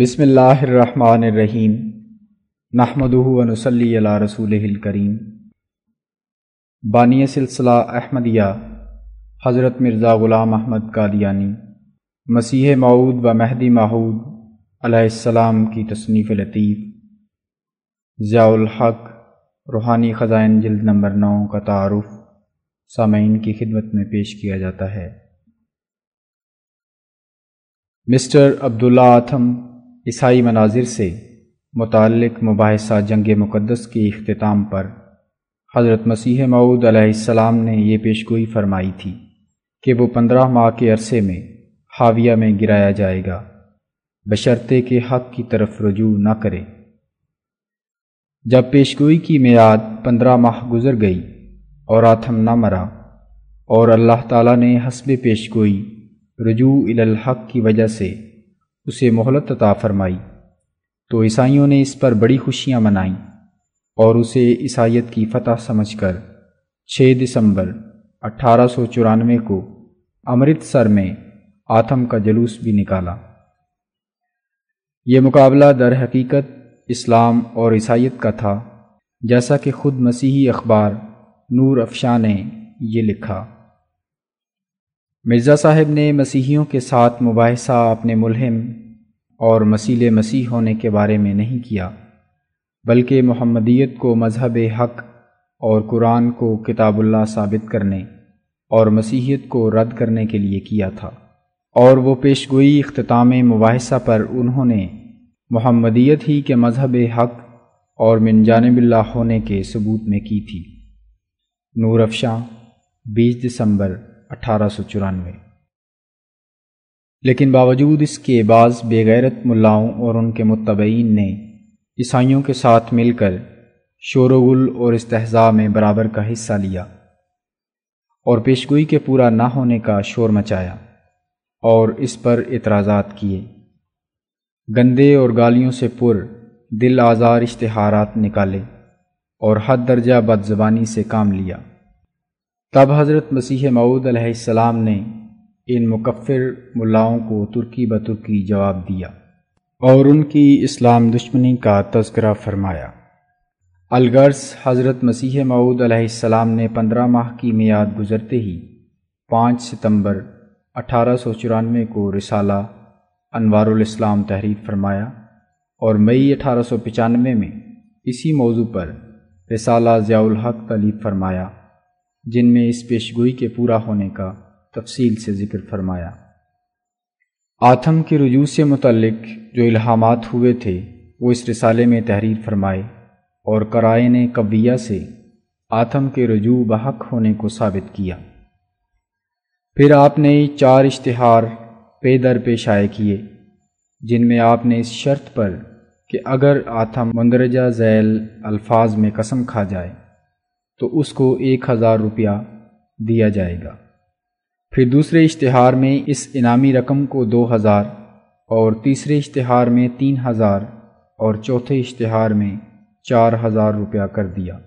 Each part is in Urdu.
بسم اللہ الرحمن الرحیم نحمدہ ونصلی علی رسول الکریم بانی سلسلہ احمدیہ حضرت مرزا غلام احمد قادیانی مسیح معود و مہدی معود علیہ السلام کی تصنیف لطیف ضیاء الحق روحانی خزائن جلد نمبر نو کا تعارف سامعین کی خدمت میں پیش کیا جاتا ہے۔ مسٹر عبداللہ آتھم عیسائی مناظر سے متعلق مباحثہ جنگ مقدس کے اختتام پر حضرت مسیح معود علیہ السلام نے یہ پیشگوئی فرمائی تھی کہ وہ پندرہ ماہ کے عرصے میں حاویہ میں گرایا جائے گا، بشرطے کے حق کی طرف رجوع نہ کرے۔ جب پیشگوئی کی میعاد پندرہ ماہ گزر گئی اور آتھم نہ مرا اور اللہ تعالیٰ نے حسب پیشگوئی رجوع الحق کی وجہ سے اسے مہلت عطا فرمائی۔ تو عیسائیوں نے اس پر بڑی خوشیاں منائیں اور اسے عیسائیت کی فتح سمجھ کر چھ دسمبر اٹھارہ سو چورانوے کو امرتسر میں آتم کا جلوس بھی نکالا۔ یہ مقابلہ در حقیقت اسلام اور عیسائیت کا تھا، جیسا کہ خود مسیحی اخبار نور افشاں نے یہ لکھا۔ مرزا صاحب نے مسیحیوں کے ساتھ مباحثہ اپنے ملہم اور مسیل مسیح ہونے کے بارے میں نہیں کیا، بلکہ محمدیت کو مذہب حق اور قرآن کو کتاب اللہ ثابت کرنے اور مسیحیت کو رد کرنے کے لیے کیا تھا۔ اور وہ پیشگوئی اختتام مباحثہ پر انہوں نے محمدیت ہی کے مذہب حق اور من جانب اللہ ہونے کے ثبوت میں کی تھی۔ نور افشاں، بیس دسمبر، اٹھارہ سو چورانوے۔ لیکن باوجود اس کے بعض بے غیرت ملاؤں اور ان کے متبعین نے عیسائیوں کے ساتھ مل کر شور و گل اور استحضاء میں برابر کا حصہ لیا اور پیشگوئی کے پورا نہ ہونے کا شور مچایا اور اس پر اعتراضات کیے۔ گندے اور گالیوں سے پر دل آزار اشتہارات نکالے اور حد درجہ بد زبانی سے کام لیا۔ تب حضرت مسیح معود علیہ السلام نے ان مکفر ملاؤں کو ترکی بترکی جواب دیا اور ان کی اسلام دشمنی کا تذکرہ فرمایا۔ الغرض حضرت مسیح معود علیہ السلام نے پندرہ ماہ کی میعاد گزرتے ہی پانچ ستمبر اٹھارہ سو چورانوے کو رسالہ انوار الاسلام تحریر فرمایا اور مئی اٹھارہ سو پچانوے میں اسی موضوع پر رسالہ ضیاء الحق تلیف فرمایا، جن میں اس پیشگوئی کے پورا ہونے کا تفصیل سے ذکر فرمایا۔ آتم کے رجوع سے متعلق جو الہامات ہوئے تھے، وہ اس رسالے میں تحریر فرمائے اور کرائن قویہ سے آتم کے رجوع بحق ہونے کو ثابت کیا۔ پھر آپ نے چار اشتہار پے در پیش آئے کیے، جن میں آپ نے اس شرط پر کہ اگر آتم مندرجہ ذیل الفاظ میں قسم کھا جائے، تو اس کو ایک ہزار روپیہ دیا جائے گا۔ پھر دوسرے اشتہار میں اس انعامی رقم کو دو ہزار اور تیسرے اشتہار میں تین ہزار اور چوتھے اشتہار میں چار ہزار روپیہ کر دیا۔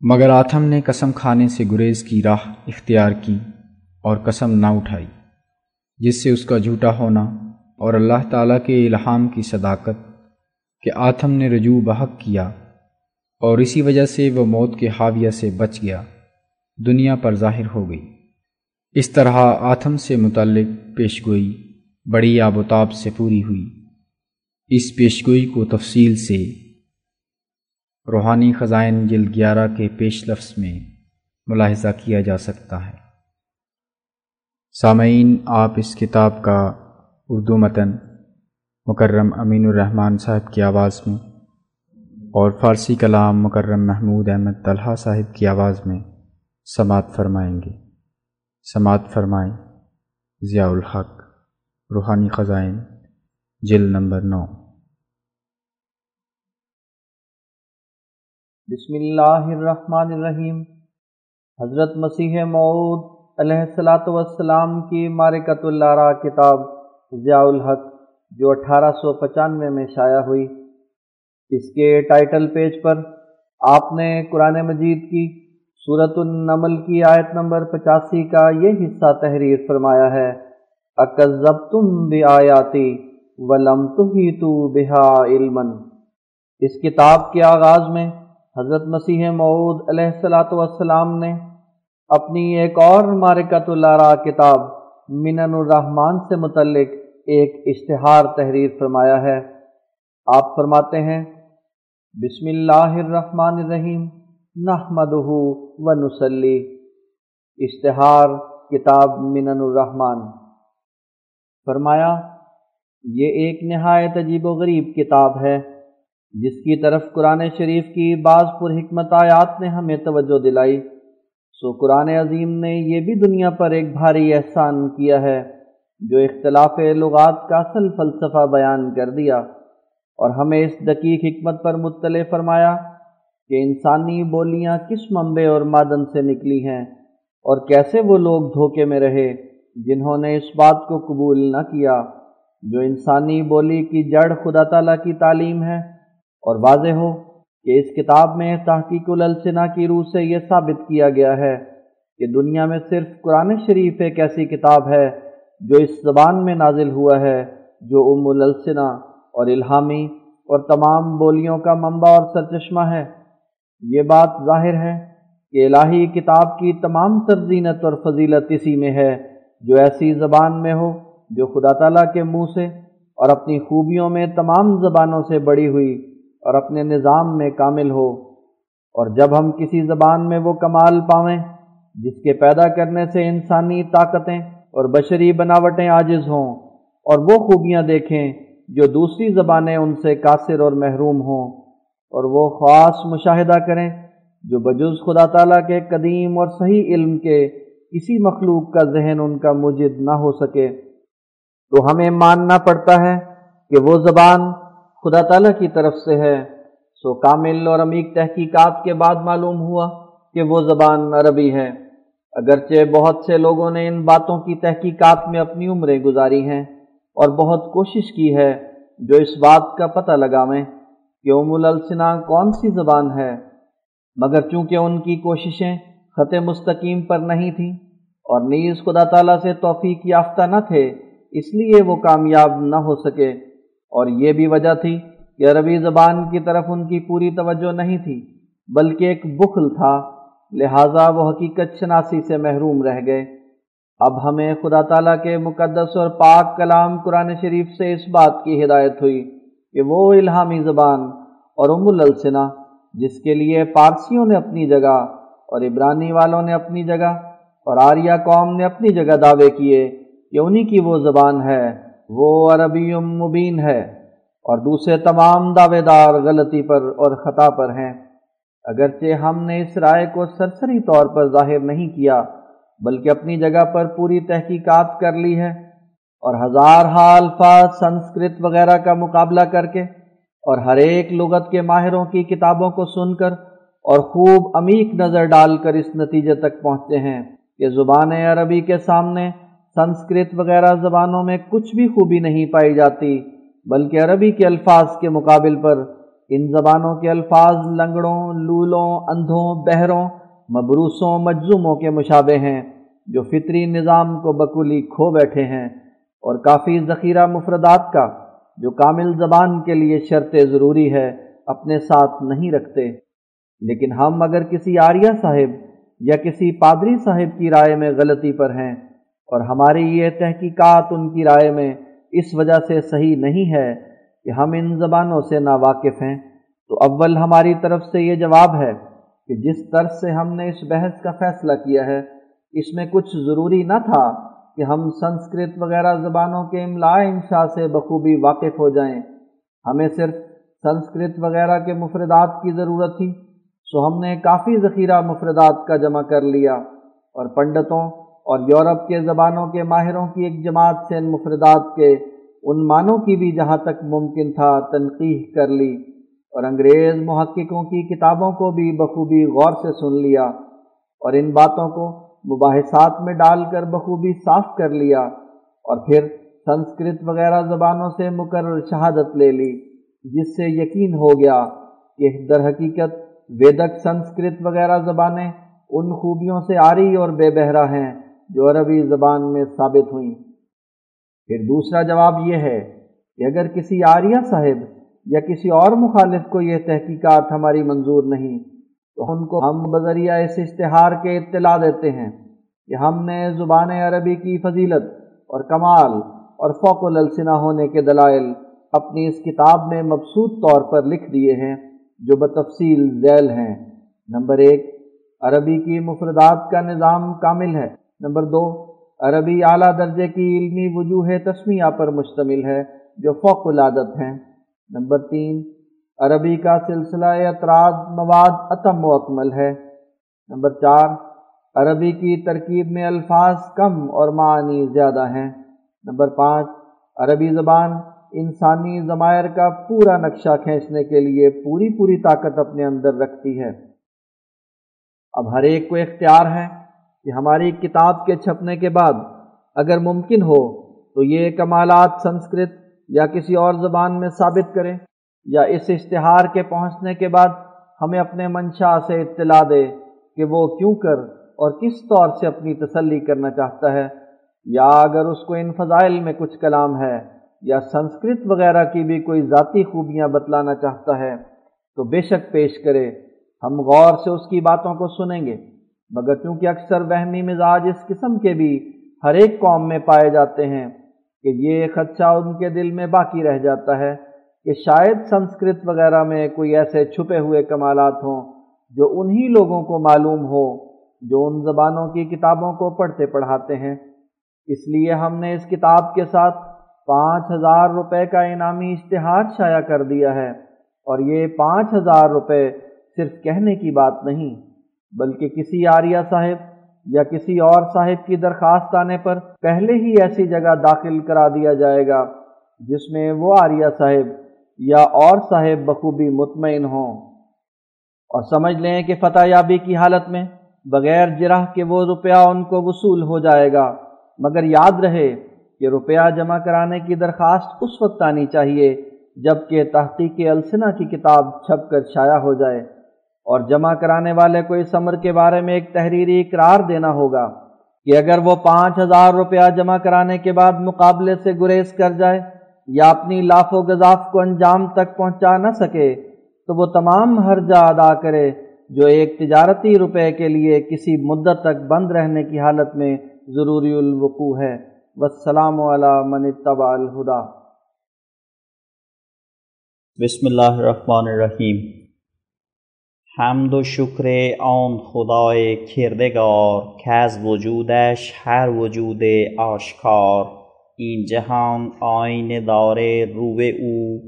مگر آتھم نے قسم کھانے سے گریز کی راہ اختیار کی اور قسم نہ اٹھائی، جس سے اس کا جھوٹا ہونا اور اللہ تعالیٰ کے الہام کی صداقت کہ آتھم نے رجوع بحق کیا اور اسی وجہ سے وہ موت کے حاویہ سے بچ گیا، دنیا پر ظاہر ہو گئی۔ اس طرح آتم سے متعلق پیشگوئی بڑی آب و تاب سے پوری ہوئی۔ اس پیشگوئی کو تفصیل سے روحانی خزائن جلد گیارہ کے پیش لفظ میں ملاحظہ کیا جا سکتا ہے۔ سامعین، آپ اس کتاب کا اردو متن مکرم امین الرحمن صاحب کی آواز میں اور فارسی کلام مکرم محمود احمد طلحہ صاحب کی آواز میں سماعت فرمائیں گے۔ سماعت فرمائیں۔ ضیاء الحق، روحانی خزائن جل نمبر نو۔ بسم اللہ الرحمن الرحیم۔ حضرت مسیح معود علیہ السلاۃ والسلام کی مارکت اللہ کتاب ضیاء الحق، جو اٹھارہ سو پچانوے میں شائع ہوئی۔ اس کے ٹائٹل پیج پر آپ نے قرآن مجید کی صورت النمل کی آیت نمبر پچاسی کا یہ حصہ تحریر فرمایا ہے اکذب تم بھی آیاتی ولم تو بہا علم اس کتاب کے آغاز میں حضرت مسیح معود علیہ السلاۃ والسلام نے اپنی ایک اور مارکت اللہ کتاب منن الرحمن سے متعلق ایک اشتہار تحریر فرمایا ہے۔ آپ فرماتے ہیں، بسم اللہ الرحمن الرحیم۔ نحمدہ و نسلی اشتہار، کتاب منن الرحمن۔ فرمایا، یہ ایک نہایت عجیب و غریب کتاب ہے، جس کی طرف قرآن شریف کی بعض پر حکمت آیات نے ہمیں توجہ دلائی۔ سو قرآن عظیم نے یہ بھی دنیا پر ایک بھاری احسان کیا ہے، جو اختلاف لغات کا اصل فلسفہ بیان کر دیا۔ اور ہمیں اس دقیق حکمت پر مطلع فرمایا کہ انسانی بولیاں کس منبع اور مادن سے نکلی ہیں اور کیسے وہ لوگ دھوکے میں رہے جنہوں نے اس بات کو قبول نہ کیا جو انسانی بولی کی جڑ خدا تعالیٰ کی تعلیم ہے؟ اور واضح ہو کہ اس کتاب میں تحقیق السنا کی روح سے یہ ثابت کیا گیا ہے کہ دنیا میں صرف قرآن شریف ایک ایسی کتاب ہے جو اس زبان میں نازل ہوا ہے جو ام السنا اور الہامی اور تمام بولیوں کا منبع اور سرچشمہ ہے۔ یہ بات ظاہر ہے کہ الہی کتاب کی تمام ترزینت اور فضیلت اسی میں ہے جو ایسی زبان میں ہو جو خدا تعالیٰ کے منہ سے اور اپنی خوبیوں میں تمام زبانوں سے بڑی ہوئی اور اپنے نظام میں کامل ہو اور جب ہم کسی زبان میں وہ کمال پاویں جس کے پیدا کرنے سے انسانی طاقتیں اور بشری بناوٹیں عاجز ہوں اور وہ خوبیاں دیکھیں جو دوسری زبانیں ان سے قاصر اور محروم ہوں اور وہ خاص مشاہدہ کریں جو بجز خدا تعالیٰ کے قدیم اور صحیح علم کے کسی مخلوق کا ذہن ان کا مجد نہ ہو سکے۔ تو ہمیں ماننا پڑتا ہے کہ وہ زبان خدا تعالیٰ کی طرف سے ہے۔ سو کامل اور عمیق تحقیقات کے بعد معلوم ہوا کہ وہ زبان عربی ہے۔ اگرچہ بہت سے لوگوں نے ان باتوں کی تحقیقات میں اپنی عمریں گزاری ہیں اور بہت کوشش کی ہے جو اس بات کا پتہ لگاویں۔ کہ ام السنا کون سی زبان ہے؟ مگر چونکہ ان کی کوششیں خط مستقیم پر نہیں تھیں اور نیز خدا تعالیٰ سے توفیق یافتہ نہ تھے، اس لیے وہ کامیاب نہ ہو سکے۔ اور یہ بھی وجہ تھی کہ عربی زبان کی طرف ان کی پوری توجہ نہیں تھی، بلکہ ایک بخل تھا، لہٰذا وہ حقیقت شناسی سے محروم رہ گئے۔ اب ہمیں خدا تعالیٰ کے مقدس اور پاک کلام قرآن شریف سے اس بات کی ہدایت ہوئی۔ کہ وہ الہامی زبان اور ام السنا جس کے لیے پارسیوں نے اپنی جگہ اور عبرانی والوں نے اپنی جگہ اور آریہ قوم نے اپنی جگہ دعوے کیے کہ انہی کی وہ زبان ہے، وہ عربی مبین ہے اور دوسرے تمام دعوے دار غلطی پر اور خطا پر ہیں۔ اگرچہ ہم نے اس رائے کو سرسری طور پر ظاہر نہیں کیا، بلکہ اپنی جگہ پر پوری تحقیقات کر لی ہے۔ اور ہزار حال فاظ سنسکرت وغیرہ کا مقابلہ کر کے اور ہر ایک لغت کے ماہروں کی کتابوں کو سن کر اور خوب عمیق نظر ڈال کر اس نتیجے تک پہنچتے ہیں کہ زبان عربی کے سامنے سنسکرت وغیرہ زبانوں میں کچھ بھی خوبی نہیں پائی جاتی، بلکہ عربی کے الفاظ کے مقابل پر ان زبانوں کے الفاظ لنگڑوں، لولوں، اندھوں، بہروں، مبروسوں، مجزوموں کے مشابہ ہیں جو فطری نظام کو بکولی کھو بیٹھے ہیں۔ اور کافی ذخیرہ مفردات کا جو کامل زبان کے لیے شرط ضروری ہے اپنے ساتھ نہیں رکھتے۔ لیکن ہم اگر کسی آریہ صاحب یا کسی پادری صاحب کی رائے میں غلطی پر ہیں اور ہماری یہ تحقیقات ان کی رائے میں اس وجہ سے صحیح نہیں ہے کہ ہم ان زبانوں سے ناواقف ہیں، تو اول ہماری طرف سے یہ جواب ہے کہ جس طرز سے ہم نے اس بحث کا فیصلہ کیا ہے، اس میں کچھ ضروری نہ تھا کہ ہم سنسکرت وغیرہ زبانوں کے املاء انشاء سے بخوبی واقف ہو جائیں۔ ہمیں صرف سنسکرت وغیرہ کے مفردات کی ضرورت تھی، سو ہم نے کافی ذخیرہ مفردات کا جمع کر لیا۔ اور پنڈتوں اور یورپ کے زبانوں کے ماہروں کی ایک جماعت سے ان مفردات کے ان معنوں کی بھی جہاں تک ممکن تھا تنقیح کر لی۔ اور انگریز محققوں کی کتابوں کو بھی بخوبی غور سے سن لیا۔ اور ان باتوں کو مباحثات میں ڈال کر بخوبی صاف کر لیا اور پھر سنسکرت وغیرہ زبانوں سے مقرر شہادت لے لی، جس سے یقین ہو گیا کہ در حقیقت ویدک سنسکرت وغیرہ زبانیں ان خوبیوں سے آری اور بے بہرا ہیں جو عربی زبان میں ثابت ہوئیں۔ پھر دوسرا جواب یہ ہے کہ اگر کسی آریہ صاحب یا کسی اور مخالف کو یہ تحقیقات ہماری منظور نہیں تو ان کو ہم بذریعہ اس اشتہار کے اطلاع دیتے ہیں کہ ہم نے زبان عربی کی فضیلت اور کمال اور فوق السنہ ہونے کے دلائل اپنی اس کتاب میں مبسوط طور پر لکھ دیے ہیں جو بتفصیل ذیل ہیں۔ نمبر ایک، عربی کی مفردات کا نظام کامل ہے۔ نمبر دو، عربی اعلیٰ درجے کی علمی وجوہ تسمیہ پر مشتمل ہے جو فوق العادت ہیں۔ نمبر تین عربی کا سلسلہ اعتراض مواد اتم و اکمل ہے۔ نمبر چار، عربی کی ترکیب میں الفاظ کم اور معنی زیادہ ہیں۔ نمبر پانچ، عربی زبان انسانی ضمائر کا پورا نقشہ کھینچنے کے لیے پوری پوری طاقت اپنے اندر رکھتی ہے۔ اب ہر ایک کو اختیار ہے کہ ہماری کتاب کے چھپنے کے بعد اگر ممکن ہو تو یہ کمالات سنسکرت یا کسی اور زبان میں ثابت کریں۔ یا اس اشتہار کے پہنچنے کے بعد ہمیں اپنے منشا سے اطلاع دے کہ وہ کیوں کر اور کس طور سے اپنی تسلی کرنا چاہتا ہے، یا اگر اس کو ان فضائل میں کچھ کلام ہے یا سنسکرت وغیرہ کی بھی کوئی ذاتی خوبیاں بتلانا چاہتا ہے، تو بے شک پیش کرے، ہم غور سے اس کی باتوں کو سنیں گے۔ مگر چونکہ اکثر وہمی مزاج اس قسم کے بھی ہر ایک قوم میں پائے جاتے ہیں کہ یہ خدشہ ان کے دل میں باقی رہ جاتا ہے کہ شاید سنسکرت وغیرہ میں کوئی ایسے چھپے ہوئے کمالات ہوں جو انہی لوگوں کو معلوم ہو جو ان زبانوں کی کتابوں کو پڑھتے پڑھاتے ہیں۔ اس لیے ہم نے اس کتاب کے ساتھ پانچ ہزار روپے کا انعامی اشتہار شائع کر دیا ہے اور یہ پانچ ہزار روپے صرف کہنے کی بات نہیں، بلکہ کسی آریہ صاحب یا کسی اور صاحب کی درخواست آنے پر پہلے ہی ایسی جگہ داخل کرا دیا جائے گا جس میں وہ آریہ صاحب یا اور صاحب بخوبی مطمئن ہوں۔ اور سمجھ لیں کہ فتح یابی کی حالت میں بغیر جرح کے وہ روپیہ ان کو وصول ہو جائے گا۔ مگر یاد رہے کہ روپیہ جمع کرانے کی درخواست اس وقت آنی چاہیے جبکہ تحقیق السنہ کی کتاب چھپ کر شائع ہو جائے۔ اور جمع کرانے والے کو اس عمر کے بارے میں ایک تحریری اقرار دینا ہوگا کہ اگر وہ پانچ ہزار روپیہ جمع کرانے کے بعد مقابلے سے گریز کر جائے یا اپنی لاف و گذاف کو انجام تک پہنچا نہ سکے، تو وہ تمام حرجہ ادا کرے جو ایک تجارتی روپے کے لیے کسی مدت تک بند رہنے کی حالت میں ضروری الوقوع ہے۔ والسلام علی من اتبع الہدا بسم اللہ الرحمن الرحیم۔ حمد و شکر آن خدای کردگار که از وجودش هر وجود آشکار۔ این جهان آینه داره رو او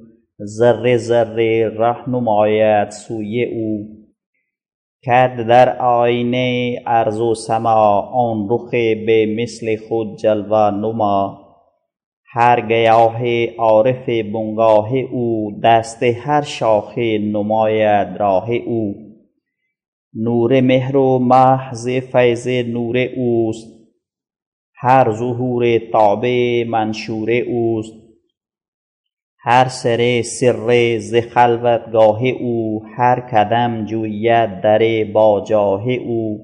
ذره ذره ره نماید سوی او. کرد در آینه ارز و سما آن رخ به مثل خود جلوه نما. هر گیاه عارف بنگاه او دست هر شاخه نماید راه او. نور مهر و محض فیض نور اوست هر ظهور تابع منشور اوست هر سر سر ز خلوتگاه او هر قدم جوید در باجاه او.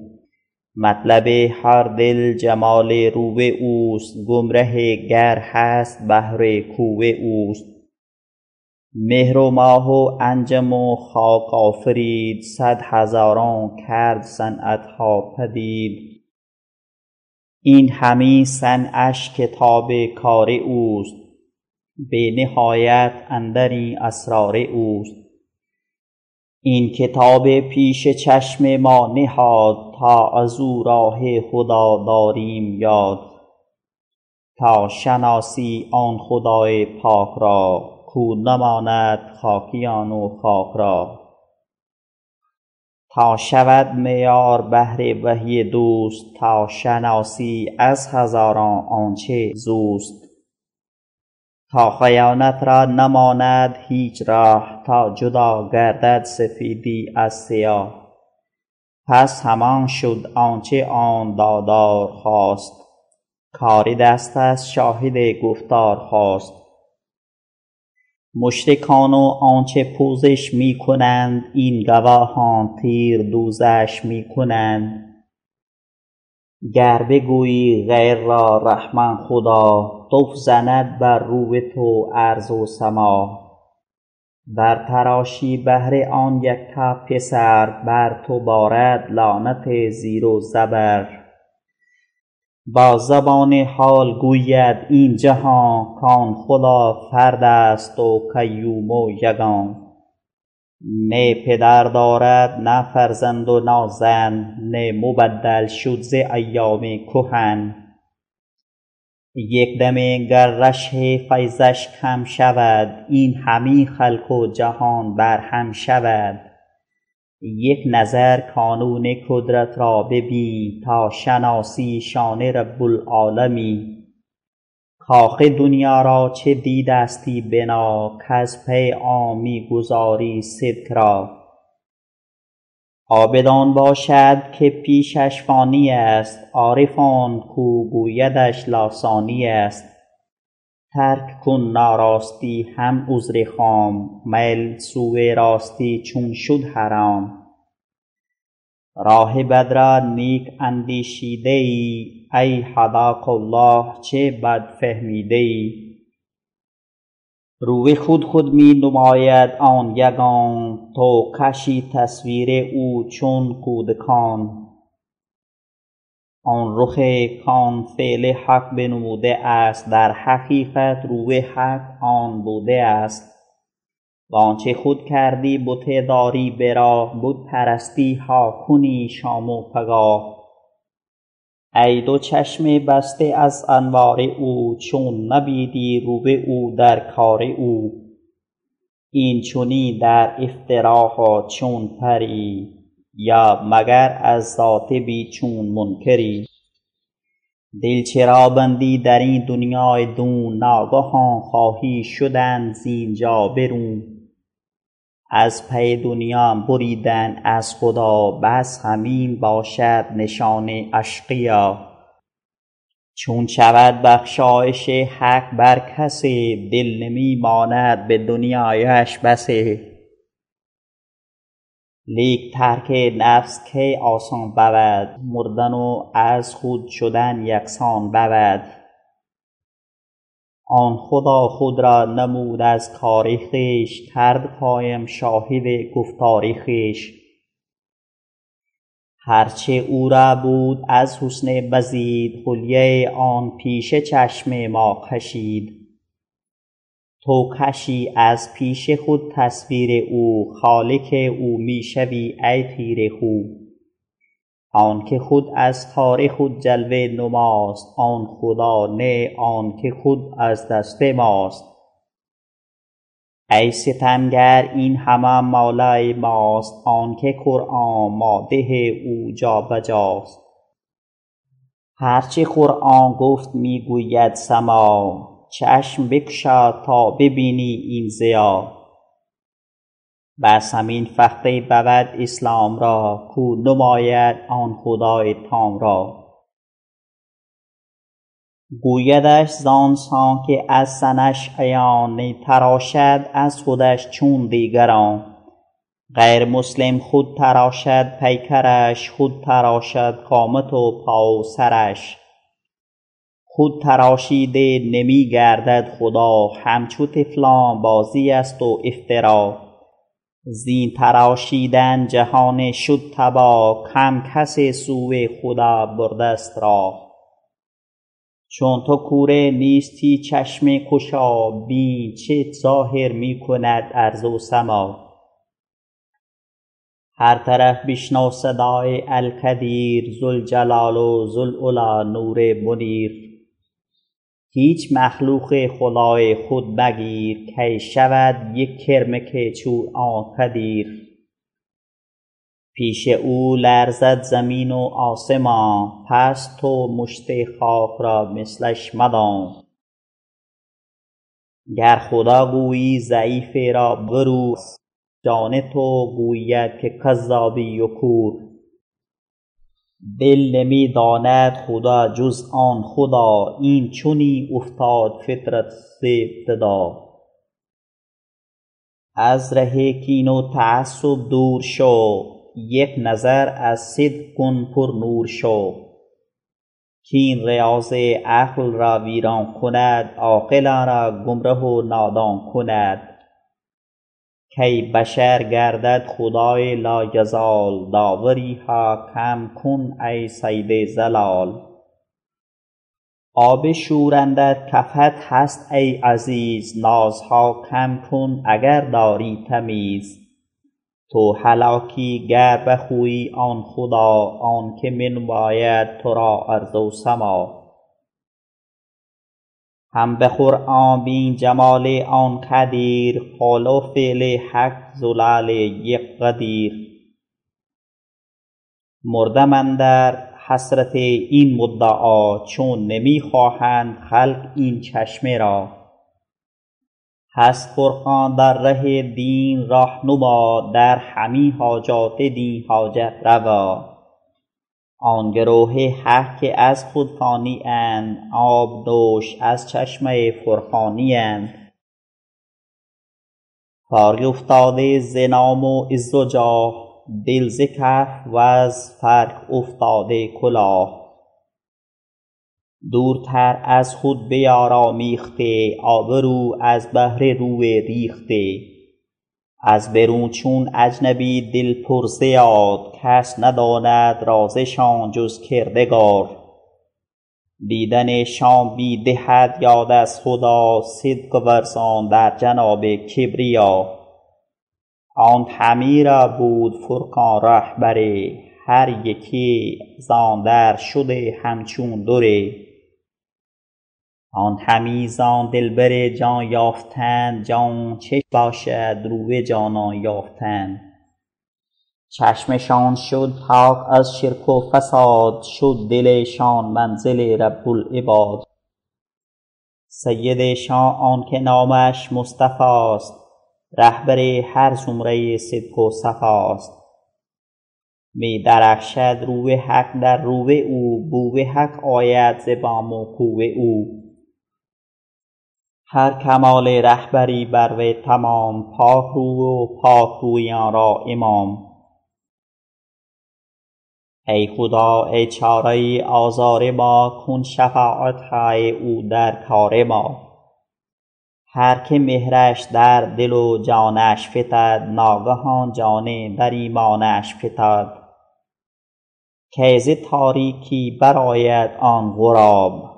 مطلب هر دل جمال روب اوست گمره گر هست بهر کوب اوست. مهر و ماه و انجم و خاک آفرید صد هزاران کرد صنعتها پدید. این همه صنعش کتاب کار اوست به نهایت اندر این اسرار اوست. این کتاب پیش چشم ما نهاد تا از او راه خدا داریم یاد. تا شناسی آن خدای پاک را کو نماند خاکیان و خاک را. تا شود معیار بهر وحی دوست تا شناسی از هزاران آنچه زوست. تا خیانت را نماند هیچ راه تا جدا گردد سفیدی از سیاه. پس همان شد آنچه آن دادار خواست. کار دست است شاهد گفتار خواست. مشرکان و آنچه پوزش می کنند این گواهان تیر دوزش می کنند گر بگویی غیر را رحمن خدا طف زند بر روی تو ارض و سما. بر تراشی بهر آن یکتا پسر بر تو بارد لعنت زیر و زبر. با زبان حال گوید این جهان کان خدا فرد است و قیوم و یگان. نه پدر دارد نه فرزند و نه زن نه مبدل شد ز ایام کهن. یک دمه گر رشح فیضش کم شود این همه خلق و جهان بر هم شود. یک نظر کانون قدرت را ببین تا شناسی شان رب العالمین کاخ دنیا را چه دیدستی بنا کز پی آن می گذاری صدق را. عابد آن باشد که پیشش فانی است عارف آن کو گویدش لاثانی است. ترک کن ناراستی هم عذر خام میل سوی راستی چون شد حرام. راه بد را نیک اندیشیده ای ای هداک الله چه بد فهمیده ای روی خود خود می نماید آن یگان تو کشی تصویر او چون کودکان. آن رخ کان فعل حق بنموده است در حقیقت روی حق آن بوده است. وآنچه خود کردی بت داری راه بت پرستی ها کنی شام و پگاه. ای دو چشم بسته از انوار او چون نبیدی روی او در کار او. این چنین در افتراها چون پری. یا مگر از ذات چون منکری؟ دل چرا بندی در این دنیای دون؟ ناگهان خواهی شدن زینجا برون. از پی دنیا بریدن از خدا بس همین باشد نشان اشقیا. چون شود بخشایش حق بر کسی دل نمی ماند به دنیایش بسی لیک ترک نفس کی آسان بود مردن و از خود شدن یکسان بود. آن خدا خود را نمود از کار خویش کرد قایم شاهد گفتار خویش. هر چه او را بود از حسن مزید حلیه آن پیش چشم ما کشید. تو کشی از پیش خود تصویر او خالق او می شوی ای تیره خو. آنک خود از کار خود جلوه نماست آن خدا نه آنک خود از دست ماست. ای ستمگر این همه مولای ماست آنک قرآن مادح او جا بجاست هر چه قرآن گفت می گوید سما چشم بگشا تا ببینی این ضیا. بس همین فخر بود اسلام را کو نماید آن خدای تام را. گویدش زان سان که از سنش عیان نی تراشد از خودش چون دیگران. غیر مسلم خود تراشد پیکرش خود تراشد قامت و پا و سرش. خود تراشیده نمی گردد خدا همچو طفلان بازی است و افترا. زین تراشیدن جهان شد تباه کم کس سوی خدا برده ست راه چون تو کوره نیستی چشم گشا بین چه ظاهر می کند ارض و سما. هر طرف بشنو صدای القدیر ذوالجلال و ذوالعلی نور منیر. هیچ مخلوق خدای خود مگیر کی شود یک کرمک چون آن قدیر پیش او لرزد زمین و آسمان پس تو مشت خاک را مثلش مدان گر خدا گویی ضعیف را برو جان تو گوید که کذابی و کور. دل نمی داند خدا جز آن خدا این چنین افتاد فطرت ز ابتدا. از ره کین و تعصب دور شو یک نظر از صدق کن پرنور شو. کین ریاض عقل را ویران کند عاقلان را گمره و نادان کند. کی بشر گردد خدای لایزال داوری ها کم کن ای صید ضلال آب شورندت کفت هست ای عزیز نازها کم کن اگر داری تمیز. تو هلاکی گر بخویی آن خدا آنک بنماید تو را ارض و سما. هم به قرآن بین جمال آن قدیر قول و فعل حق زلال یک قدیر. مردم اندر حسرت این مدعا چون نمی خواهند خلق این چشمه را. هست فرقان در ره دین راهنما در همه حاجات دین حاجت روا. آن گروه حق که از خود فانی اند آب نوش از چشمه فرقانی اند فارغ افتاده ز نام و عز و دل ز کهف وز فرق افتاده کلاه. دورتر از خود بیارامیخته آبرو از بهر رو ریخته. از برون چون اجنبی دل پر ز یاد کس نداند رازشان جز کردگار. دیدنشان می دهد یاد از خدا صدق ورزان در جناب کبریا. آن را بود فرقان رهبر هر یکی زان در شده همچون در آن زان دلبر جان یافتند جان چه باشد رو جانان یافتن. چشمشان شد پاک از شرک و فساد شد دلشان منزل رب العباد سیدشان آنک نامش مصطفاست رهبر هر زمره صدق و صفاست. می درخشد رو حق در رو او بو حق آید ز بام و کو او. هر کمال رهبری بر وی تمام پاک رو و پاک رویان را امام. ای خدا ای چاره آزار ما کن شفاعت های او در کار ما. هر که مهرش در دل و جانش فتد ناگهان جان در ایمانش فتد. کی ز تاریکی برآید آن غراب؟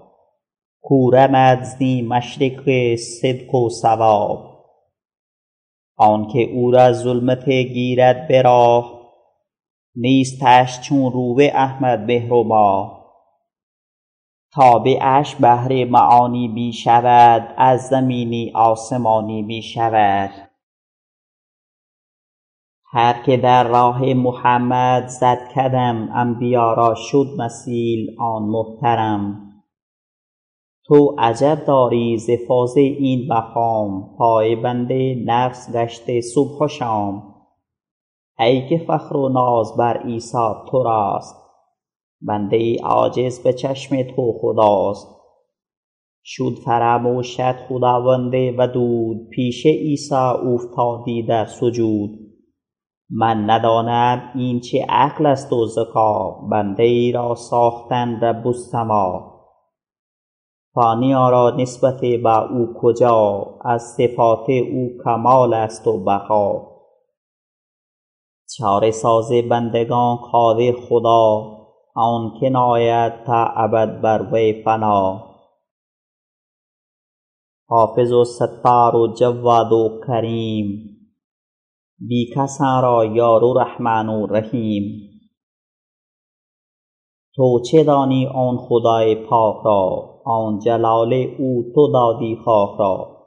کو رمد زی مشرق صدق و صواب آنک او را ظلمت گیرد به راه نیستش چون رو احمد ماه. تابعش بهر معانی می شود از زمینی آسمانی می شود هر که در راه محمد زد قدم انبیا را شد مثیل آن محترم. تو عجب داری ز فاضل این پای بند نفس گشته صبح و شام. ای که فخر و ناز بر عیسی تو راست بنده عاجز به چشم تو خداست. شد فراموشت خداوند ودود پیش عیسی اوفتادی در سجود. من ندانم این چه عقل است و ذکا بنده ای را ساختن رب السما. فانیان را نسبت به او کجا؟ از صفات او کمال است و بقا. چاره ساز بندگان قادر خدا آنک ناید تا ابد بر وی فنا. حافظ و ستار و جواد و کریم بی کسان را یار و رحمن و رحیم. تو چه دانی آن خدای پاک را؟ آن جلال او تو دادی خاک را.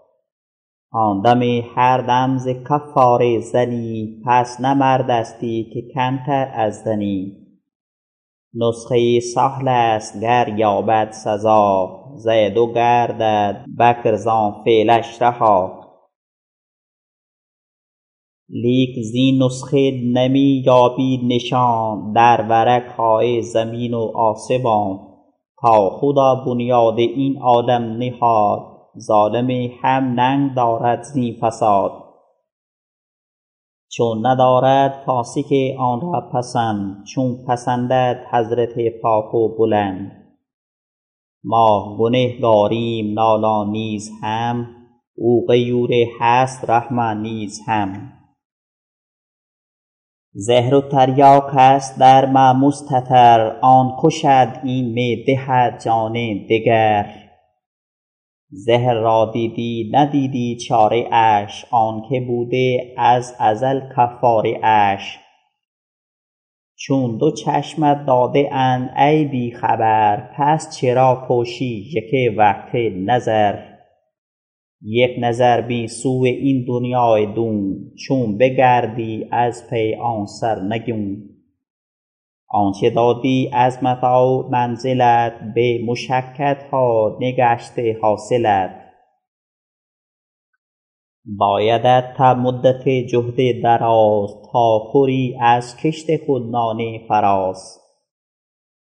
آن دم هر دم ز کفاره زنی پس نه مردستی که کمتر از زنی. نسخه سهل است گر یابد سزا زید و گردد بکر زان فعلش رها. لیک زین نسخه نمی یابی نشان در ورق های زمین و آسمان. تا خدا بنیاد این عالم نهاد ظالم هم ننگ دارد زین فساد. چون ندارد فاسق آن را پسند چون پسندد حضرت پاک و بلند. ما گنهگاریم نالا نیز هم او غیور هست رحمن نیز هم. زهر و تریاک است در ما مستتر آن کشد این می دهد جان دگر. زهر را دیدی ندیدی چاره اش آنکه بوده از ازل کفاره اش. چون دو چشمت داده اند ای بی خبر پس چرا پوشی یک وقت نظر؟ یک نظر بین سوی این دنیای دون چون بگردی از پی آن سرنگون آنچه دادی از متاع منزلت به مشکتها نگشته حاصلت. بایدت تا مدت جهد دراز تا خوری از کشت خود نان فراز.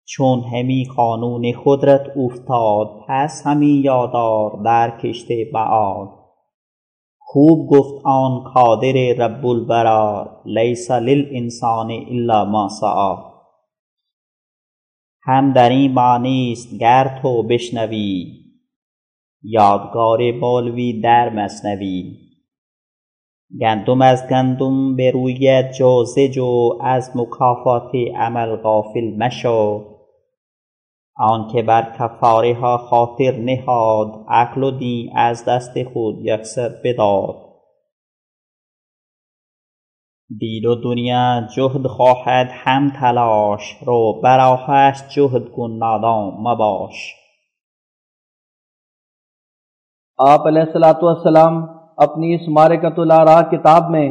چون همی قانون قدرت اوفتاد پس همی یادار در کشت معاد خوب گفت آن قادر رب الورا لیس للانسان الا ما سعی. هم در این معنیست گر تو بشنوی. یادگار مولوی در مثنوی گندم از گندم بروید جو ز جو از مکافات عمل غافل مشو. آنکه بر کفاره ها خاطر نهاد، عقل و دین از دست خود یکسر بداد. دین و دنیا جهد خواهد هم تلاش، رو بر آهش جهد کن نادام، مباش. آپ علیہ السلام اپنی اس مارکت الارا کتاب میں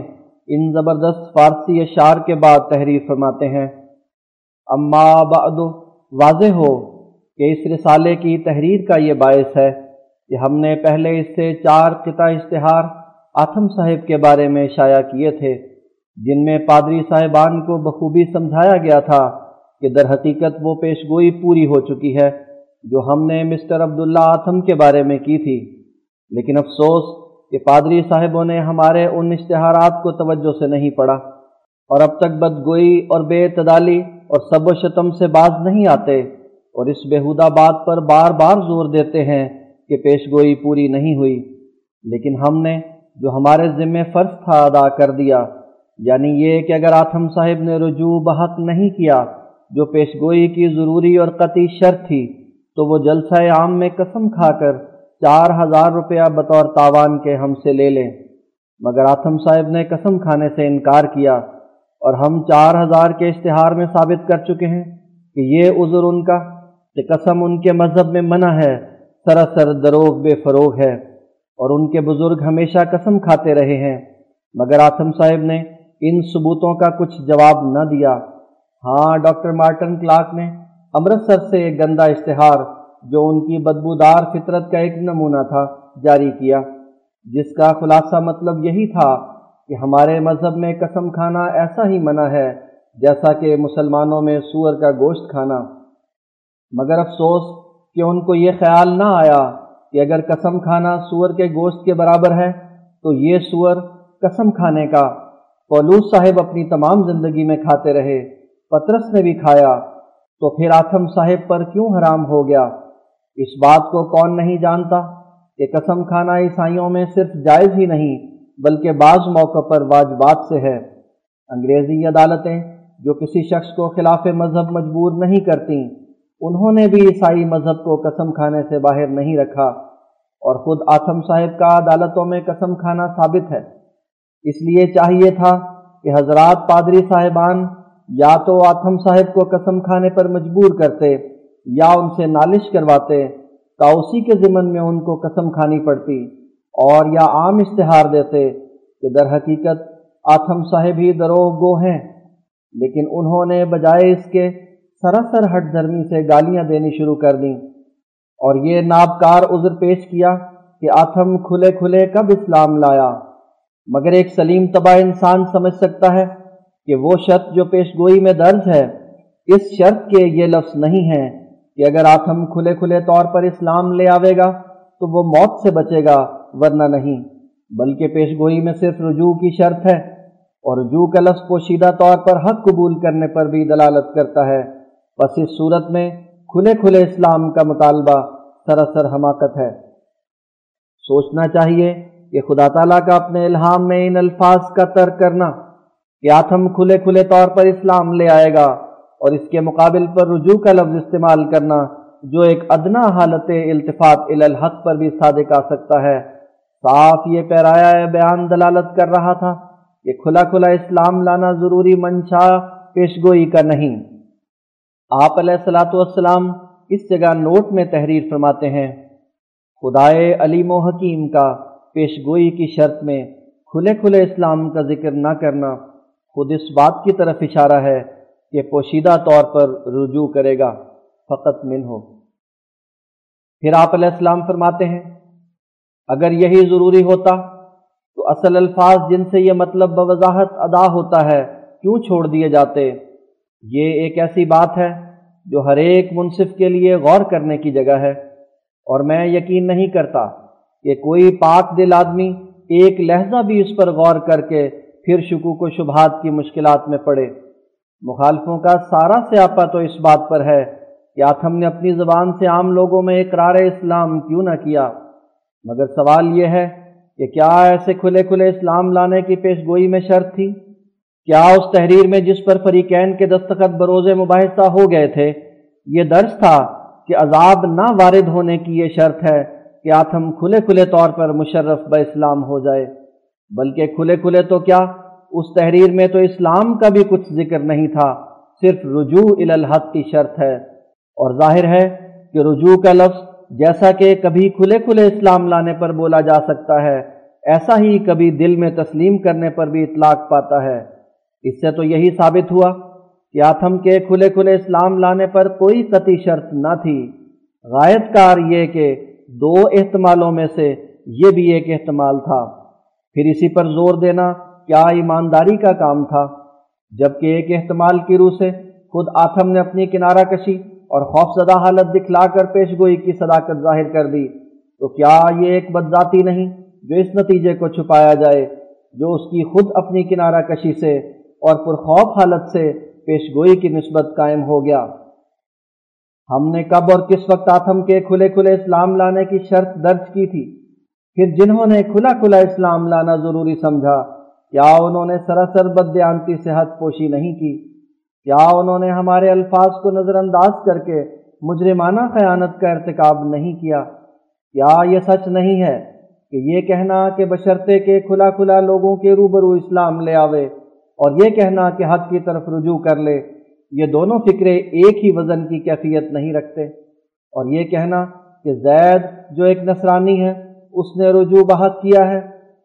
ان زبردست فارسی اشعار کے بعد تحریر فرماتے ہیں. اما بعد، واضح ہو کہ اس رسالے کی تحریر کا یہ باعث ہے کہ ہم نے پہلے اس سے چار قطع اشتہار آتم صاحب کے بارے میں شائع کیے تھے، جن میں پادری صاحبان کو بخوبی سمجھایا گیا تھا کہ در حقیقت وہ پیشگوئی پوری ہو چکی ہے جو ہم نے مسٹر عبداللہ آتم کے بارے میں کی تھی۔ لیکن افسوس کہ پادری صاحبوں نے ہمارے ان اشتہارات کو توجہ سے نہیں پڑھا اور اب تک بدگوئی اور بے اعتدالی اور سب و شتم سے باز نہیں آتے۔ اور اس بےحودہ بات پر بار بار زور دیتے ہیں کہ پیش گوئی پوری نہیں ہوئی، لیکن ہم نے جو ہمارے ذمے فرض تھا ادا کر دیا یعنی یہ کہ اگر آتم صاحب نے رجوع بحق نہیں کیا، جو پیش گوئی کی ضروری اور قطعی شرط تھی، تو وہ جلسہ عام میں قسم کھا کر چار ہزار روپیہ بطور تاوان کے ہم سے لے لیں۔ مگر آتم صاحب نے قسم کھانے سے انکار کیا، اور ہم چار ہزار کے اشتہار میں ثابت کر چکے ہیں کہ یہ عذر ان کا کہ قسم ان کے مذہب میں منع ہے، سراسر دروغ بے فروغ ہے، اور ان کے بزرگ ہمیشہ قسم کھاتے رہے ہیں۔ مگر آتم صاحب نے ان ثبوتوں کا کچھ جواب نہ دیا۔ ہاں ڈاکٹر مارٹن کلاک نے امرتسر سے ایک گندا اشتہار، جو ان کی بدبودار فطرت کا ایک نمونہ تھا، جاری کیا۔ جس کا خلاصہ مطلب یہی تھا کہ ہمارے مذہب میں قسم کھانا ایسا ہی منع ہے جیسا کہ مسلمانوں میں سور کا گوشت کھانا۔ مگر افسوس کہ ان کو یہ خیال نہ آیا کہ اگر قسم کھانا سور کے گوشت کے برابر ہے، تو یہ سور قسم کھانے کا۔ پولوس صاحب اپنی تمام زندگی میں کھاتے رہے، پترس نے بھی کھایا۔ تو پھر آتم صاحب پر کیوں حرام ہو گیا؟ اس بات کو کون نہیں جانتا کہ قسم کھانا عیسائیوں میں صرف جائز ہی نہیں، بلکہ بعض موقع پر واجبات سے ہے۔ انگریزی عدالتیں جو کسی شخص کو خلاف مذہب مجبور نہیں کرتی انہوں نے بھی عیسائی مذہب کو قسم کھانے سے باہر نہیں رکھا اور خود آتم صاحب کا عدالتوں میں قسم کھانا ثابت ہے۔ اس لیے چاہیے تھا کہ حضرات پادری صاحبان یا تو آتم صاحب کو قسم کھانے پر مجبور کرتے یا ان سے نالش کرواتے، تا اسی کے ضمن میں ان کو قسم کھانی پڑتی اور یا عام اشتہار دیتے کہ در حقیقت آتم صاحب ہی دروغ گو ہیں۔ لیکن انہوں نے بجائے اس کے سراسر ہٹ دھرمی سے گالیاں دینی شروع کر دیں۔ اور یہ نابکار عذر پیش کیا کہ آتم کھلے کھلے کب اسلام لایا۔ مگر ایک سلیم تباہ انسان سمجھ سکتا ہے کہ وہ شرط جو پیش گوئی میں درج ہے، اس شرط کے یہ لفظ نہیں ہیں کہ اگر آتم کھلے کھلے طور پر اسلام لے آوے گا تو وہ موت سے بچے گا، ورنہ نہیں۔ بلکہ پیش گوئی میں صرف رجوع کی شرط ہے، اور رجوع کا لفظ پوشیدہ طور پر حق قبول کرنے پر بھی دلالت کرتا ہے۔ بس اس صورت میں کھلے کھلے اسلام کا مطالبہ سراسر حماقت ہے۔ سوچنا چاہیے کہ خدا تعالیٰ کا اپنے الہام میں ان الفاظ کا ترک کرنا کہ آتم کھلے کھلے طور پر اسلام لے آئے گا اور اس کے مقابل پر رجوع کا لفظ استعمال کرنا جو ایک ادنا حالت التفاط الحق پر بھی صادق آ سکتا ہے۔ صاف یہ پیرایا بیان دلالت کر رہا تھا کہ کھلا کھلا اسلام لانا ضروری منشا پیشگوئی کا نہیں۔ آپ علیہ السلاۃ والسلام اس جگہ نوٹ میں تحریر فرماتے ہیں، خدائے علیم و حکیم کا پیشگوئی کی شرط میں کھلے کھلے اسلام کا ذکر نہ کرنا خود اس بات کی طرف اشارہ ہے کہ پوشیدہ طور پر رجوع کرے گا فقط من ہو پھر آپ علیہ السلام فرماتے ہیں، اگر یہی ضروری ہوتا تو اصل الفاظ جن سے یہ مطلب بوضاحت ادا ہوتا ہے کیوں چھوڑ دیے جاتے؟ یہ ایک ایسی بات ہے جو ہر ایک منصف کے لیے غور کرنے کی جگہ ہے اور میں یقین نہیں کرتا کہ کوئی پاک دل آدمی ایک لہجہ بھی اس پر غور کر کے پھر شکوک و شبہات کی مشکلات میں پڑے۔ مخالفوں کا سارا سیاپا تو اس بات پر ہے کہ آتھم نے اپنی زبان سے عام لوگوں میں اقرار اسلام کیوں نہ کیا۔ مگر سوال یہ ہے کہ کیا ایسے کھلے کھلے اسلام لانے کی پیش گوئی میں شرط تھی؟ کیا اس تحریر میں جس پر فریقین کے دستخط بروز مباحثہ ہو گئے تھے؟ یہ درج تھا کہ عذاب نہ وارد ہونے کی یہ شرط ہے کہ آتم کھلے کھلے طور پر مشرف ب اسلام ہو جائے۔ بلکہ کھلے کھلے تو کیا؟ اس تحریر میں تو اسلام کا بھی کچھ ذکر نہیں تھا، صرف رجوع الحق کی شرط ہے۔ اور ظاہر ہے کہ رجوع کا لفظ جیسا کہ کبھی کھلے کھلے اسلام لانے پر بولا جا سکتا ہے، ایسا ہی کبھی دل میں تسلیم کرنے پر بھی اطلاق پاتا ہے۔ اس سے تو یہی ثابت ہوا کہ آتھم کے کھلے کھلے اسلام لانے پر کوئی قطعی شرط نہ تھی۔ غائب کار یہ کہ دو احتمالوں میں سے یہ بھی ایک احتمال تھا۔ پھر اسی پر زور دینا کیا ایمانداری کا کام تھا؟ جبکہ ایک احتمال کی روح سے خود آتم نے اپنی کنارہ کشی اور خوف زدہ حالت دکھلا کر پیش گوئی کی صداقت ظاہر کر دی۔ تو کیا یہ ایک بدذاتی نہیں جو اس نتیجے کو چھپایا جائے، جو اس کی خود اپنی کنارہ کشی سے اور پرخوف حالت سے پیش گوئی کی نسبت قائم ہو گیا۔ ہم نے کب اور کس وقت آتم کے کھلے کھلے اسلام لانے کی شرط درج کی تھی؟ پھر جنہوں نے کھلا کھلا اسلام لانا ضروری سمجھا؟ کیا انہوں نے سراسر بدیانتی سے حد پوشی نہیں کی؟ کیا انہوں نے ہمارے الفاظ کو نظر انداز کر کے مجرمانہ خیانت کا ارتکاب نہیں کیا؟ کیا یہ سچ نہیں ہے کہ یہ کہنا کہ بشرطے کے کھلا کھلا لوگوں کے روبرو اسلام لے آوے اور یہ کہنا کہ حق کی طرف رجوع کر لے، یہ دونوں فکرے ایک ہی وزن کی کیفیت نہیں رکھتے۔ اور یہ کہنا کہ زید جو ایک نصرانی ہے، اس نے رجوع بحق کیا ہے۔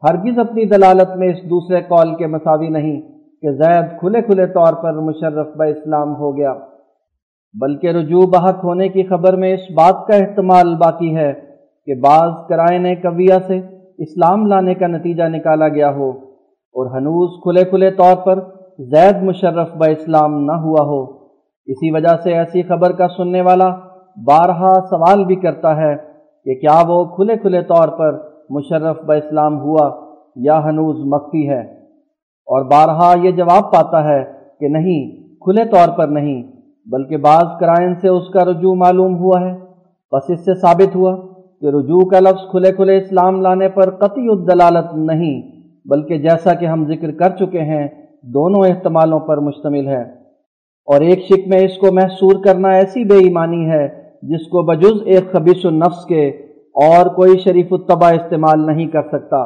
ہرگز اپنی دلالت میں اس دوسرے قول کے مساوی نہیں کہ زید کھلے کھلے طور پر مشرف ب اسلام ہو گیا۔ بلکہ رجوع بحق ہونے کی خبر میں اس بات کا احتمال باقی ہے کہ بعض کرائن کبیا سے اسلام لانے کا نتیجہ نکالا گیا ہو۔ اور ہنوز کھلے کھلے طور پر زید مشرف ب اسلام نہ ہوا ہو۔ اسی وجہ سے ایسی خبر کا سننے والا بارہا سوال بھی کرتا ہے کہ کیا وہ کھلے کھلے طور پر مشرف ب اسلام ہوا یا ہنوز مخفی ہے۔ اور بارہا یہ جواب پاتا ہے کہ نہیں، کھلے طور پر نہیں، بلکہ بعض کرائن سے اس کا رجوع معلوم ہوا ہے۔ بس اس سے ثابت ہوا کہ رجوع کا لفظ کھلے کھلے اسلام لانے پر قطعی الدلالت نہیں۔ بلکہ جیسا کہ ہم ذکر کر چکے ہیں، دونوں احتمالوں پر مشتمل ہے۔ اور ایک شک میں اس کو محسور کرنا ایسی بے ایمانی ہے جس کو بجز ایک خبیص النفس کے اور کوئی شریف الطبع استعمال نہیں کر سکتا۔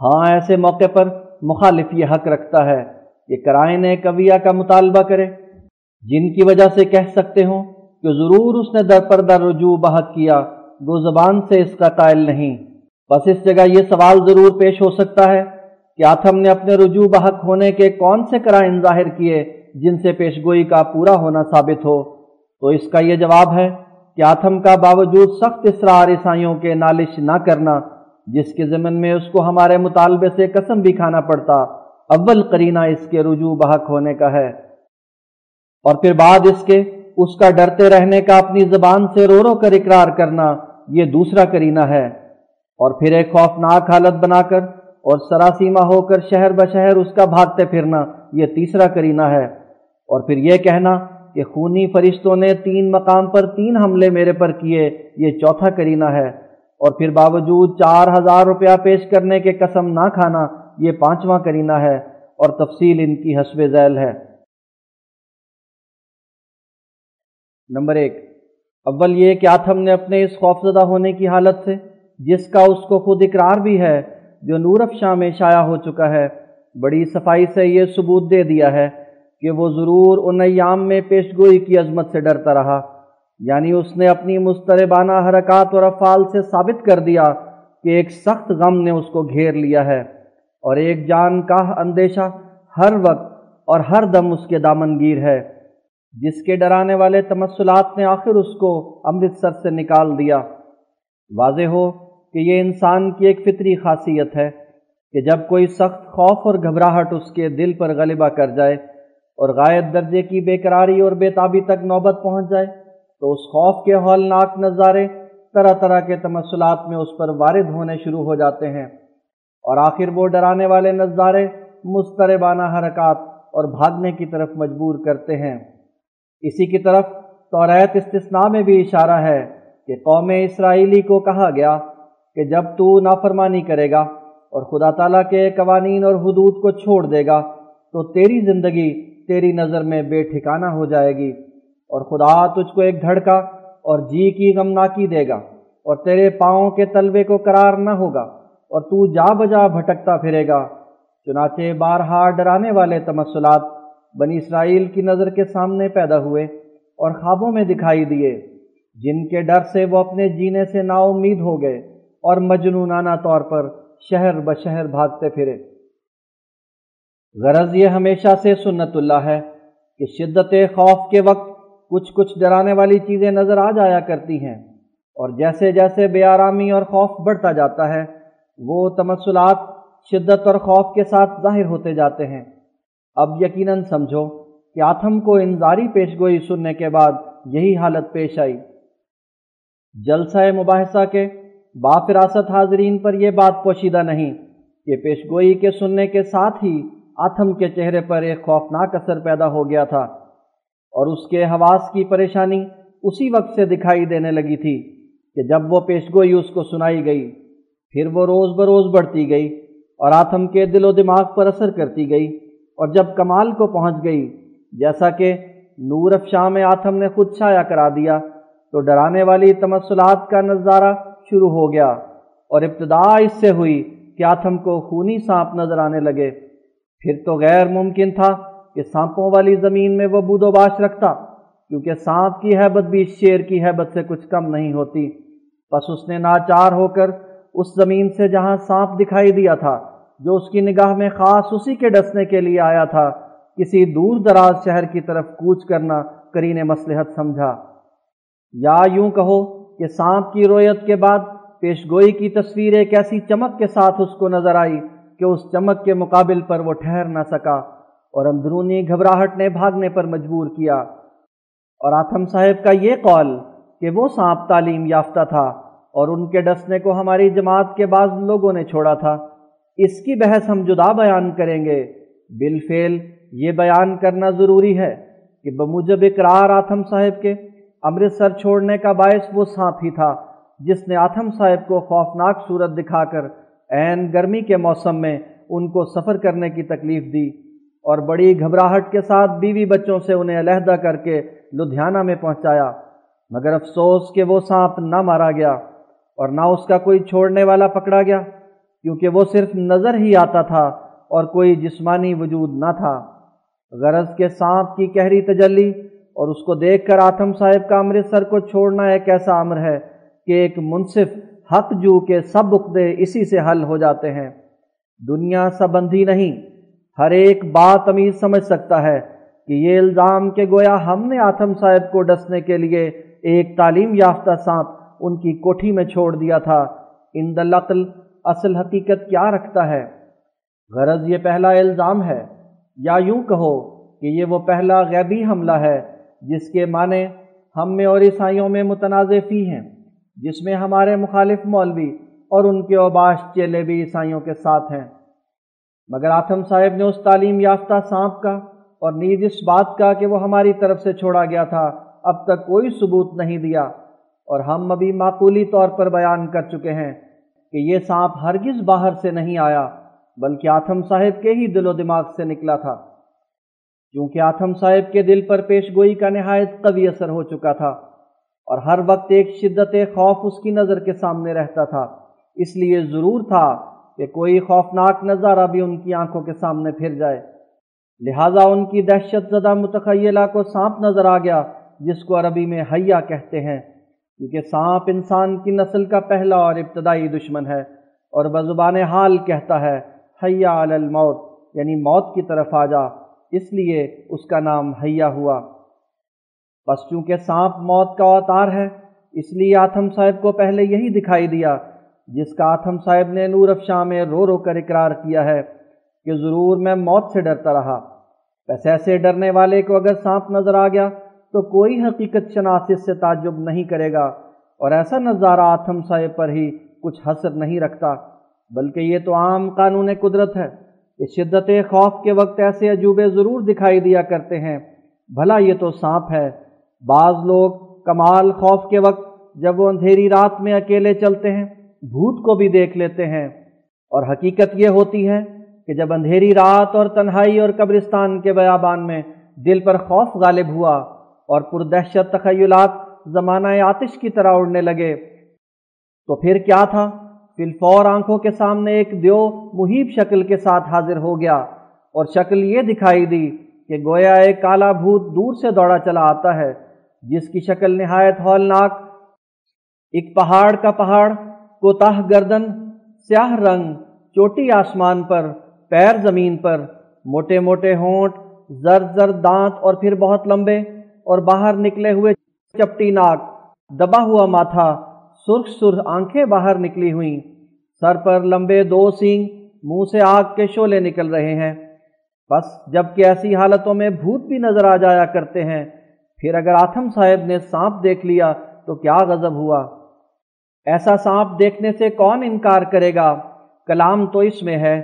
ہاں ایسے موقع پر مخالف یہ حق رکھتا ہے کہ کرائن کبیا کا مطالبہ کرے۔ جن کی وجہ سے کہہ سکتے ہوں کہ ضرور اس نے در پر در رجوع بحق کیا، وہ زبان سے اس کا قائل نہیں۔ بس اس جگہ یہ سوال ضرور پیش ہو سکتا ہے کہ آتھم نے اپنے رجوع بحق ہونے کے کون سے کرائن ظاہر کیے جن سے پیشگوئی کا پورا ہونا ثابت ہو؟ تو اس کا یہ جواب ہے کہ آتھم کا باوجود سخت اسرار عیسائیوں کے نالش نہ کرنا، جس کے ضمن میں اس کو ہمارے مطالبے سے قسم بھی کھانا پڑتا، اول کرینہ اس کے رجوع بحق ہونے کا ہے۔ اور پھر بعد اس کے، اس کا ڈرتے رہنے کا اپنی زبان سے رو رو کر اقرار کرنا، یہ دوسرا کرینہ ہے۔ اور پھر ایک خوفناک حالت بنا کر اور سراسیمہ ہو کر شہر بشہر اس کا بھاگتے پھرنا یہ تیسرا کرینہ ہے۔ اور پھر یہ کہنا کہ خونی فرشتوں نے تین مقام پر تین حملے میرے پر کیے، یہ چوتھا کرینہ ہے۔ اور پھر باوجود چار ہزار روپیہ پیش کرنے کے قسم نہ کھانا، یہ پانچواں کرینہ ہے۔ اور تفصیل ان کی حسب ذیل ہے۔ نمبر ایک، اول یہ کہ آتم نے اپنے اس خوفزدہ ہونے کی حالت سے جس کا اس کو خود اقرار بھی ہے، جو نورف شاہ میں شائع ہو چکا ہے۔ بڑی صفائی سے یہ ثبوت دے دیا ہے کہ وہ ضرور ان ایام میں پیشگوئی کی عظمت سے ڈرتا رہا۔ یعنی اس نے اپنی مستربانہ حرکات اور افعال سے ثابت کر دیا کہ ایک سخت غم نے اس کو گھیر لیا ہے۔ اور ایک جان کا اندیشہ ہر وقت اور ہر دم اس کے دامن گیر ہے۔ جس کے ڈرانے والے تمثلات نے آخر اس کو امرتسر سے نکال دیا۔ واضح ہو کہ یہ انسان کی ایک فطری خاصیت ہے کہ جب کوئی سخت خوف اور گھبراہٹ اس کے دل پر غلبہ کر جائے اور غائب درجے کی بے قراری اور بے تابی تک نوبت پہنچ جائے، تو اس خوف کے ہولناک نظارے طرح طرح کے تمثلات میں اس پر وارد ہونے شروع ہو جاتے ہیں۔ اور آخر وہ ڈرانے والے نظارے مستربانہ حرکات اور بھاگنے کی طرف مجبور کرتے ہیں۔ اسی کی طرف توریت استثناء میں بھی اشارہ ہے کہ قوم اسرائیلی کو کہا گیا کہ جب تو نافرمانی کرے گا اور خدا تعالیٰ کے قوانین اور حدود کو چھوڑ دے گا، تو تیری زندگی تیری نظر میں بے ٹھکانہ ہو جائے گی اور خدا تجھ کو ایک دھڑکا اور جی کی غمناکی دے گا اور تیرے پاؤں کے تلوے کو قرار نہ ہوگا اور تو جا بجا بھٹکتا پھرے گا۔ چنانچہ بارہا ڈرانے والے تمثلات بنی اسرائیل کی نظر کے سامنے پیدا ہوئے اور خوابوں میں دکھائی دیے، جن کے ڈر سے وہ اپنے جینے سے نا امید ہو گئے۔ اور مجنونانہ طور پر شہر بشہر بھاگتے پھرے۔ غرض یہ ہمیشہ سے سنت اللہ ہے کہ شدت خوف کے وقت کچھ کچھ ڈرانے والی چیزیں نظر آ جایا کرتی ہیں اور جیسے جیسے بے آرامی اور خوف بڑھتا جاتا ہے، وہ تمثلات شدت اور خوف کے ساتھ ظاہر ہوتے جاتے ہیں۔ اب یقیناً سمجھو کہ آتم کو انذاری پیش گوئی سننے کے بعد یہی حالت پیش آئی۔ جلسہ مباحثہ کے بافراست حاضرین پر یہ بات پوشیدہ نہیں کہ پیش گوئی کے سننے کے ساتھ ہی آتم کے چہرے پر ایک خوفناک اثر پیدا ہو گیا تھا اور اس کے حواس کی پریشانی اسی وقت سے دکھائی دینے لگی تھی کہ جب وہ پیش گوئی اس کو سنائی گئی، پھر وہ روز بروز بڑھتی گئی اور آتم کے دل و دماغ پر اثر کرتی گئی اور جب کمال کو پہنچ گئی، جیسا کہ نور افشاں میں آتم نے خود شائع کرا دیا تو ڈرانے والی تمثلات کا نظارہ شروع ہو گیا اور ابتدا اس سے ہوئی کہ آتم کو خونی سانپ نظر آنے لگے۔ پھر تو غیر ممکن تھا کہ سانپوں والی زمین میں وہ بود و باش رکھتا، کیونکہ سانپ کی حیبت بھی شیر کی حیبت سے کچھ کم نہیں ہوتی۔ بس اس نے ناچار ہو کر اس زمین سے جہاں سانپ دکھائی دیا تھا، جو اس کی نگاہ میں خاص اسی کے ڈسنے کے لیے آیا تھا، کسی دور دراز شہر کی طرف کوچ کرنا کرین مسلحت سمجھا۔ یا یوں کہو کہ سانپ کی رویت کے بعد پیشگوئی کی تصویر ایک ایسی چمک کے ساتھ اس کو نظر آئی کہ اس چمک کے مقابل پر وہ ٹھہر نہ سکا اور اندرونی گھبراہٹ نے بھاگنے پر مجبور کیا۔ اور آتم صاحب کا یہ قول کہ وہ سانپ تعلیم یافتہ تھا اور ان کے ڈسنے کو ہماری جماعت کے بعض لوگوں نے چھوڑا تھا۔ اس کی بحث ہم جدا بیان کریں گے۔ بالفعل یہ بیان کرنا ضروری ہے کہ بموجب اقرار آتم صاحب کے امرتسر چھوڑنے کا باعث وہ سانپ ہی تھا، جس نے آتم صاحب کو خوفناک صورت دکھا کر عین گرمی کے موسم میں ان کو سفر کرنے کی تکلیف دی اور بڑی گھبراہٹ کے ساتھ بیوی بچوں سے انہیں علیحدہ کر کے لدھیانہ میں پہنچایا۔ مگر افسوس کہ وہ سانپ نہ مارا گیا اور نہ اس کا کوئی چھوڑنے والا پکڑا گیا، کیونکہ وہ صرف نظر ہی آتا تھا اور کوئی جسمانی وجود نہ تھا۔ غرض کے سانپ کی گہری تجلی اور اس کو دیکھ کر آتم صاحب کا امرتسر کو چھوڑنا ایک ایسا امر ہے کہ ایک منصف حق جو کے سب عقدے اسی سے حل ہو جاتے ہیں۔ دنیا سبندھی نہیں، ہر ایک بات امیر سمجھ سکتا ہے کہ یہ الزام کہ گویا ہم نے آتم صاحب کو ڈسنے کے لیے ایک تعلیم یافتہ سانپ ان کی کوٹھی میں چھوڑ دیا تھا۔ ان دلقل اصل حقیقت کیا رکھتا ہے؟ غرض یہ پہلا الزام ہے، یا یوں کہو کہ یہ وہ پہلا غیبی حملہ ہے جس کے معنی ہم میں اور عیسائیوں میں متنازع فی ہیں، جس میں ہمارے مخالف مولوی اور ان کے اوباش چیلے بھی عیسائیوں کے ساتھ ہیں۔ مگر آتم صاحب نے اس تعلیم یافتہ سانپ کا اور نیز اس بات کا کہ وہ ہماری طرف سے چھوڑا گیا تھا، اب تک کوئی ثبوت نہیں دیا۔ اور ہم ابھی معقولی طور پر بیان کر چکے ہیں کہ یہ سانپ ہرگز باہر سے نہیں آیا، بلکہ آتھم صاحب کے ہی دل و دماغ سے نکلا تھا۔ کیونکہ آتھم صاحب کے دل پر پیش گوئی کا نہایت قوی اثر ہو چکا تھا اور ہر وقت ایک شدت خوف اس کی نظر کے سامنے رہتا تھا۔ اس لیے ضرور تھا کہ کوئی خوفناک نظارہ بھی ان کی آنکھوں کے سامنے پھر جائے۔ لہٰذا ان کی دہشت زدہ متخیلہ کو سانپ نظر آ گیا، جس کو عربی میں حیا کہتے ہیں۔ کیونکہ سانپ انسان کی نسل کا پہلا اور ابتدائی دشمن ہے اور بزبان حال کہتا ہے، حیا علی الموت یعنی موت کی طرف آ جا۔ اس لیے اس کا نام حیا ہوا۔ بس چونکہ سانپ موت کا اوتار ہے، اس لیے آتھم صاحب کو پہلے یہی دکھائی دیا، جس کا آتھم صاحب نے نور افشاں میں رو رو کر اقرار کیا ہے کہ ضرور میں موت سے ڈرتا رہا۔ بس ایسے ڈرنے والے کو اگر سانپ نظر آ گیا تو کوئی حقیقت شناس اس سے تعجب نہیں کرے گا، اور ایسا نظارہ آتھم صاحب پر ہی کچھ حسر نہیں رکھتا، بلکہ یہ تو عام قانون قدرت ہے۔ کہ شدت خوف کے وقت ایسے عجوبے ضرور دکھائی دیا کرتے ہیں۔ بھلا یہ تو سانپ ہے۔ بعض لوگ کمال خوف کے وقت جب وہ اندھیری رات میں اکیلے چلتے ہیں، بھوت کو بھی دیکھ لیتے ہیں۔ اور حقیقت یہ ہوتی ہے کہ جب اندھیری رات اور تنہائی اور قبرستان کے بیابان میں دل پر خوف غالب ہوا اور پردہشت تخیلات زمانہ آتش کی طرح اڑنے لگے، تو پھر کیا تھا؟ فلفور آنکھوں کے سامنے ایک دیو محیب شکل کے ساتھ حاضر ہو گیا اور شکل یہ دکھائی دی کہ گویا ایک کالا بھوت دور سے دوڑا چلا آتا ہے، جس کی شکل نہایت ہولناک، ایک پہاڑ کا پہاڑ، کوتاہ گردن، سیاہ رنگ، چوٹی آسمان پر، پیر زمین پر، موٹے موٹے ہونٹ، زرد زرد دانت اور پھر بہت لمبے اور باہر نکلے ہوئے چپٹی ناک، دبا ہوا ماتھا سرخ سرخ آنکھیں باہر نکلی ہوئیں۔ سر پر لمبے دو سینگ، منہ سے آگ کے شولے نکل رہے ہیں۔ بس جبکہ ایسی حالتوں میں بھوت بھی نظر آ جایا کرتے ہیں، پھر اگر آتھم صاحب نے سانپ دیکھ لیا تو کیا غضب ہوا۔ ایسا سانپ دیکھنے سے کون انکار کرے گا؟ کلام تو اس میں ہے۔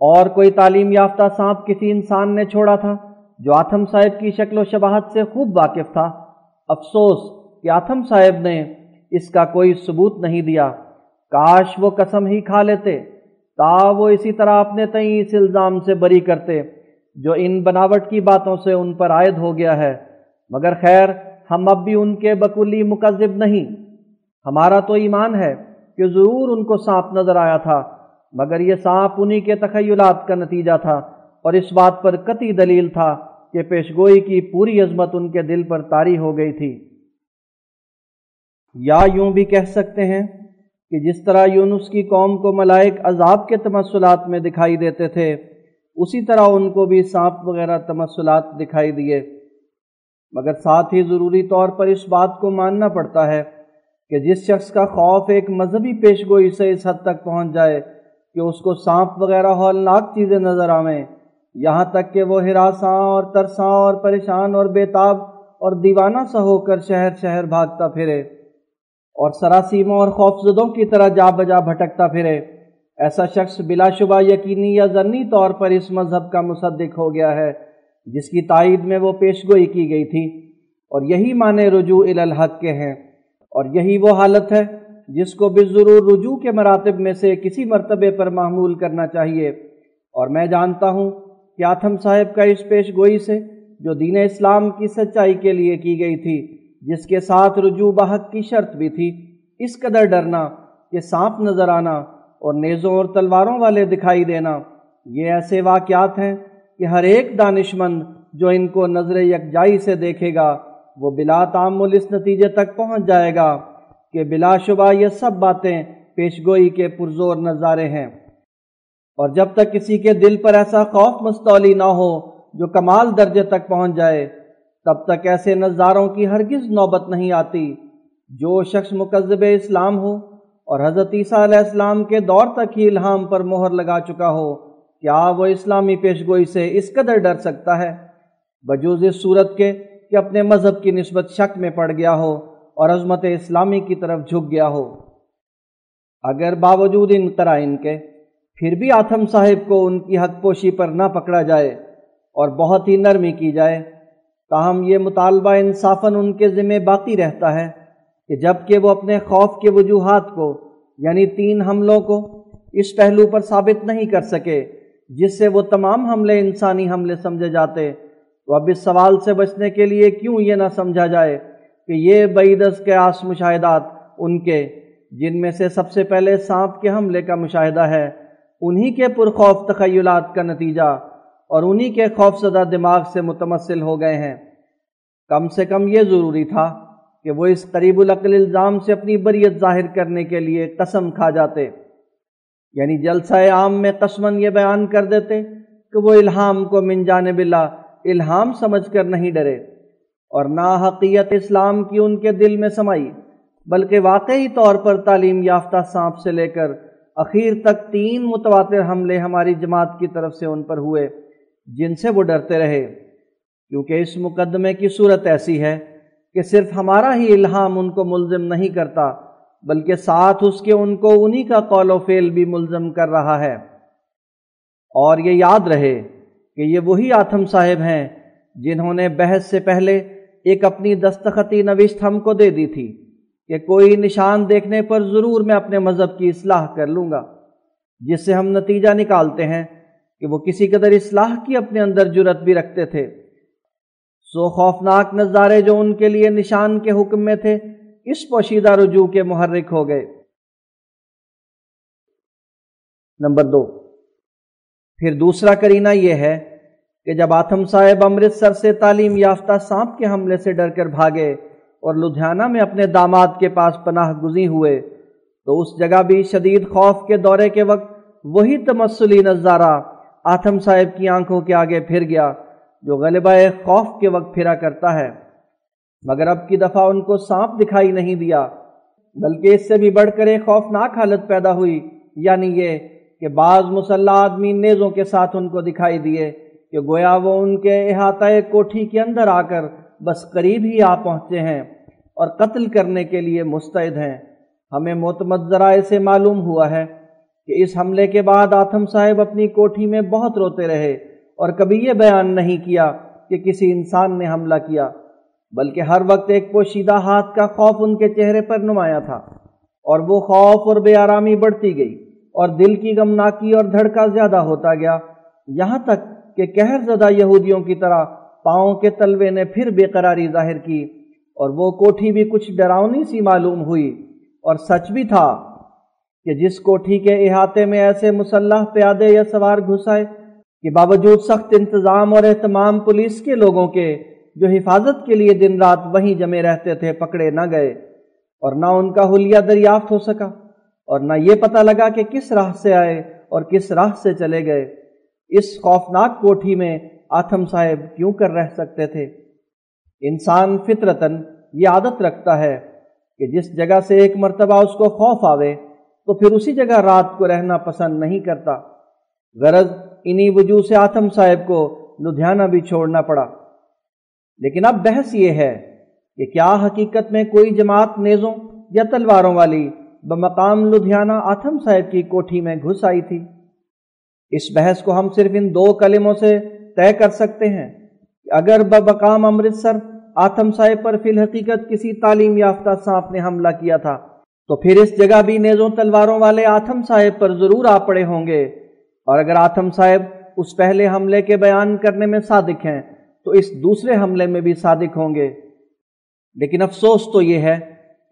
اور کوئی تعلیم یافتہ سانپ کسی انسان نے چھوڑا تھا جو آتھم صاحب کی شکل و شباہت سے خوب واقف تھا؟ افسوس کہ آتھم صاحب نے اس کا کوئی ثبوت نہیں دیا۔ کاش وہ قسم ہی کھا لیتے۔ تا وہ اسی طرح اپنے تئیں اس الزام سے بری کرتے جو ان بناوٹ کی باتوں سے ان پر عائد ہو گیا ہے۔ مگر خیر، ہم اب بھی ان کے بکلی مکذب نہیں۔ ہمارا تو ایمان ہے کہ ضرور ان کو سانپ نظر آیا تھا، مگر یہ سانپ انہی کے تخیلات کا نتیجہ تھا اور اس بات پر قطعی دلیل تھا کہ پیشگوئی کی پوری عظمت ان کے دل پر تاری ہو گئی تھی۔ یا یوں بھی کہہ سکتے ہیں کہ جس طرح یونس کی قوم کو ملائک عذاب کے تمثلات میں دکھائی دیتے تھے، اسی طرح ان کو بھی سانپ وغیرہ تمثلات دکھائی دیے۔ مگر ساتھ ہی ضروری طور پر اس بات کو ماننا پڑتا ہے کہ جس شخص کا خوف ایک مذہبی پیشگوئی سے اس حد تک پہنچ جائے کہ اس کو سانپ وغیرہ ہولناک چیزیں نظر آویں، یہاں تک کہ وہ ہراساں اور ترساں اور پریشان اور بےتاب اور دیوانہ سا ہو کر شہر شہر بھاگتا پھرے۔ اور سراسیموں اور خوفزدوں کی طرح جا بجا بھٹکتا پھرے۔ ایسا شخص بلا شبہ یقینی یا ضنی طور پر اس مذہب کا مصدق ہو گیا ہے، جس کی تائید میں وہ پیشگوئی کی گئی تھی۔ اور یہی معنی رجوع الحق کے ہیں۔ اور یہی وہ حالت ہے جس کو بضرور رجوع کے مراتب میں سے کسی مرتبے پر معمول کرنا چاہیے۔ اور میں جانتا ہوں کہ آتھم صاحب کا اس پیش گوئی سے، جو دین اسلام کی سچائی کے لیے کی گئی تھی جس کے ساتھ رجوع بحق کی شرط بھی تھی، اس قدر ڈرنا کہ سانپ نظر آنا اور نیزوں اور تلواروں والے دکھائی دینا، یہ ایسے واقعات ہیں کہ ہر ایک دانش مند جو ان کو نظر یکجائی سے دیکھے گا، وہ بلا تعمل اس نتیجے تک پہنچ جائے گا کہ بلا شبہ یہ سب باتیں پیشگوئی کے پرزور نظارے ہیں۔ اور جب تک کسی کے دل پر ایسا خوف مستولی نہ ہو جو کمال درجے تک پہنچ جائے تب تک ایسے نظاروں کی ہرگز نوبت نہیں آتی جو شخص مقذب اسلام ہو اور حضرت عیسیٰ علیہ السلام کے دور تک ہی الہام پر مہر لگا چکا ہو، کیا وہ اسلامی پیشگوئی سے اس قدر ڈر سکتا ہے؟ بجوز اس صورت کے کہ اپنے مذہب کی نسبت شک میں پڑ گیا ہو اور عظمت اسلامی کی طرف جھک گیا ہو۔ اگر باوجود ان قرائن کے پھر بھی آتھم صاحب کو ان کی حق پوشی پر نہ پکڑا جائے اور بہت ہی نرمی کی جائے تاہم یہ مطالبہ انصافاً ان کے ذمہ باقی رہتا ہے کہ جبکہ وہ اپنے خوف کے وجوہات کو یعنی تین حملوں کو اس پہلو پر ثابت نہیں کر سکے، جس سے وہ تمام حملے انسانی حملے سمجھے جاتے۔ تو اب اس سوال سے بچنے کے لیے کیوں یہ نہ سمجھا جائے کہ یہ بعیدز کے آس مشاہدات ان کے، جن میں سے سب سے پہلے سانپ کے حملے کا مشاہدہ ہے، انہی کے پرخوف تخیلات کا نتیجہ اور انہی کے خوف زدہ دماغ سے متمثل ہو گئے ہیں۔ کم سے کم یہ ضروری تھا کہ وہ اس قریب العقل الزام سے اپنی بریت ظاہر کرنے کے لیے قسم کھا جاتے۔ یعنی جلسہ عام میں قسمن یہ بیان کر دیتے کہ وہ الہام کو من جانب اللہ الہام سمجھ کر نہیں ڈرے اور نہ حقیت اسلام کی ان کے دل میں سمائی، بلکہ واقعی طور پر تعلیم یافتہ سانپ سے لے کر اخیر تک تین متواتر حملے ہماری جماعت کی طرف سے ان پر ہوئے۔ جن سے وہ ڈرتے رہے۔ کیونکہ اس مقدمے کی صورت ایسی ہے کہ صرف ہمارا ہی الہام ان کو ملزم نہیں کرتا، بلکہ ساتھ اس کے ان کو انہی کا قول و فعل بھی ملزم کر رہا ہے۔ اور یہ یاد رہے کہ یہ وہی آتم صاحب ہیں جنہوں نے بحث سے پہلے ایک اپنی دستخطی نوشت ہم کو دے دی تھی کہ کوئی نشان دیکھنے پر ضرور میں اپنے مذہب کی اصلاح کر لوں گا، جس سے ہم نتیجہ نکالتے ہیں۔ کہ وہ کسی قدر اصلاح کی اپنے اندر جرت بھی رکھتے تھے۔ سو خوفناک نظارے جو ان کے لیے نشان کے حکم میں تھے، اس پوشیدہ رجوع کے محرک ہو گئے۔ نمبر دو۔ پھر دوسرا کرینہ یہ ہے کہ جب آتم صاحب امرتسر سے تعلیم یافتہ سانپ کے حملے سے ڈر کر بھاگے اور لدھیانہ میں اپنے داماد کے پاس پناہ گزی ہوئے، تو اس جگہ بھی شدید خوف کے دورے کے وقت وہی تمسلی نظارہ آتم صاحب کی آنکھوں کے آگے پھر گیا، جو غلبہ خوف کے وقت پھرا کرتا ہے۔ مگر اب کی دفعہ ان کو سانپ دکھائی نہیں دیا، بلکہ اس سے بھی بڑھ کر ایک خوفناک حالت پیدا ہوئی۔ یعنی یہ کہ بعض مسلح آدمی نیزوں کے ساتھ ان کو دکھائی دیے کہ گویا وہ ان کے احاطۂ کوٹھی کے اندر آ کر بس قریب ہی آ پہنچے ہیں اور قتل کرنے کے لیے مستعد ہیں۔ ہمیں معتمد ذرائع سے معلوم ہوا ہے کہ اس حملے کے بعد آتم صاحب اپنی کوٹھی میں بہت روتے رہے اور کبھی یہ بیان نہیں کیا کہ کسی انسان نے حملہ کیا، بلکہ ہر وقت ایک پوشیدہ ہاتھ کا خوف ان کے چہرے پر نمایاں تھا اور وہ خوف اور بے آرامی بڑھتی گئی اور دل کی غمناکی اور دھڑکا زیادہ ہوتا گیا۔ یہاں تک کہ کہر زدہ یہودیوں کی طرح پاؤں کے تلوے نے پھر بے قراری ظاہر کی اور وہ کوٹھی بھی کچھ ڈراؤنی سی معلوم ہوئی اور سچ بھی تھا کہ جس کوٹھی کے احاطے میں ایسے مسلح، پیادے یا سوار گھسائے، کہ باوجود سخت انتظام اور اہتمام پولیس کے لوگوں کے جو حفاظت کے لیے دن رات وہیں جمے رہتے تھے، پکڑے نہ گئے اور نہ ان کا حلیہ دریافت ہو سکا اور نہ یہ پتہ لگا کہ کس راہ سے آئے اور کس راہ سے چلے گئے۔ اس خوفناک کوٹھی میں آتم صاحب کیوں کر رہ سکتے تھے؟ انسان فطرتن یہ عادت رکھتا ہے کہ جس جگہ سے ایک مرتبہ اس کو خوف آوے تو پھر اسی جگہ رات کو رہنا پسند نہیں کرتا۔ غرض انہی وجوہ سے آتم صاحب کو لدھیانہ بھی چھوڑنا پڑا۔ لیکن اب بحث یہ ہے کہ کیا حقیقت میں کوئی جماعت نیزوں یا تلواروں والی بمقام لدھیانہ آتم صاحب کی کوٹھی میں گھس آئی تھی؟ اس بحث کو ہم صرف ان دو کلموں سے طے کر سکتے ہیں کہ اگر بمقام امرتسر آتم صاحب پر فی الحقیقت کسی تعلیم یافتہ سانپ نے حملہ کیا تھا تو پھر اس جگہ بھی نیزوں تلواروں والے آتم صاحب پر ضرور آ پڑے ہوں گے۔ اور اگر آتم صاحب اس پہلے حملے کے بیان کرنے میں صادق ہیں، تو اس دوسرے حملے میں بھی صادق ہوں گے۔ لیکن افسوس تو یہ ہے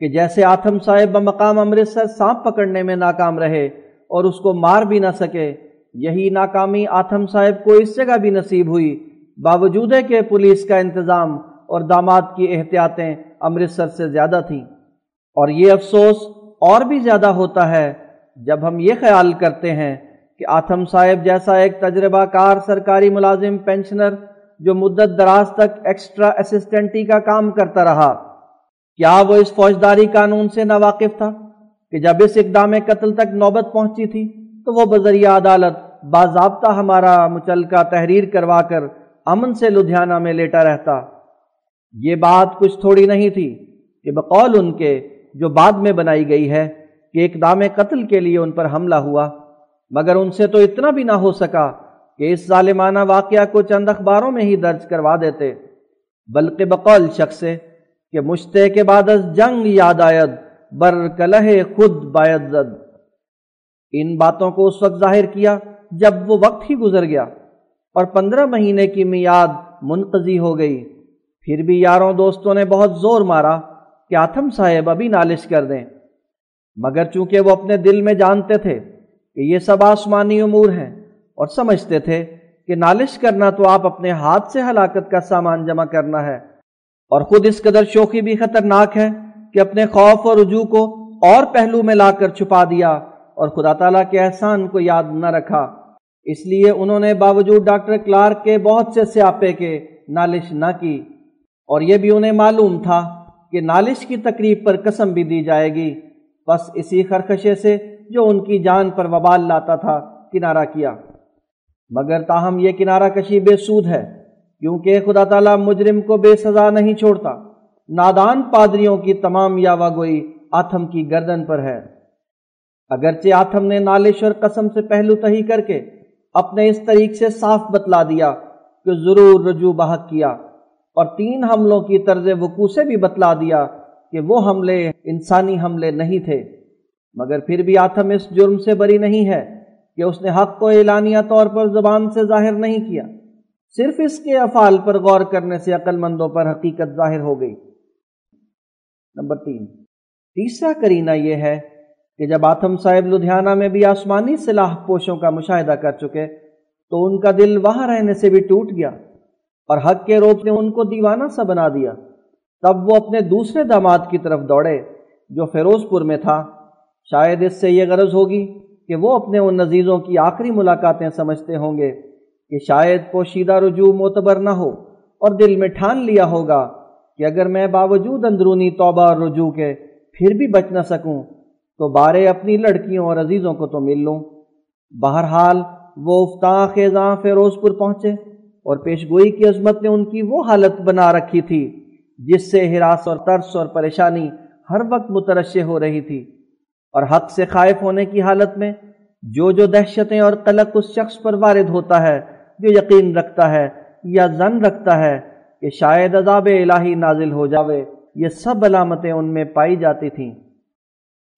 کہ جیسے آتم صاحب بمقام امرتسر سانپ پکڑنے میں ناکام رہے اور اس کو مار بھی نہ سکے، یہی ناکامی آتم صاحب کو اس جگہ بھی نصیب ہوئی۔ باوجود ہے کہ پولیس کا انتظام اور داماد کی احتیاطیں امرتسر سے زیادہ تھیں۔ اور یہ افسوس اور بھی زیادہ ہوتا ہے جب ہم یہ خیال کرتے ہیں کہ آتم صاحب جیسا ایک تجربہ کار سرکاری ملازم پینشنر جو مدت دراز تک ایکسٹرا اسسٹنٹی کا کام کرتا رہا، کیا وہ اس فوجداری قانون سے ناواقف تھا کہ جب اس اقدام قتل تک نوبت پہنچی تھی تو وہ بذریعہ عدالت باضابطہ ہمارا مچلکہ تحریر کروا کر امن سے لدھیانہ میں لیٹا رہتا۔ یہ بات کچھ تھوڑی نہیں تھی کہ بقول ان کے جو بعد میں بنائی گئی ہے کہ اقدام قتل کے لیے ان پر حملہ ہوا، مگر ان سے تو اتنا بھی نہ ہو سکا کہ اس ظالمانہ واقعہ کو چند اخباروں میں ہی درج کروا دیتے۔ بلکہ بقول شخص کہ مشتے کے بعد از جنگ یاد آید، بر کلہ خود باید زد۔ ان باتوں کو اس وقت ظاہر کیا جب وہ وقت ہی گزر گیا اور پندرہ مہینے کی میاد منقضی ہو گئی۔ پھر بھی یاروں دوستوں نے بہت زور مارا کہ آتم صاحب ابھی نالش کر دیں۔ مگر چونکہ وہ اپنے دل میں جانتے تھے کہ یہ سب آسمانی امور ہیں اور سمجھتے تھے کہ نالش کرنا تو آپ اپنے ہاتھ سے ہلاکت کا سامان جمع کرنا ہے، اور خود اس قدر شوخی بھی خطرناک ہے کہ اپنے خوف اور رجوع کو اور پہلو میں لا کر چھپا دیا اور خدا تعالیٰ کے احسان کو یاد نہ رکھا۔ اس لیے انہوں نے باوجود ڈاکٹر کلارک کے بہت سے سیاپے کے نالش نہ کی، اور یہ بھی انہیں معلوم تھا۔ کہ نالش کی تقریب پر قسم بھی دی جائے گی۔ بس اسی خرخشے سے جو ان کی جان پر وبال لاتا تھا، کنارہ کیا۔ مگر تاہم یہ کنارہ کشی بے سود ہے، کیونکہ خدا تعالیٰ مجرم کو بے سزا نہیں چھوڑتا۔ نادان پادریوں کی تمام یاوا گوئی آتھم کی گردن پر ہے۔ اگرچہ آتھم نے نالش اور قسم سے پہلو تہی کر کے اپنے اس طریق سے صاف بتلا دیا کہ ضرور رجوع بحق کیا۔ اور تین حملوں کی طرز وقوع سے بھی بتلا دیا کہ وہ حملے انسانی حملے نہیں تھے۔ مگر پھر بھی آتم اس جرم سے بری نہیں ہے کہ اس نے حق کو اعلانیہ طور پر زبان سے ظاہر نہیں کیا۔ صرف اس کے افعال پر غور کرنے سے عقل مندوں پر حقیقت ظاہر ہو گئی۔ نمبر تین۔ تیسرا کرینہ یہ ہے کہ جب آتم صاحب لدھیانہ میں بھی آسمانی سلاح پوشوں کا مشاہدہ کر چکے تو ان کا دل وہاں رہنے سے بھی ٹوٹ گیا۔ اور حق کے روپ نے ان کو دیوانہ سا بنا دیا۔ تب وہ اپنے دوسرے داماد کی طرف دوڑے جو فیروز پور میں تھا۔ شاید اس سے یہ غرض ہوگی کہ وہ اپنے ان نزیزوں کی آخری ملاقاتیں سمجھتے ہوں گے کہ شاید پوشیدہ رجوع معتبر نہ ہو اور دل میں ٹھان لیا ہوگا کہ اگر میں باوجود اندرونی توبہ اور رجوع کے پھر بھی بچ نہ سکوں تو بارے اپنی لڑکیوں اور عزیزوں کو تو مل لوں۔ بہرحال وہ افتاں خیزاں فیروز پور پہنچے۔ اور پیشگوئی کی عظمت نے ان کی وہ حالت بنا رکھی تھی جس سے ہراس اور ترس اور پریشانی ہر وقت مترشے ہو رہی تھی۔ اور حق سے خائف ہونے کی حالت میں جو جو دہشتیں اور قلق اس شخص پر وارد ہوتا ہے، جو یقین رکھتا ہے یا زن رکھتا ہے کہ شاید عذاب الہی نازل ہو جاوے، یہ سب علامتیں ان میں پائی جاتی تھیں۔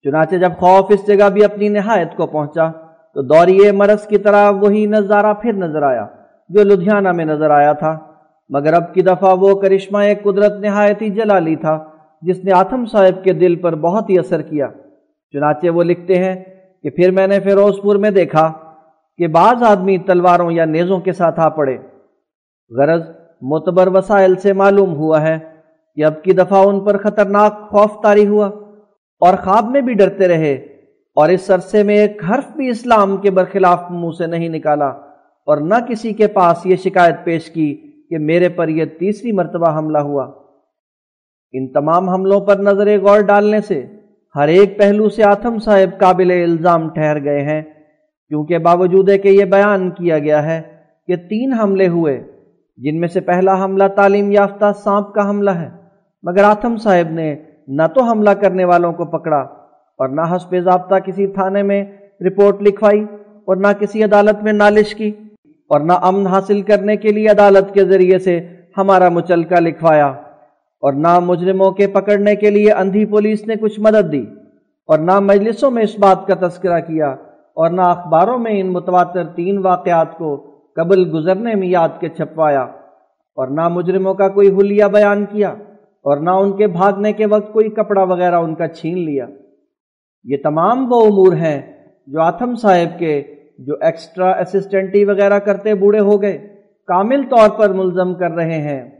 چنانچہ جب خوف اس جگہ بھی اپنی نہایت کو پہنچا، تو دوریے مرض کی طرح وہی نظارہ پھر نظر آیا۔ جو لدھیانہ میں نظر آیا تھا۔ مگر اب کی دفعہ وہ کرشمہ ایک قدرت نہایت ہی جلالی تھا، جس نے آتم صاحب کے دل پر بہت ہی اثر کیا۔ چنانچہ وہ لکھتے ہیں کہ پھر میں نے فیروز پور میں دیکھا کہ بعض آدمی تلواروں یا نیزوں کے ساتھ آ پڑے۔ غرض، معتبر وسائل سے معلوم ہوا ہے کہ اب کی دفعہ ان پر خطرناک خوف تاری ہوا اور خواب میں بھی ڈرتے رہے اور اس عرصے میں ایک حرف بھی اسلام کے برخلاف منہ سے نہیں نکالا۔ اور نہ کسی کے پاس یہ شکایت پیش کی کہ میرے پر یہ تیسری مرتبہ حملہ ہوا۔ ان تمام حملوں پر نظر غور ڈالنے سے ہر ایک پہلو سے آتم صاحب قابل الزام ٹھہر گئے ہیں، کیونکہ باوجود ہے کہ یہ بیان کیا گیا ہے کہ تین حملے ہوئے، جن میں سے پہلا حملہ تعلیم یافتہ سانپ کا حملہ ہے، مگر آتم صاحب نے نہ تو حملہ کرنے والوں کو پکڑا اور نہ حسب ضابطہ کسی تھانے میں رپورٹ لکھوائی اور نہ کسی عدالت میں نالش کی۔ اور نہ امن حاصل کرنے کے لیے عدالت کے ذریعے سے ہمارا مچلکا لکھوایا اور نہ مجرموں کے پکڑنے کے لیے اندھی پولیس نے کچھ مدد دی اور نہ مجلسوں میں اس بات کا تذکرہ کیا اور نہ اخباروں میں ان متواتر تین واقعات کو قبل گزرنے میں یاد کے چھپوایا اور نہ مجرموں کا کوئی حلیہ بیان کیا اور نہ ان کے بھاگنے کے وقت کوئی کپڑا وغیرہ ان کا چھین لیا۔ یہ تمام وہ امور ہیں جو آتم صاحب کے جو ایکسٹرا اسسٹنٹی وغیرہ کرتے بوڑھے ہو گئے، کامل طور پر ملزم کر رہے ہیں۔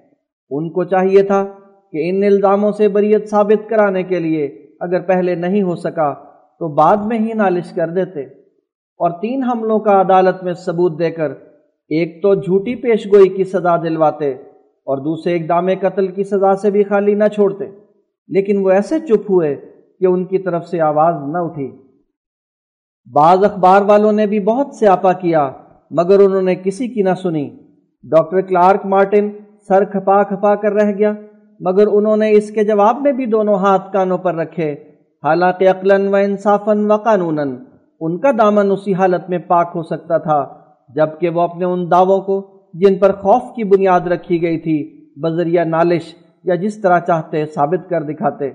ان کو چاہیے تھا کہ ان الزاموں سے بریت ثابت کرانے کے لیے اگر پہلے نہیں ہو سکا تو بعد میں ہی نالش کر دیتے۔ اور تین حملوں کا عدالت میں ثبوت دے کر ایک تو جھوٹی پیش گوئی کی سزا دلواتے اور دوسرے اقدام قتل کی سزا سے بھی خالی نہ چھوڑتے۔ لیکن وہ ایسے چپ ہوئے کہ ان کی طرف سے آواز نہ اٹھی۔ بعض اخبار والوں نے بھی بہت سیاپا کیا، مگر انہوں نے کسی کی نہ سنی۔ ڈاکٹر کلارک مارٹن سر کھپا کھپا کر رہ گیا، مگر انہوں نے اس کے جواب میں بھی دونوں ہاتھ کانوں پر رکھے۔ حالانکہ عقلاً و انصافاً و قانون ان کا دامن اسی حالت میں پاک ہو سکتا تھا، جبکہ وہ اپنے ان دعووں کو جن پر خوف کی بنیاد رکھی گئی تھی، بذریعہ نالش یا جس طرح چاہتے ثابت کر دکھاتے۔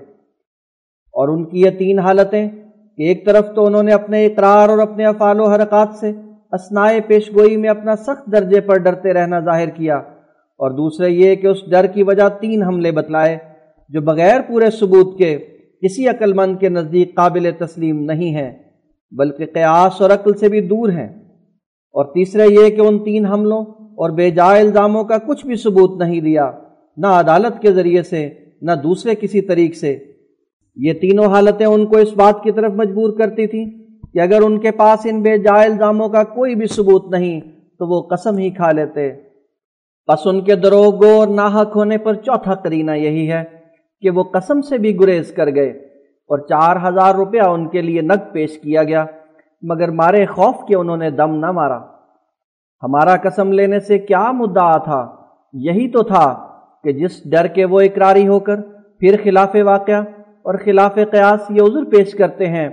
اور ان کی یہ تین حالتیں کہ ایک طرف تو انہوں نے اپنے اقرار اور اپنے افعال و حرکات سے اسنائے پیش گوئی میں اپنا سخت درجے پر ڈرتے رہنا ظاہر کیا، اور دوسرے یہ کہ اس ڈر کی وجہ تین حملے بتلائے جو بغیر پورے ثبوت کے کسی عقل مند کے نزدیک قابل تسلیم نہیں ہے بلکہ قیاس اور عقل سے بھی دور ہیں۔ اور تیسرے یہ کہ ان تین حملوں اور بے جا الزاموں کا کچھ بھی ثبوت نہیں دیا، نہ عدالت کے ذریعے سے، نہ دوسرے کسی طریق سے۔ یہ تینوں حالتیں ان کو اس بات کی طرف مجبور کرتی تھیں کہ اگر ان کے پاس ان بے جا الزاموں کا کوئی بھی ثبوت نہیں، تو وہ قسم ہی کھا لیتے۔ بس ان کے دروغ اور ناحق ہونے پر چوتھا کرینہ یہی ہے کہ وہ قسم سے بھی گریز کر گئے اور چار ہزار روپیہ ان کے لیے نگ پیش کیا گیا، مگر مارے خوف کے انہوں نے دم نہ مارا۔ ہمارا قسم لینے سے کیا مدعا تھا؟ یہی تو تھا کہ جس ڈر کے وہ اقراری ہو کر پھر خلاف واقعہ اور خلاف قیاس یہ عذر پیش کرتے ہیں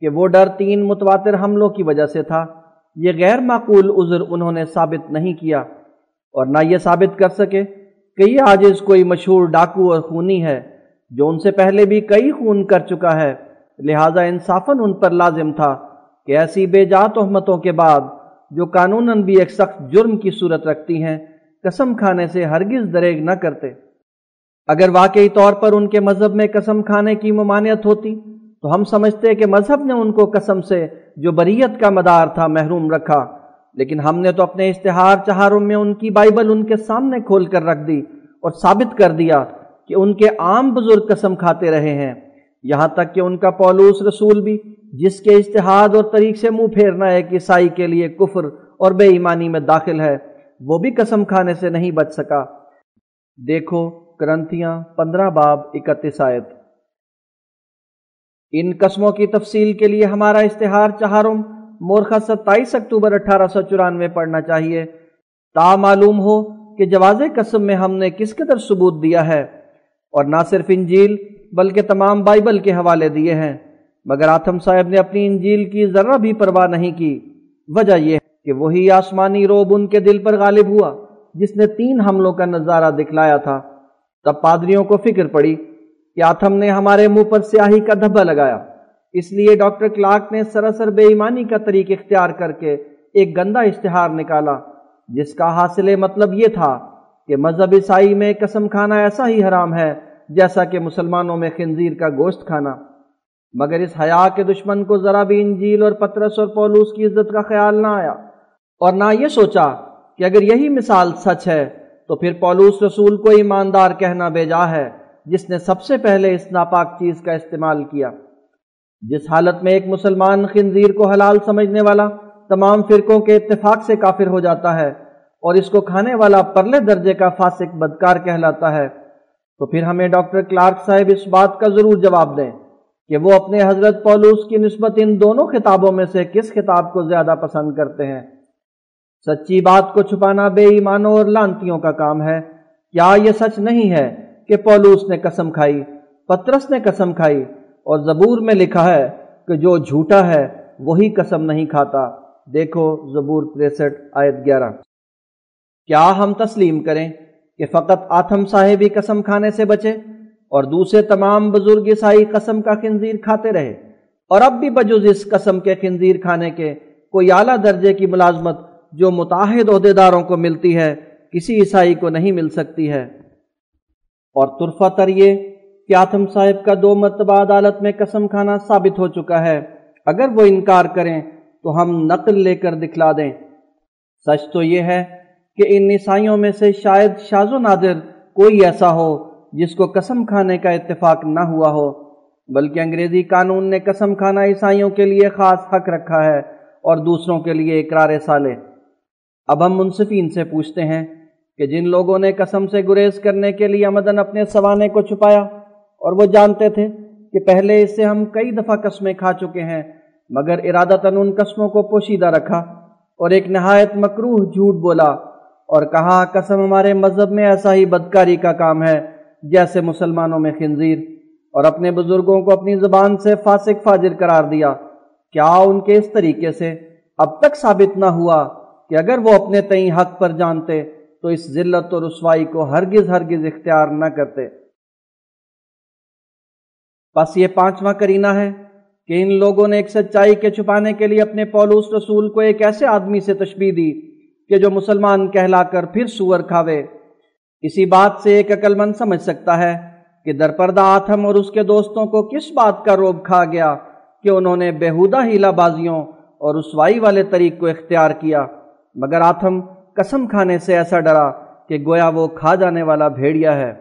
کہ وہ ڈر تین متواتر حملوں کی وجہ سے تھا۔ یہ غیر معقول عذر انہوں نے ثابت نہیں کیا اور نہ یہ ثابت کر سکے کہ یہ عاجز کوئی مشہور ڈاکو اور خونی ہے جو ان سے پہلے بھی کئی خون کر چکا ہے۔ لہذا انصافاً ان پر لازم تھا کہ ایسی بے جا تہمتوں کے بعد جو قانوناً بھی ایک سخت جرم کی صورت رکھتی ہیں، قسم کھانے سے ہرگز دریگ نہ کرتے۔ اگر واقعی طور پر ان کے مذہب میں قسم کھانے کی ممانعت ہوتی، تو ہم سمجھتے کہ مذہب نے ان کو قسم سے جو بریت کا مدار تھا محروم رکھا، لیکن ہم نے تو اپنے اشتہار چہاروں میں ان کی بائبل ان کے سامنے کھول کر رکھ دی اور ثابت کر دیا کہ ان کے عام بزرگ قسم کھاتے رہے ہیں۔ یہاں تک کہ ان کا پولوس رسول بھی، جس کے اشتہاد اور طریق سے منہ پھیرنا ہے کہ عیسائی کے لیے کفر اور بے ایمانی میں داخل ہے، وہ بھی قسم کھانے سے نہیں بچ سکا۔ دیکھو کرنتیاں پندرہ باب اکتیس آیت۔ ان قسموں کی تفصیل کے لیے ہمارا اشتہار چہارم، مورخہ ستائیس اکتوبر اٹھارہ سو چورانوے پڑھنا چاہیے۔ تا معلوم ہو کہ جواز قسم میں ہم نے کس قدر ثبوت دیا ہے۔ اور نہ صرف انجیل، بلکہ تمام بائبل کے حوالے دیے ہیں۔ مگر آتم صاحب نے اپنی انجیل کی ذرہ بھی پرواہ نہیں کی۔ وجہ یہ ہے کہ وہی آسمانی روب ان کے دل پر غالب ہوا، جس نے تین حملوں کا نظارہ دکھلایا تھا۔ تب پادریوں کو فکر پڑی کہ آتھم نے ہمارے منہ پر سیاہی کا دھبا لگایا۔ اس لیے ڈاکٹر کلارک نے سراسر بے ایمانی کا طریق اختیار کر کے ایک گندا اشتہار نکالا، جس کا حاصل مطلب یہ تھا کہ مذہب عیسائی میں قسم کھانا ایسا ہی حرام ہے جیسا کہ مسلمانوں میں خنزیر کا گوشت کھانا۔ مگر اس حیا کے دشمن کو ذرا بھی انجیل اور پترس اور پولوس کی عزت کا خیال نہ آیا۔ اور نہ یہ سوچا کہ اگر یہی مثال سچ ہے تو پھر پولوس رسول کو ایماندار کہنا بیجا ہے، جس نے سب سے پہلے اس ناپاک چیز کا استعمال کیا۔ جس حالت میں ایک مسلمان خنزیر کو حلال سمجھنے والا تمام فرقوں کے اتفاق سے کافر ہو جاتا ہے اور اس کو کھانے والا پرلے درجے کا فاسق بدکار کہلاتا ہے، تو پھر ہمیں ڈاکٹر کلارک صاحب اس بات کا ضرور جواب دیں کہ وہ اپنے حضرت پولوس کی نسبت ان دونوں خطابوں میں سے کس خطاب کو زیادہ پسند کرتے ہیں۔ سچی بات کو چھپانا بے ایمانوں اور لانتیوں کا کام ہے۔ کیا یہ سچ نہیں ہے کہ پولوس نے قسم کھائی، پترس نے قسم کھائی اور زبور میں لکھا ہے کہ جو جھوٹا ہے وہی قسم نہیں کھاتا۔ دیکھو زبور تریسٹھ آیت گیارہ۔ کیا ہم تسلیم کریں کہ فقط آتم صاحب ہی قسم کھانے سے بچے اور دوسرے تمام بزرگ عیسائی قسم کا خنزیر کھاتے رہے؟ اور اب بھی بجز اس قسم کے خنزیر کھانے کے کوئی اعلیٰ درجے کی ملازمت جو متحد عہدیداروں کو ملتی ہے، کسی عیسائی کو نہیں مل سکتی ہے۔ اور ترفہ تر یہ کہ آتم صاحب کا دو مرتبہ عدالت میں قسم کھانا ثابت ہو چکا ہے؟ اگر وہ انکار کریں، تو ہم نقل لے کر دکھلا دیں۔ سچ تو یہ ہے کہ ان عیسائیوں میں سے شاید شاز و نادر کوئی ایسا ہو جس کو قسم کھانے کا اتفاق نہ ہوا ہو، بلکہ انگریزی قانون نے قسم کھانا عیسائیوں کے لیے خاص حق رکھا ہے اور دوسروں کے لیے اقرار سالے اب ہم منصفین سے پوچھتے ہیں کہ جن لوگوں نے قسم سے گریز کرنے کے لیے آمدن اپنے سوانے کو چھپایا اور وہ جانتے تھے کہ پہلے اس سے ہم کئی دفعہ قسمیں کھا چکے ہیں، مگر ارادہ ان قسموں کو پوشیدہ رکھا اور ایک نہایت مکروح جھوٹ بولا اور کہا، قسم ہمارے مذہب میں ایسا ہی بدکاری کا کام ہے جیسے مسلمانوں میں خنزیر اور اپنے بزرگوں کو اپنی زبان سے فاسق فاجر قرار دیا۔ کیا ان کے اس طریقے سے اب تک ثابت نہ ہوا کہ اگر وہ اپنے تئیں حق پر جانتے، تو اس ذلت و رسوائی کو ہرگز ہرگز اختیار نہ کرتے۔ بس یہ پانچواں کرینہ ہے کہ ان لوگوں نے ایک سچائی کے چھپانے کے لیے اپنے پولوس رسول کو ایک ایسے آدمی سے تشبیح دی کہ جو مسلمان کہلا کر پھر سور کھاوے۔ اسی بات سے ایک عقل مند سمجھ سکتا ہے کہ درپردہ آتھم اور اس کے دوستوں کو کس بات کا روب کھا گیا کہ انہوں نے بےحودہ ہیلا بازیوں اور رسوائی والے طریق کو اختیار کیا۔ مگر آتھم قسم کھانے سے ایسا ڈرا کہ گویا وہ کھا جانے والا بھیڑیا ہے۔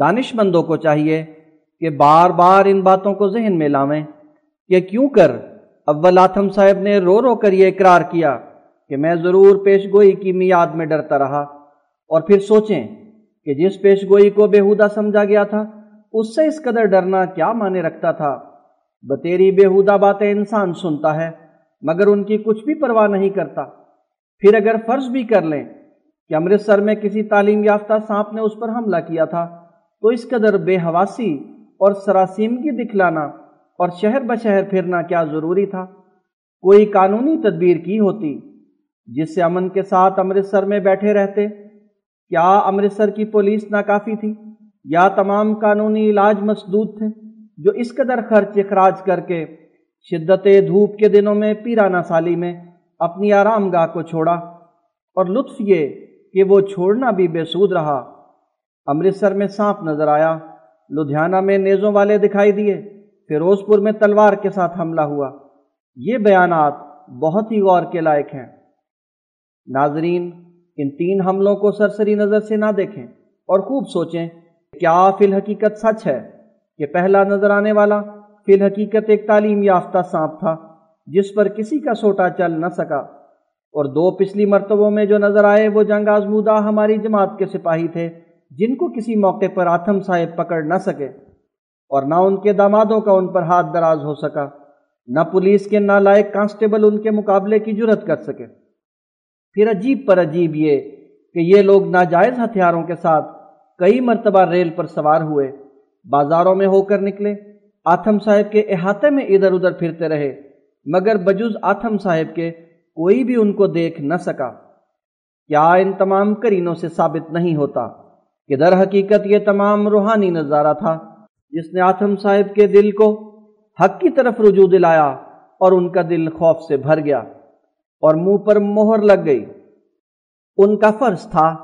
دانش مندوں کو چاہیے کہ بار بار ان باتوں کو ذہن میں لاویں کہ کیوں کر اول آتم صاحب نے رو رو کر یہ اقرار کیا کہ میں ضرور پیش گوئی کی میاد میں ڈرتا رہا اور پھر سوچیں کہ جس پیش گوئی کو بےحودہ سمجھا گیا تھا، اس سے اس قدر ڈرنا کیا مانے رکھتا تھا؟ بتیری بےحودہ باتیں انسان سنتا ہے، مگر ان کی کچھ بھی پرواہ نہیں کرتا۔ پھر اگر فرض بھی کر لیں کہ امرتسر میں کسی تعلیم یافتہ سانپ نے اس پر حملہ کیا تھا، تو اس قدر بے حواسی اور سراسیمگی دکھلانا اور شہر بشہر پھرنا کیا ضروری تھا؟ کوئی قانونی تدبیر کی ہوتی جس سے امن کے ساتھ امرتسر میں بیٹھے رہتے؟ کیا امرتسر کی پولیس ناکافی تھی؟ یا تمام قانونی علاج مسدود تھے جو اس قدر خرچ اخراج کر کے شدت دھوپ کے دنوں میں پیرانہ سالی میں اپنی آرام گاہ کو چھوڑا اور لطف یہ کہ وہ چھوڑنا بھی بے سود رہا۔ امرتسر میں سانپ نظر آیا، لدھیانہ میں نیزوں والے دکھائی دیے فیروز پور میں تلوار کے ساتھ حملہ ہوا۔ یہ بیانات بہت ہی غور کے لائق ہیں۔ ناظرین، ان تین حملوں کو سرسری نظر سے نہ دیکھیں اور خوب سوچیں کیا فی الحقیقت سچ ہے کہ پہلا نظر آنے والا فی الحقیقت ایک تعلیم یافتہ سانپ تھا۔ جس پر کسی کا سوٹا چل نہ سکا۔ اور دو پچھلی مرتبوں میں جو نظر آئے، وہ جنگ آزمودہ ہماری جماعت کے سپاہی تھے، جن کو کسی موقع پر آتم صاحب پکڑ نہ سکے۔ اور نہ ان کے دامادوں کا ان پر ہاتھ دراز ہو سکا، نہ پولیس کے نالائق کانسٹیبل ان کے مقابلے کی جرت کر سکے۔ پھر عجیب پر عجیب یہ کہ یہ لوگ ناجائز ہتھیاروں کے ساتھ کئی مرتبہ ریل پر سوار ہوئے، بازاروں میں ہو کر نکلے آتم صاحب کے احاطے میں ادھر ادھر پھرتے رہے۔ مگر بجز آتم صاحب کے کوئی بھی ان کو دیکھ نہ سکا۔ کیا ان تمام کرینوں سے ثابت نہیں ہوتا کہ در حقیقت یہ تمام روحانی نظارہ تھا جس نے آتم صاحب کے دل کو حق کی طرف رجوع دلایا اور ان کا دل خوف سے بھر گیا اور منہ پر مہر لگ گئی۔ ان کا فرض تھا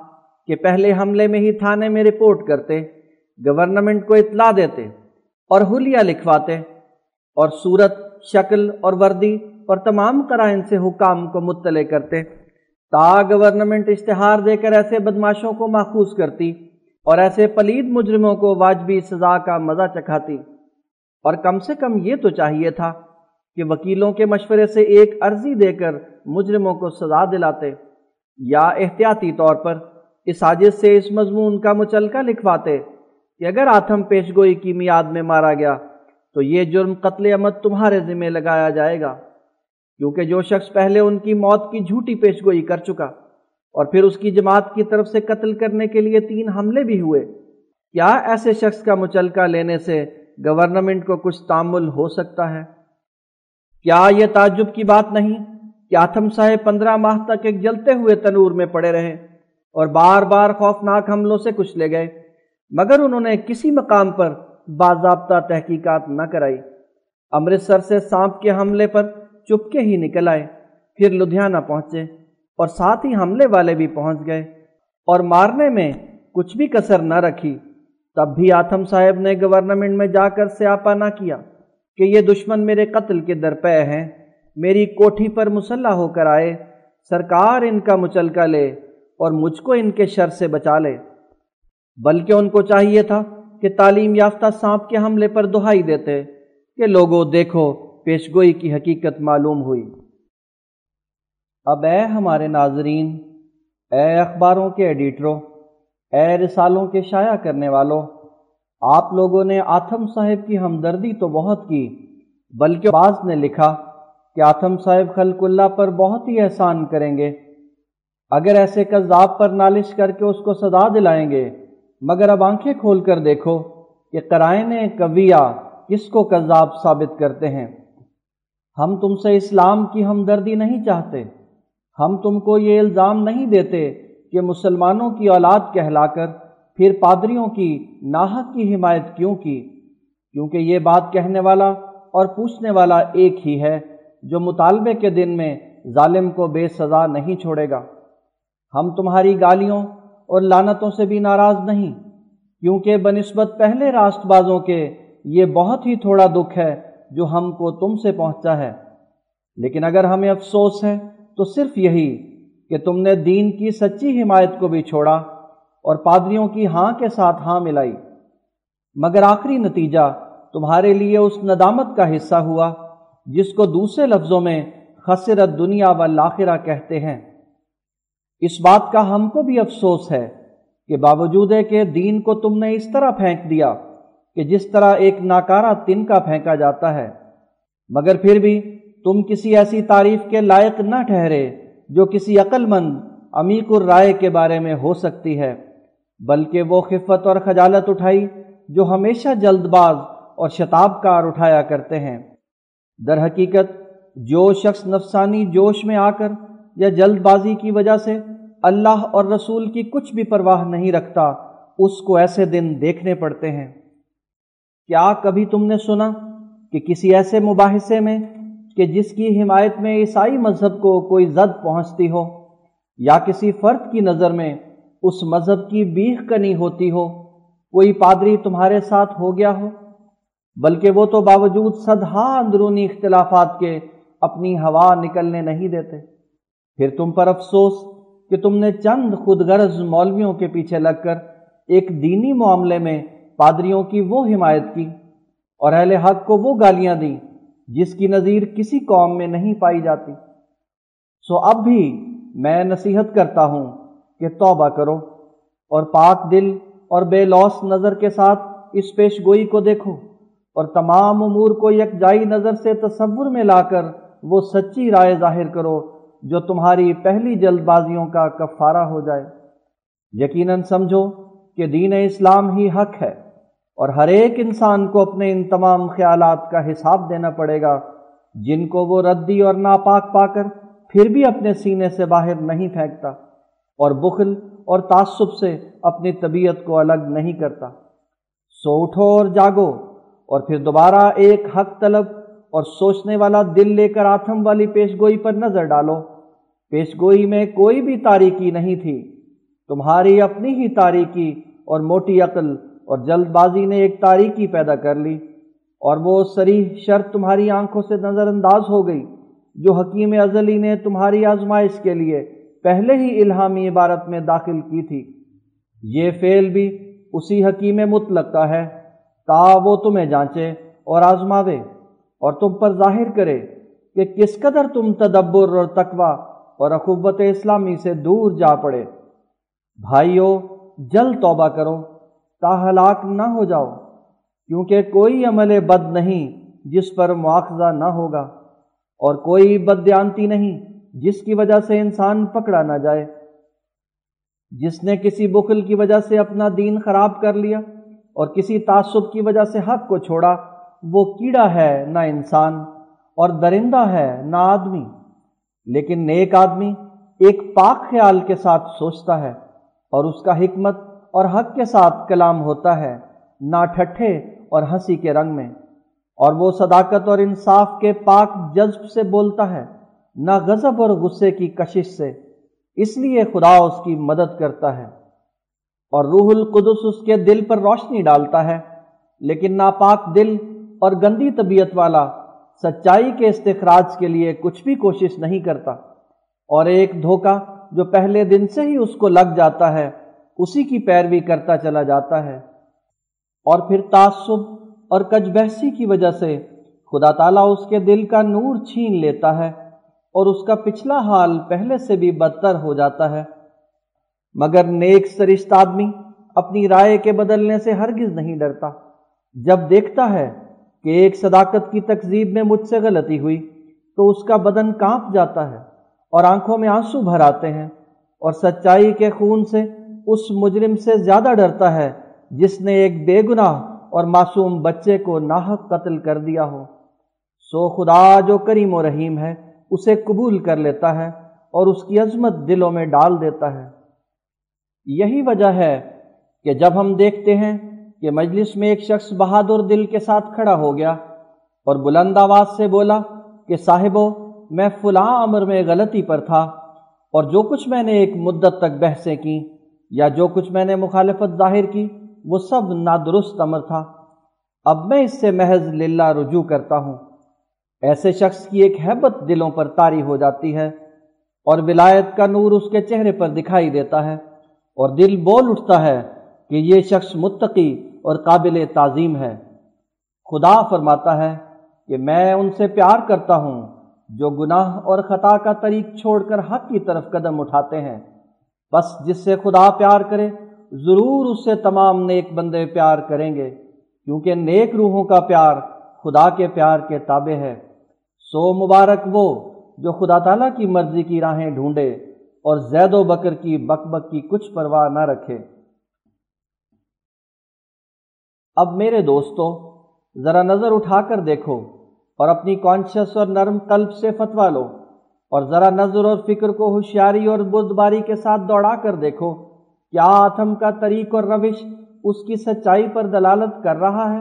کہ پہلے حملے میں ہی تھانے میں رپورٹ کرتے، گورنمنٹ کو اطلاع دیتے اور حلیہ لکھواتے۔ اور صورت، شکل اور وردی اور تمام قرائن سے حکام کو مطلع کرتے۔ تا گورنمنٹ اشتہار دے کر ایسے بدماشوں کو محفوظ کرتی اور ایسے پلید مجرموں کو واجبی سزا کا مزہ چکھاتی۔ اور کم سے کم یہ تو چاہیے تھا کہ وکیلوں کے مشورے سے ایک عرضی دے کر مجرموں کو سزا دلاتے یا احتیاطی طور پر اس سازش سے اس مضمون کا مچلکا لکھواتے کہ اگر آتم پیش گوئی کی میاد میں مارا گیا تو یہ جرم قتل عمد تمہارے ذمہ لگایا جائے گا، کیونکہ جو شخص پہلے ان کی موت کی جھوٹی پیش گوئی کر چکا اور پھر اس کی جماعت کی طرف سے قتل کرنے کے لیے تین حملے بھی ہوئے۔ کیا ایسے شخص کا مچلکا لینے سے گورنمنٹ کو کچھ تعمل ہو سکتا ہے؟ کیا یہ تعجب کی بات نہیں کہ آتم صاحب پندرہ ماہ تک ایک جلتے ہوئے تنور میں پڑے رہے اور بار بار خوفناک حملوں سے کچھ لے گئے، مگر انہوں نے کسی مقام پر باضابطہ تحقیقات نہ کرائی۔ امرتسر سے سانپ کے حملے پر چپکے ہی نکل آئے۔ پھر لدھیانہ پہنچے اور ساتھ ہی حملے والے بھی پہنچ گئے۔ اور مارنے میں کچھ بھی کسر نہ رکھی۔ تب بھی آتم صاحب نے گورنمنٹ میں جا کر سیاپا نہ کیا کہ یہ دشمن میرے قتل کے درپے ہیں۔ میری کوٹھی پر مسلح ہو کر آئے۔ سرکار ان کا مچلکا لے اور مجھ کو ان کے شر سے بچا لے۔ بلکہ ان کو چاہیے تھا کہ تعلیم یافتہ سانپ کے حملے پر دہائی دیتے کہ لوگوں دیکھو پیشگوئی کی حقیقت معلوم ہوئی۔ اب اے ہمارے ناظرین، اے اخباروں کے ایڈیٹروں اے رسالوں کے شائع کرنے والوں آپ لوگوں نے آتم صاحب کی ہمدردی تو بہت کی، بلکہ بعض نے لکھا کہ آتم صاحب خلق اللہ پر بہت ہی احسان کریں گے۔ اگر ایسے کذاب پر نالش کر کے اس کو سزا دلائیں گے مگر اب آنکھیں کھول کر دیکھو کہ قرائن کویہ کس کو کذاب ثابت کرتے ہیں۔ ہم تم سے اسلام کی ہمدردی نہیں چاہتے۔ ہم تم کو یہ الزام نہیں دیتے کہ مسلمانوں کی اولاد کہلا کر پھر پادریوں کی ناحق کی حمایت کیوں کی؟ کیونکہ یہ بات کہنے والا اور پوچھنے والا ایک ہی ہے جو مطالبے کے دن میں ظالم کو بے سزا نہیں چھوڑے گا۔ ہم تمہاری گالیوں اور لانتوں سے بھی ناراض نہیں، کیونکہ بنسبت پہلے راست بازوں کے یہ بہت ہی تھوڑا دکھ ہے جو ہم کو تم سے پہنچا ہے۔ لیکن اگر ہمیں افسوس ہے، تو صرف یہی کہ تم نے دین کی سچی حمایت کو بھی چھوڑا اور پادریوں کی ہاں کے ساتھ ہاں ملائی۔ مگر آخری نتیجہ تمہارے لیے اس ندامت کا حصہ ہوا، جس کو دوسرے لفظوں میں خسرت دنیا و لاخرہ کہتے ہیں۔ اس بات کا ہم کو بھی افسوس ہے کہ باوجود ہے کہ دین کو تم نے اس طرح پھینک دیا کہ جس طرح ایک ناکارہ تن کا پھینکا جاتا ہے، مگر پھر بھی تم کسی ایسی تعریف کے لائق نہ ٹھہرے جو کسی عقل مند عمیق الرائے کے بارے میں ہو سکتی ہے، بلکہ وہ خفت اور خجالت اٹھائی جو ہمیشہ جلد باز اور شتاب کار اٹھایا کرتے ہیں۔ در حقیقت، جو شخص نفسانی جوش میں آ کر یا جلد بازی کی وجہ سے اللہ اور رسول کی کچھ بھی پرواہ نہیں رکھتا، اس کو ایسے دن دیکھنے پڑتے ہیں۔ کیا کبھی تم نے سنا کہ کسی ایسے مباحثے میں کہ جس کی حمایت میں عیسائی مذہب کو کوئی زد پہنچتی ہو، یا کسی فرد کی نظر میں اس مذہب کی بیخ کنی ہوتی ہو، کوئی پادری تمہارے ساتھ ہو گیا ہو؟ بلکہ وہ تو باوجود صدہا اندرونی اختلافات کے اپنی ہوا نکلنے نہیں دیتے۔ پھر تم پر افسوس کہ تم نے چند خود غرض مولویوں کے پیچھے لگ کر ایک دینی معاملے میں پادریوں کی وہ حمایت کی اور اہل حق کو وہ گالیاں دیں جس کی نظیر کسی قوم میں نہیں پائی جاتی۔ سو اب بھی میں نصیحت کرتا ہوں کہ توبہ کرو اور پاک دل اور بے لوس نظر کے ساتھ اس پیش گوئی کو دیکھو اور تمام امور کو یکجائی نظر سے تصور میں لا کر وہ سچی رائے ظاہر کرو جو تمہاری پہلی جلد بازیوں کا کفارہ ہو جائے۔ یقیناً سمجھو کہ دین اسلام ہی حق ہے اور ہر ایک انسان کو اپنے ان تمام خیالات کا حساب دینا پڑے گا، جن کو وہ ردی اور ناپاک پا کر پھر بھی اپنے سینے سے باہر نہیں پھینکتا اور بخل اور تعصب سے اپنی طبیعت کو الگ نہیں کرتا۔ سو اٹھو اور جاگو اور پھر دوبارہ ایک حق طلب اور سوچنے والا دل لے کر آتھم والی پیشگوئی پر نظر ڈالو۔ پیشگوئی میں کوئی بھی تاریکی نہیں تھی۔ تمہاری اپنی ہی تاریکی اور موٹی عقل اور جلد بازی نے ایک تاریکی پیدا کر لی اور وہ سریح شرط تمہاری آنکھوں سے نظر انداز ہو گئی، جو حکیم ازلی نے تمہاری آزمائش کے لیے پہلے ہی الہامی عبارت میں داخل کی تھی۔ یہ فعل بھی اسی حکیم مطلق کا ہے۔ تا وہ تمہیں جانچے اور آزماوے اور تم پر ظاہر کرے کہ کس قدر تم تدبر اور تقوی اور اخوت اسلامی سے دور جا پڑے۔ بھائیو، جلد توبہ کرو ہلاک نہ ہو جاؤ، کیونکہ کوئی عمل بد نہیں جس پر مواخذہ نہ ہوگا، اور کوئی بدیانتی نہیں جس کی وجہ سے انسان پکڑا نہ جائے۔ جس نے کسی بخل کی وجہ سے اپنا دین خراب کر لیا، اور کسی تعصب کی وجہ سے حق کو چھوڑا، وہ کیڑا ہے نہ انسان، اور درندہ ہے نہ آدمی۔ لیکن نیک آدمی ایک پاک خیال کے ساتھ سوچتا ہے اور اس کا حکمت اور حق کے ساتھ کلام ہوتا ہے، نہ ٹھٹھے اور ہنسی کے رنگ میں۔ اور وہ صداقت اور انصاف کے پاک جذب سے بولتا ہے، نہ غضب اور غصے کی کشش سے۔ اس لیے خدا اس کی مدد کرتا ہے۔ اور روح القدس اس کے دل پر روشنی ڈالتا ہے، لیکن ناپاک دل اور گندی طبیعت والا سچائی کے استخراج کے لیے کچھ بھی کوشش نہیں کرتا اور ایک دھوکہ جو پہلے دن سے ہی اس کو لگ جاتا ہے، اسی کی پیروی کرتا چلا جاتا ہے۔ اور پھر تعصب اور کج بحثی کی وجہ سے خدا تعالیٰ اس کے دل کا نور چھین لیتا ہے اور اس کا پچھلا حال پہلے سے بھی بدتر ہو جاتا ہے۔ مگر نیک سرشت آدمی اپنی رائے کے بدلنے سے ہرگز نہیں ڈرتا۔ جب دیکھتا ہے کہ ایک صداقت کی تقزیب میں مجھ سے غلطی ہوئی تو اس کا بدن کانپ جاتا ہے اور آنکھوں میں آنسو بھر آتے ہیں اور سچائی کے خون سے اس مجرم سے زیادہ ڈرتا ہے جس نے ایک بے گناہ اور معصوم بچے کو ناحق قتل کر دیا ہو۔ سو خدا جو کریم و رحیم ہے، اسے قبول کر لیتا ہے اور اس کی عظمت دلوں میں ڈال دیتا ہے۔ یہی وجہ ہے کہ جب ہم دیکھتے ہیں کہ مجلس میں ایک شخص بہادر دل کے ساتھ کھڑا ہو گیا اور بلند آواز سے بولا کہ صاحبو، میں فلاں امر میں غلطی پر تھا اور جو کچھ میں نے ایک مدت تک بحثیں کی یا جو کچھ میں نے مخالفت ظاہر کی، وہ سب نادرست امر تھا۔ اب میں اس سے محض للہ رجوع کرتا ہوں۔ ایسے شخص کی ایک حیبت دلوں پر طاری ہو جاتی ہے اور ولایت کا نور اس کے چہرے پر دکھائی دیتا ہے اور دل بول اٹھتا ہے کہ یہ شخص متقی اور قابل تعظیم ہے۔ خدا فرماتا ہے کہ میں ان سے پیار کرتا ہوں جو گناہ اور خطا کا طریق چھوڑ کر حق کی طرف قدم اٹھاتے ہیں۔ بس جس سے خدا پیار کرے، ضرور اس سے تمام نیک بندے پیار کریں گے، کیونکہ نیک روحوں کا پیار خدا کے پیار کے تابع ہے۔ سو مبارک وہ جو خدا تعالیٰ کی مرضی کی راہیں ڈھونڈے اور زید و بکر کی بک بک کی کچھ پرواہ نہ رکھے۔ اب میرے دوستو، ذرا نظر اٹھا کر دیکھو اور اپنی کانشس اور نرم قلب سے فتوا لو اور ذرا نظر اور فکر کو ہوشیاری اور بدھ باری کے ساتھ دوڑا کر دیکھو کیا آتم کا طریق اور روش اس کی سچائی پر دلالت کر رہا ہے۔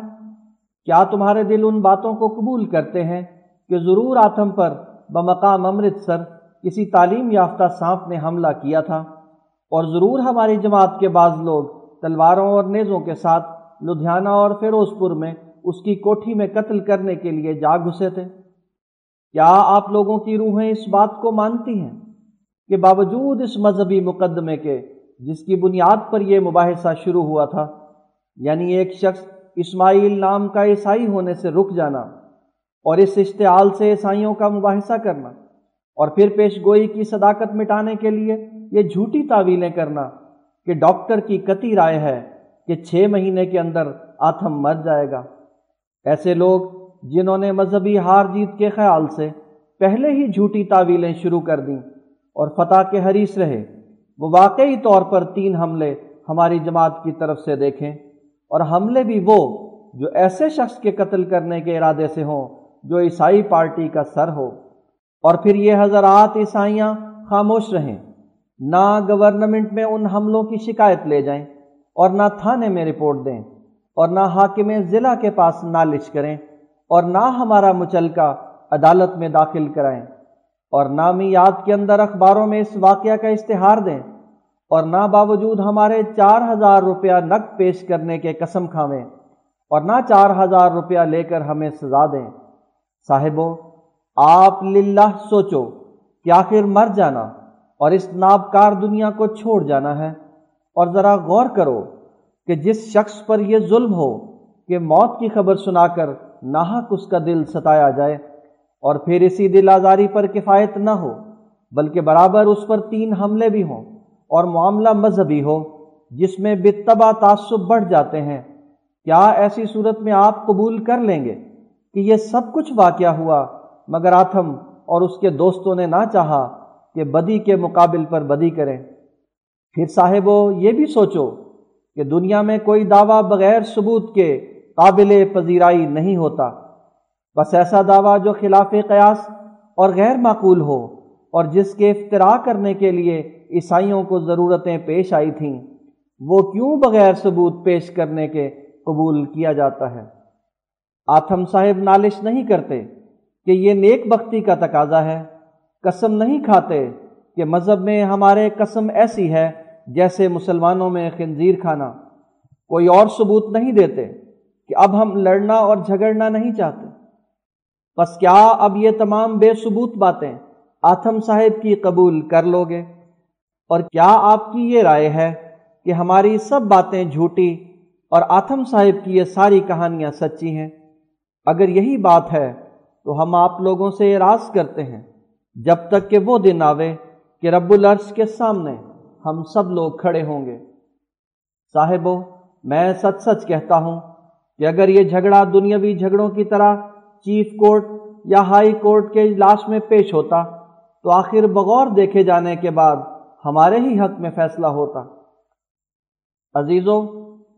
کیا تمہارے دل ان باتوں کو قبول کرتے ہیں کہ ضرور آتم پر بمقام امرتسر کسی تعلیم یافتہ سانپ نے حملہ کیا تھا؟ اور ضرور ہماری جماعت کے بعض لوگ تلواروں اور نیزوں کے ساتھ لدھیانہ اور فیروز پور میں اس کی کوٹھی میں قتل کرنے کے لیے جا گھسے تھے۔ کیا آپ لوگوں کی روحیں اس بات کو مانتی ہیں کہ باوجود اس مذہبی مقدمے کے جس کی بنیاد پر یہ مباحثہ شروع ہوا تھا یعنی ایک شخص اسماعیل نام کا عیسائی ہونے سے رک جانا اور اس اشتعال سے عیسائیوں کا مباحثہ کرنا اور پھر پیش گوئی کی صداقت مٹانے کے لیے یہ جھوٹی تعویلیں کرنا کہ ڈاکٹر کی کتی رائے ہے کہ چھ مہینے کے اندر آتم مر جائے گا۔ ایسے لوگ جنہوں نے مذہبی ہار جیت کے خیال سے پہلے ہی جھوٹی تعویلیں شروع کر دیں اور فتح کے حریث رہے، وہ واقعی طور پر تین حملے ہماری جماعت کی طرف سے دیکھیں اور حملے بھی وہ جو ایسے شخص کے قتل کرنے کے ارادے سے ہوں جو عیسائی پارٹی کا سر ہو۔ اور پھر یہ حضرات عیسائیاں خاموش رہیں نہ گورنمنٹ میں ان حملوں کی شکایت لے جائیں۔ اور نہ تھانے میں رپورٹ دیں اور نہ حاکم ضلع کے پاس نالش کریں اور نہ ہمارا مچلکا عدالت میں داخل کرائیں اور نامی یاد کے اندر اخباروں میں اس واقعہ کا اشتہار دیں اور نہ باوجود ہمارے چار ہزار روپیہ نقد پیش کرنے کے قسم کھاویں اور نہ چار ہزار روپیہ لے کر ہمیں سزا دیں۔ صاحبو آپ للہ سوچو کہ آخر مر جانا اور اس نابکار دنیا کو چھوڑ جانا ہے۔ اور ذرا غور کرو کہ جس شخص پر یہ ظلم ہو کہ موت کی خبر سنا کر ناحق اس کا دل ستایا جائے اور پھر اسی دل آزاری پر کفایت نہ ہو، بلکہ برابر اس پر تین حملے بھی ہوں اور معاملہ مذہبی ہو جس میں بتبا تعصب بڑھ جاتے ہیں، کیا ایسی صورت میں آپ قبول کر لیں گے کہ یہ سب کچھ واقعہ ہوا مگر آتھم اور اس کے دوستوں نے نہ چاہا کہ بدی کے مقابل پر بدی کریں؟ پھر صاحبو یہ بھی سوچو کہ دنیا میں کوئی دعویٰ بغیر ثبوت کے قابل پذیرائی نہیں ہوتا۔ بس ایسا دعویٰ جو خلاف قیاس اور غیر معقول ہو اور جس کے افطرا کرنے کے لیے عیسائیوں کو ضرورتیں پیش آئی تھیں، وہ کیوں بغیر ثبوت پیش کرنے کے قبول کیا جاتا ہے؟ آتھم صاحب نالش نہیں کرتے کہ یہ نیک بختی کا تقاضا ہے۔ قسم نہیں کھاتے کہ مذہب میں ہمارے قسم ایسی ہے جیسے مسلمانوں میں خنزیر کھانا، کوئی اور ثبوت نہیں دیتے کہ اب ہم لڑنا اور جھگڑنا نہیں چاہتے۔ بس کیا اب یہ تمام بے ثبوت باتیں آتم صاحب کی قبول کر لو گے؟ اور کیا آپ کی یہ رائے ہے کہ ہماری سب باتیں جھوٹی اور آتم صاحب کی یہ ساری کہانیاں سچی ہیں؟ اگر یہی بات ہے تو ہم آپ لوگوں سے اراض کرتے ہیں جب تک کہ وہ دن آوے کہ رب العرش کے سامنے ہم سب لوگ کھڑے ہوں گے۔ صاحبو، میں سچ سچ کہتا ہوں کہ اگر یہ جھگڑا دنیاوی جھگڑوں کی طرح چیف کورٹ یا ہائی کورٹ کے اجلاس میں پیش ہوتا، تو آخر بغور دیکھے جانے کے بعد ہمارے ہی حق میں فیصلہ ہوتا۔ عزیزو،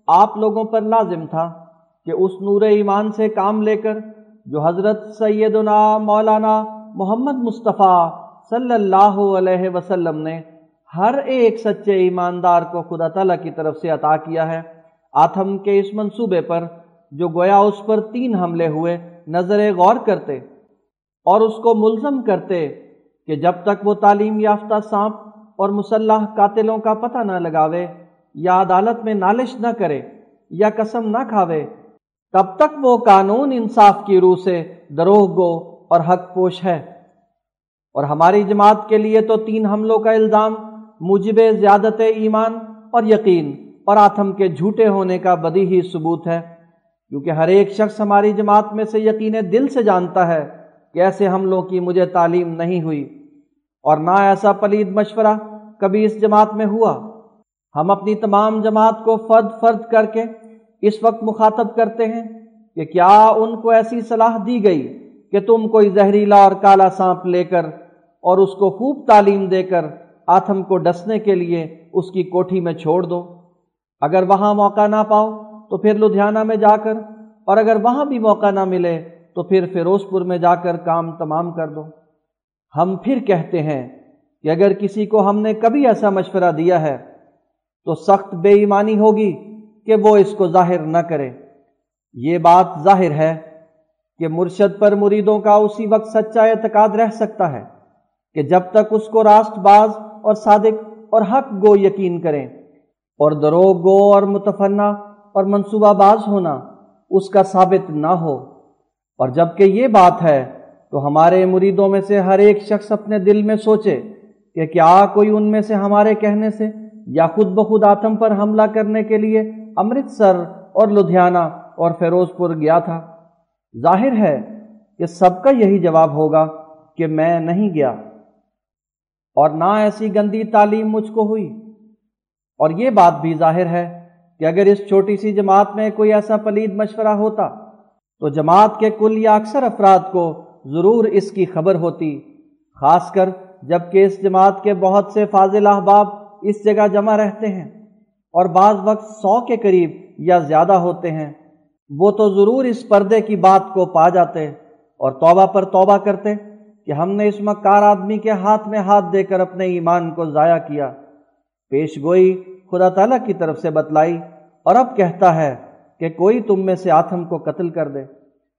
آپ لوگوں پر لازم تھا کہ اس نور ایمان سے کام لے کر جو حضرت سیدنا مولانا محمد مصطفیٰ صلی اللہ علیہ وسلم نے ہر ایک سچے ایماندار کو خدا تعالیٰ کی طرف سے عطا کیا ہے۔ آتھم کے اس منصوبے پر جو گویا اس پر تین حملے ہوئے، نظر غور کرتے اور اس کو ملزم کرتے کہ جب تک وہ تعلیم یافتہ سانپ اور مسلح قاتلوں کا پتہ نہ لگاوے یا عدالت میں نالش نہ کرے یا قسم نہ کھاوے، تب تک وہ قانون انصاف کی روح سے دروغ گو اور حق پوش ہے۔ اور ہماری جماعت کے لیے تو تین حملوں کا الزام موجب زیادت ایمان اور یقین اور آتم کے جھوٹے ہونے کا بدی ہی ثبوت ہے۔ کیونکہ ہر ایک شخص ہماری جماعت میں سے یقین دل سے جانتا ہے کہ ایسے حملوں کی مجھے تعلیم نہیں ہوئی۔ اور نہ ایسا پلید مشورہ کبھی اس جماعت میں ہوا۔ ہم اپنی تمام جماعت کو فرد فرد کر کے اس وقت مخاطب کرتے ہیں کہ کیا ان کو ایسی صلاح دی گئی کہ تم کوئی زہریلا اور کالا سانپ لے کر اور اس کو خوب تعلیم دے کر آتم کو ڈسنے کے لیے اس کی کوٹھی میں چھوڑ دو۔ اگر وہاں موقع نہ پاؤ تو پھر لدھیانہ میں جا کر، اور اگر وہاں بھی موقع نہ ملے تو پھر فیروز پور میں جا کر کام تمام کر دو۔ ہم پھر کہتے ہیں کہ اگر کسی کو ہم نے کبھی ایسا مشورہ دیا ہے تو سخت بے ایمانی ہوگی کہ وہ اس کو ظاہر نہ کرے۔ یہ بات ظاہر ہے کہ مرشد پر مریدوں کا اسی وقت سچا اعتقاد رہ سکتا ہے کہ جب تک اس کو راست باز اور صادق اور حق گو یقین کریں۔ اور دروغ گو اور متفنہ اور منصوبہ باز ہونا اس کا ثابت نہ ہو۔ اور جبکہ یہ بات ہے، تو ہمارے مریدوں میں سے ہر ایک شخص اپنے دل میں سوچے کہ کیا کوئی ان میں سے ہمارے کہنے سے یا خود بخود آتم پر حملہ کرنے کے لیے امرتسر اور لدھیانہ اور فیروز پور گیا تھا۔ ظاہر ہے کہ سب کا یہی جواب ہوگا کہ میں نہیں گیا۔ اور نہ ایسی گندی تعلیم مجھ کو ہوئی۔ اور یہ بات بھی ظاہر ہے کہ اگر اس چھوٹی سی جماعت میں کوئی ایسا پلید مشورہ ہوتا، تو جماعت کے کل یا اکثر افراد کو ضرور اس کی خبر ہوتی، خاص کر جبکہ اس جماعت کے بہت سے فاضل احباب اس جگہ جمع رہتے ہیں اور بعض وقت سو کے قریب یا زیادہ ہوتے ہیں۔ وہ تو ضرور اس پردے کی بات کو پا جاتے اور توبہ پر توبہ کرتے۔ کہ ہم نے اس مکار آدمی کے ہاتھ میں ہاتھ دے کر اپنے ایمان کو ضائع کیا، پیش گوئی خدا تعالیٰ کی طرف سے بتلائی اور اب کہتا ہے کہ کوئی تم میں سے آتم کو قتل کر دے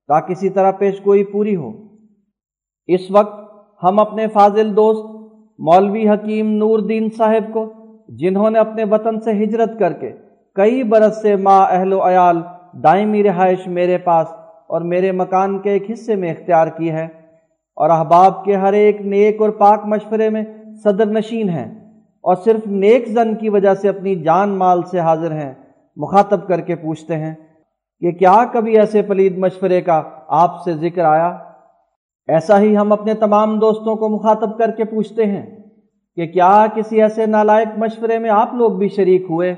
تاکہ کسی طرح پیش گوئی پوری ہو۔ اس وقت ہم اپنے فاضل دوست مولوی حکیم نور دین صاحب کو، جنہوں نے اپنے وطن سے ہجرت کر کے کئی برس سے ماں اہل و عیال دائمی رہائش میرے پاس اور میرے مکان کے ایک حصے میں اختیار کی ہے اور احباب کے ہر ایک نیک اور پاک مشورے میں صدر نشین ہیں اور صرف نیک زن کی وجہ سے اپنی جان مال سے حاضر ہیں، مخاطب کر کے پوچھتے ہیں کہ کیا کبھی ایسے پلید مشورے کا آپ سے ذکر آیا؟ ایسا ہی ہم اپنے تمام دوستوں کو مخاطب کر کے پوچھتے ہیں کہ کیا کسی ایسے نالائق مشورے میں آپ لوگ بھی شریک ہوئے؟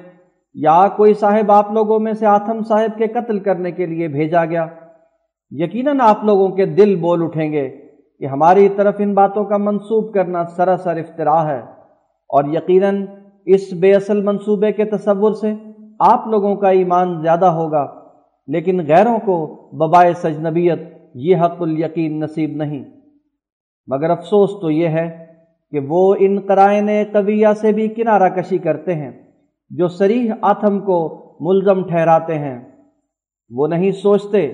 یا کوئی صاحب آپ لوگوں میں سے آتم صاحب کے قتل کرنے کے لیے بھیجا گیا؟ یقیناً آپ لوگوں کے دل بول اٹھیں گے۔ کہ ہماری طرف ان باتوں کا منسوب کرنا سراسر افطرا ہے اور یقیناً اس بے اصل منصوبے کے تصور سے آپ لوگوں کا ایمان زیادہ ہوگا، لیکن غیروں کو ببائے سجنبیت یہ حق الیقین نصیب نہیں۔ مگر افسوس تو یہ ہے کہ وہ ان قرائن قویہ سے بھی کنارہ کشی کرتے ہیں، جو سریح آتم کو ملزم ٹھہراتے ہیں۔ وہ نہیں سوچتے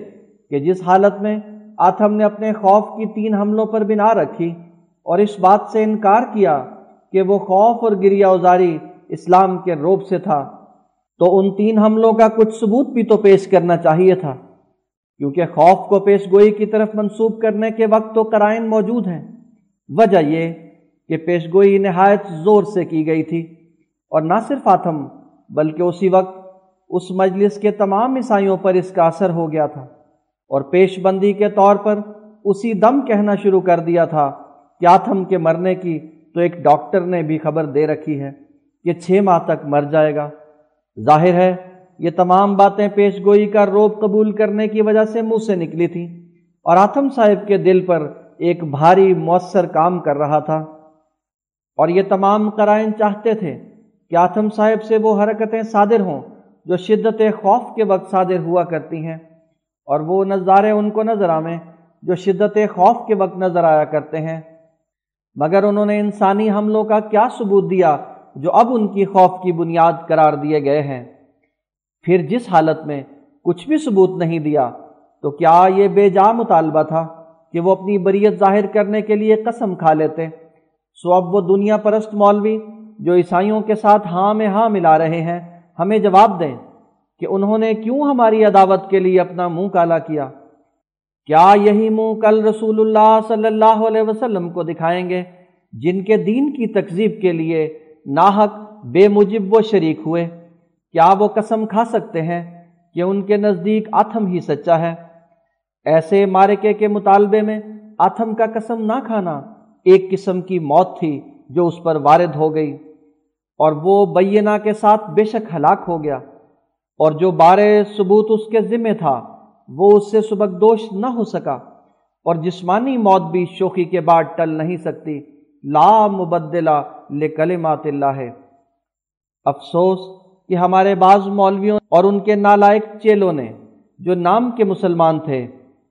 کہ جس حالت میں آتم نے اپنے خوف کی تین حملوں پر بنا رکھی اور اس بات سے انکار کیا کہ وہ خوف اور گریا اوزاری اسلام کے روب سے تھا۔ تو ان تین حملوں کا کچھ ثبوت بھی تو پیش کرنا چاہیے تھا، کیونکہ خوف کو پیش گوئی کی طرف منسوب کرنے کے وقت تو کرائن موجود ہیں۔ وجہ یہ کہ پیش گوئی نہایت زور سے کی گئی تھی۔ اور نہ صرف آتم بلکہ اسی وقت اس مجلس کے تمام عیسائیوں پر اس کا اثر ہو گیا تھا۔ اور پیش بندی کے طور پر اسی دم کہنا شروع کر دیا تھا کہ آتم کے مرنے کی تو ایک ڈاکٹر نے بھی خبر دے رکھی ہے کہ چھ ماہ تک مر جائے گا۔ ظاہر ہے، یہ تمام باتیں پیش گوئی کا روب قبول کرنے کی وجہ سے منہ سے نکلی تھیں اور آتم صاحب کے دل پر ایک بھاری مؤثر کام کر رہا تھا۔ اور یہ تمام قرائن چاہتے تھے کہ آتم صاحب سے وہ حرکتیں صادر ہوں جو شدت خوف کے وقت صادر ہوا کرتی ہیں۔ اور وہ نظارے ان کو نظر آویں جو شدت خوف کے وقت نظر آیا کرتے ہیں۔ مگر انہوں نے انسانی حملوں کا کیا ثبوت دیا جو اب ان کی خوف کی بنیاد قرار دیے گئے ہیں؟ پھر جس حالت میں کچھ بھی ثبوت نہیں دیا تو کیا یہ بے جا مطالبہ تھا کہ وہ اپنی بریت ظاہر کرنے کے لیے قسم کھا لیتے؟ سو اب وہ دنیا پرست مولوی جو عیسائیوں کے ساتھ ہاں میں ہاں ملا رہے ہیں، ہمیں جواب دیں۔ کہ انہوں نے کیوں ہماری عداوت کے لیے اپنا منہ کالا کیا؟ کیا یہی منہ کل رسول اللہ صلی اللہ علیہ وسلم کو دکھائیں گے جن کے دین کی تکذیب کے لیے ناحق، بے مجب وہ شریک ہوئے؟ کیا وہ قسم کھا سکتے ہیں کہ ان کے نزدیک آتھم ہی سچا ہے؟ ایسے مارکے کے مطالبے میں آتھم کا قسم نہ کھانا ایک قسم کی موت تھی جو اس پر وارد ہو گئی اور وہ بینہ کے ساتھ بے شک ہلاک ہو گیا۔ اور جو بارے ثبوت اس کے ذمے تھا، وہ اس سے سبک دوش نہ ہو سکا۔ اور جسمانی موت بھی شوخی کے بعد ٹل نہیں سکتی۔ لا مبدلہ لکلمات اللہ۔ ہے افسوس کہ ہمارے بعض مولویوں اور ان کے نالائق چیلوں نے جو نام کے مسلمان تھے،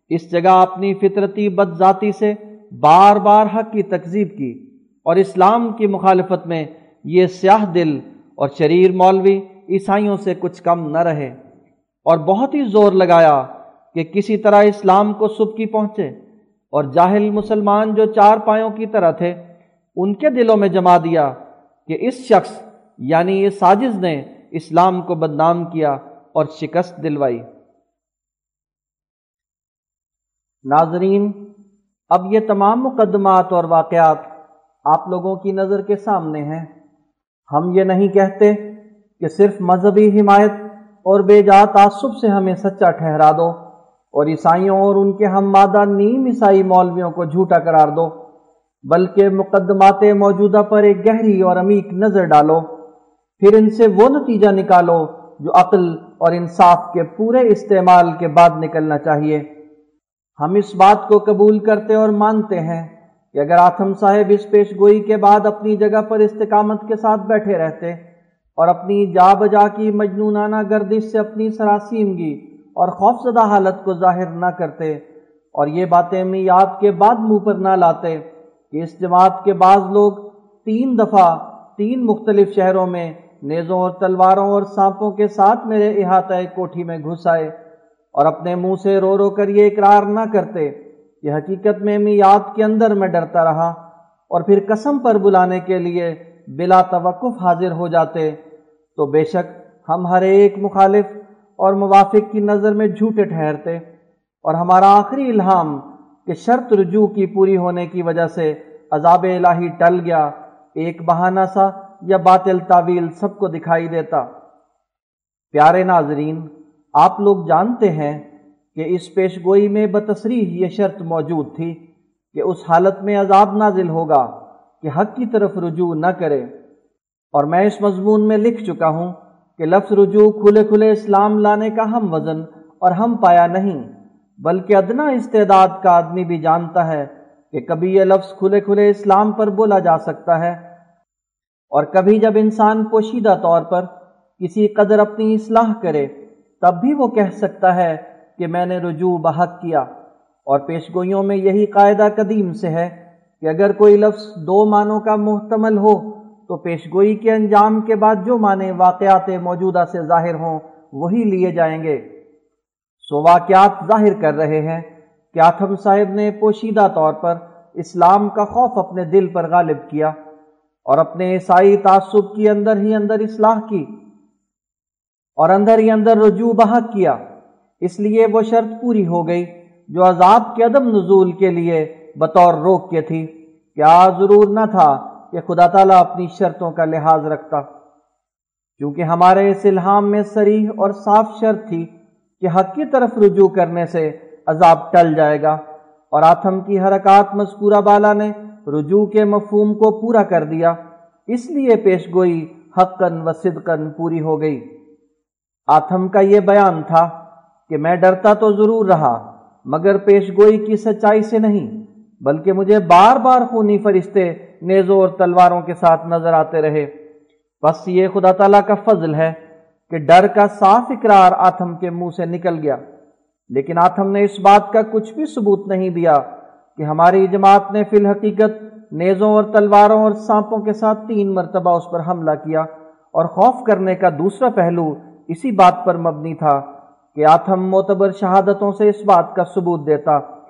اس جگہ اپنی فطرتی بد ذاتی سے بار بار حق کی تکذیب کی۔ اور اسلام کی مخالفت میں یہ سیاہ دل اور شریر مولوی عیسائیوں سے کچھ کم نہ رہے اور بہت ہی زور لگایا کہ کسی طرح اسلام کو سبکی پہنچے اور جاہل مسلمان جو چار پایوں کی طرح تھے، ان کے دلوں میں جما دیا کہ اس شخص یعنی یہ ساجز نے اسلام کو بدنام کیا اور شکست دلوائی۔ ناظرین، اب یہ تمام مقدمات اور واقعات آپ لوگوں کی نظر کے سامنے ہیں۔ ہم یہ نہیں کہتے کہ صرف مذہبی حمایت اور بے جا تعصب سے ہمیں سچا ٹھہرا دو اور عیسائیوں اور ان کے ہم مادہ نیم عیسائی مولویوں کو جھوٹا قرار دو، بلکہ مقدمات موجودہ پر ایک گہری اور عمیق نظر ڈالو، پھر ان سے وہ نتیجہ نکالو جو عقل اور انصاف کے پورے استعمال کے بعد نکلنا چاہیے۔ ہم اس بات کو قبول کرتے اور مانتے ہیں کہ اگر آتم صاحب اس پیش گوئی کے بعد اپنی جگہ پر استقامت کے ساتھ بیٹھے رہتے اور اپنی جا بجا کی مجنونانہ گردش سے اپنی سراسیمگی اور خوفزدہ حالت کو ظاہر نہ کرتے اور یہ باتیں میاد کے بعد منہ پر نہ لاتے کہ اس جماعت کے بعض لوگ تین دفعہ تین مختلف شہروں میں نیزوں اور تلواروں اور سانپوں کے ساتھ میرے احاطۂ کوٹھی میں گھس آئے اور اپنے منہ سے رو رو کر یہ اقرار نہ کرتے کہ حقیقت میں میاد کے اندر میں ڈرتا رہا اور پھر قسم پر بلانے کے لیے بلا توقف حاضر ہو جاتے، تو بے شک ہم ہر ایک مخالف اور موافق کی نظر میں جھوٹے ٹھہرتے۔ اور ہمارا آخری الہام کہ شرط رجوع کی پوری ہونے کی وجہ سے عذاب الہی ٹل گیا، ایک بہانہ سا یا باطل تعویل سب کو دکھائی دیتا۔ پیارے ناظرین، آپ لوگ جانتے ہیں کہ اس پیش گوئی میں بتصریح یہ شرط موجود تھی کہ اس حالت میں عذاب نازل ہوگا۔ کہ حق کی طرف رجوع نہ کرے۔ اور میں اس مضمون میں لکھ چکا ہوں کہ لفظ رجوع کھلے کھلے اسلام لانے کا ہم وزن اور ہم پایا نہیں، بلکہ ادنا استعداد کا آدمی بھی جانتا ہے کہ کبھی یہ لفظ کھلے کھلے اسلام پر بولا جا سکتا ہے۔ اور کبھی جب انسان پوشیدہ طور پر کسی قدر اپنی اصلاح کرے، تب بھی وہ کہہ سکتا ہے کہ میں نے رجوع بحق کیا۔ اور پیشگوئیوں میں یہی قاعدہ قدیم سے ہے کہ اگر کوئی لفظ دو معنوں کا محتمل ہو، تو پیشگوئی کے انجام کے بعد جو معنی واقعات موجودہ سے ظاہر ہوں، وہی لیے جائیں گے۔ سو واقعات ظاہر کر رہے ہیں۔ کہ آتم صاحب نے پوشیدہ طور پر اسلام کا خوف اپنے دل پر غالب کیا اور اپنے عیسائی تعصب کی اندر ہی اندر اصلاح کی اور اندر ہی اندر رجوع بحق کیا۔ اس لیے وہ شرط پوری ہو گئی جو عذاب کے عدم نزول کے لیے بطور روک کے تھی کیا ضرور نہ تھا کہ خدا تعالیٰ اپنی شرطوں کا لحاظ رکھتا۔ کیونکہ ہمارے اس الہام میں سریح اور صاف شرط تھی کہ حق کی طرف رجوع کرنے سے عذاب ٹل جائے گا اور آتم کی حرکات مذکورہ بالا نے رجوع کے مفہوم کو پورا کر دیا۔ اس لیے پیش گوئی حقن و صدقن پوری ہو گئی۔ آتم کا یہ بیان تھا کہ میں ڈرتا تو ضرور رہا، مگر پیش گوئی کی سچائی سے نہیں۔ بلکہ مجھے بار بار خونی فرشتے نیزوں اور تلواروں کے ساتھ نظر آتے رہے۔ بس یہ خدا تعالیٰ کا فضل ہے کہ ڈر کا صاف اقرار آتم کے منہ سے نکل گیا۔ لیکن آتم نے اس بات کا کچھ بھی ثبوت نہیں دیا کہ ہماری جماعت نے فی الحقیقت نیزوں اور تلواروں اور سانپوں کے ساتھ تین مرتبہ اس پر حملہ کیا۔ اور خوف کرنے کا دوسرا پہلو اسی بات پر مبنی تھا کہ آتھم معتبر شہادتوں سے اس بات کا ثبوت دیتا۔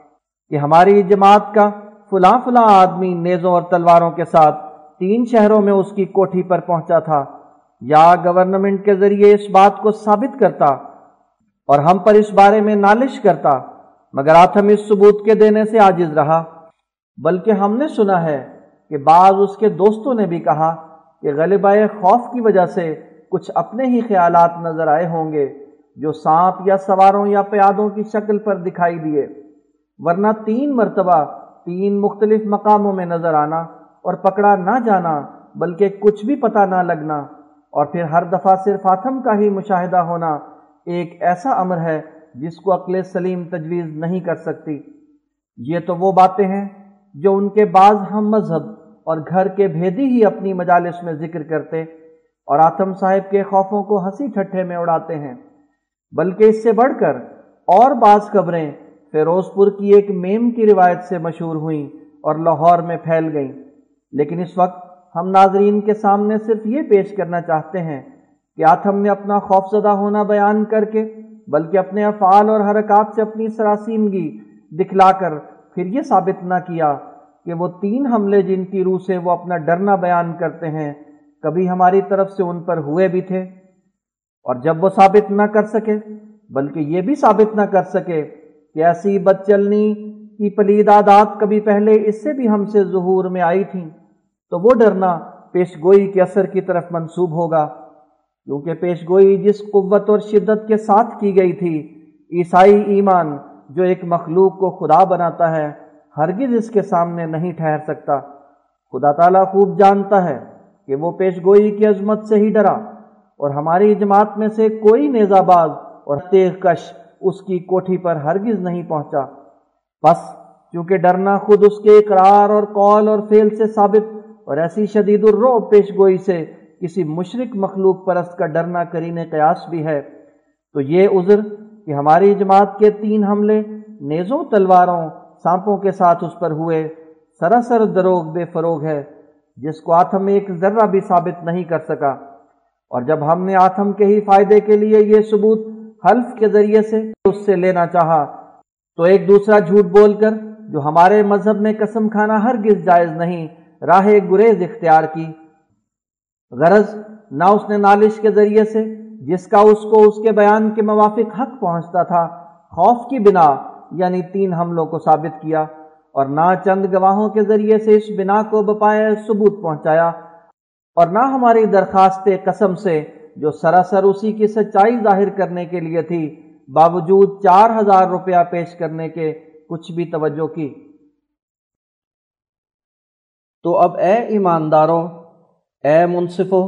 کہ ہماری جماعت کا فلاں فلاں آدمی نیزوں اور تلواروں کے ساتھ تین شہروں میں اس کی کوٹھی پر پہنچا تھا یا گورنمنٹ کے ذریعے اس بات کو ثابت کرتا اور ہم پر اس بارے میں نالش کرتا مگر آتھم اس ثبوت کے دینے سے عاجز رہا۔ بلکہ ہم نے سنا ہے کہ بعض اس کے دوستوں نے بھی کہا کہ غلبہ خوف کی وجہ سے کچھ اپنے ہی خیالات نظر آئے ہوں گے جو سانپ یا سواروں یا پیادوں کی شکل پر دکھائی دیے۔ ورنہ تین مرتبہ تین مختلف مقاموں میں نظر آنا اور پکڑا نہ جانا، بلکہ کچھ بھی پتہ نہ لگنا اور پھر ہر دفعہ صرف آتم کا ہی مشاہدہ ہونا ایک ایسا امر ہے جس کو عقل سلیم تجویز نہیں کر سکتی۔ یہ تو وہ باتیں ہیں جو ان کے بعض ہم مذہب اور گھر کے بھیدی ہی اپنی مجالس میں ذکر کرتے اور آتم صاحب کے خوفوں کو ہنسی ٹھٹھے میں اڑاتے ہیں۔ بلکہ اس سے بڑھ کر اور بعض خبریں فیروز پور کی ایک میم کی روایت سے مشہور ہوئیں اور لاہور میں پھیل گئیں۔ لیکن اس وقت ہم ناظرین کے سامنے صرف یہ پیش کرنا چاہتے ہیں کہ آتھم نے اپنا خوف زدہ ہونا بیان کر کے، بلکہ اپنے افعال اور حرکات سے اپنی سراسیمگی دکھلا کر پھر یہ ثابت نہ کیا کہ وہ تین حملے جن کی روح سے وہ اپنا ڈرنا بیان کرتے ہیں، کبھی ہماری طرف سے ان پر ہوئے بھی تھے۔ اور جب وہ ثابت نہ کر سکے، بلکہ یہ بھی ثابت نہ کر سکے کہ ایسی بد چلنی کی پلیدادات کبھی پہلے اس سے بھی ہم سے ظہور میں آئی تھیں، تو وہ ڈرنا پیش گوئی کے اثر کی طرف منسوب ہوگا۔ کیونکہ پیش گوئی جس قوت اور شدت کے ساتھ کی گئی تھی، عیسائی ایمان جو ایک مخلوق کو خدا بناتا ہے، ہرگز اس کے سامنے نہیں ٹھہر سکتا۔ خدا تعالیٰ خوب جانتا ہے کہ وہ پیش گوئی کی عظمت سے ہی ڈرا، اور ہماری جماعت میں سے کوئی نیزہ باز اور تیغ کش اس کی کوٹھی پر ہرگز نہیں پہنچا۔ بس، چونکہ ڈرنا خود اس کے اقرار اور قول اور فیل سے ثابت اور ایسی شدید الرو پیش گوئی سے کسی مشرق مخلوق پرست کا ڈرنا کرین قیاس بھی ہے۔ تو یہ عذر کہ ہماری جماعت کے تین حملے نیزوں تلواروں سانپوں کے ساتھ اس پر ہوئے۔ سراسر دروغ بے فروغ ہے، جس کو آتم ایک ذرہ بھی ثابت نہیں کر سکا۔ اور جب ہم نے آتم کے ہی فائدے کے لیے یہ ثبوت حلف کے ذریعے سے اس سے لینا چاہا۔ تو ایک دوسرا جھوٹ بول کر جو ہمارے مذہب میں قسم کھانا ہرگز جائز نہیں، راہ گریز اختیار کی۔ غرض نہ اس نے نالش کے ذریعے سے جس کا اس کو اس کے بیان کے موافق حق پہنچتا تھا، خوف کی بنا یعنی تین حملوں کو ثابت کیا اور نہ چند گواہوں کے ذریعے سے اس بنا کو بپائے ثبوت پہنچایا۔ اور نہ ہماری درخواست قسم سے جو سراسر اسی کی سچائی ظاہر کرنے کے لیے تھی، باوجود چار ہزار روپیہ پیش کرنے کے کچھ بھی توجہ کی۔ تو اب اے ایمانداروں، اے منصفوں،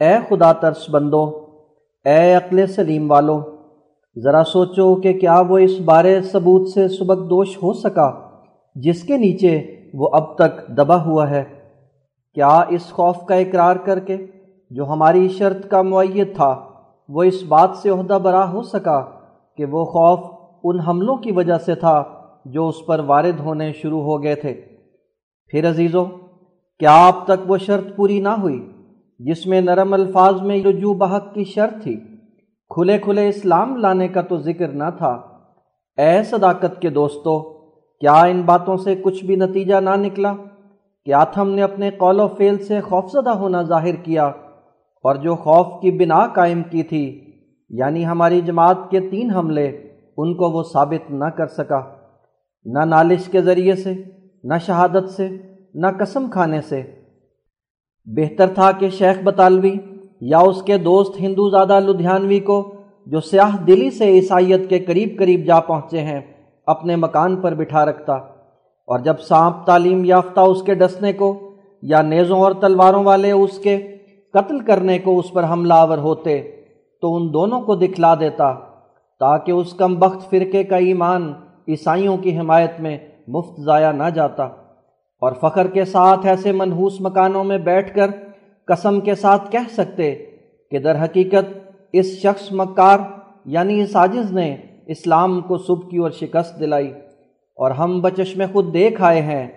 اے خدا ترس بندو اے عقل سلیم والو ذرا سوچو کہ کیا وہ اس بارے ثبوت سے سبق دوش ہو سکا جس کے نیچے وہ اب تک دبا ہوا ہے۔ کیا اس خوف کا اقرار کر کے جو ہماری شرط کا معیت تھا، وہ اس بات سے عہدہ برا ہو سکا کہ وہ خوف ان حملوں کی وجہ سے تھا جو اس پر وارد ہونے شروع ہو گئے تھے۔ پھر عزیزوں کیا اب تک وہ شرط پوری نہ ہوئی جس میں نرم الفاظ میں رجوع بحق کی شرط تھی؟ کھلے کھلے اسلام لانے کا تو ذکر نہ تھا۔ اے صداقت کے دوستو، کیا ان باتوں سے کچھ بھی نتیجہ نہ نکلا؟ کہ آتھم نے اپنے قول و فیل سے خوفزدہ ہونا ظاہر کیا؟ اور جو خوف کی بنا قائم کی تھی یعنی ہماری جماعت کے تین حملے، ان کو وہ ثابت نہ کر سکا۔ نہ نالش کے ذریعے سے، نہ شہادت سے، نہ قسم کھانے سے۔ بہتر تھا کہ شیخ بطالوی یا اس کے دوست ہندو زادہ لدھیانوی کو، جو سیاہ دلی سے عیسائیت کے قریب قریب جا پہنچے ہیں، اپنے مکان پر بٹھا رکھتا۔ اور جب سانپ تعلیم یافتہ اس کے ڈسنے کو، یا نیزوں اور تلواروں والے اس کے قتل کرنے کو اس پر حملہ آور ہوتے، تو ان دونوں کو دکھلا دیتا، تاکہ اس کم بخت فرقے کا ایمان عیسائیوں کی حمایت میں مفت ضائع نہ جاتا۔ اور فخر کے ساتھ ایسے منحوس مکانوں میں بیٹھ کر قسم کے ساتھ کہہ سکتے کہ در حقیقت اس شخص مکار یعنی اس ساجز نے اسلام کو صبح کی اور شکست دلائی۔ اور ہم بچش میں خود دیکھ آئے ہیں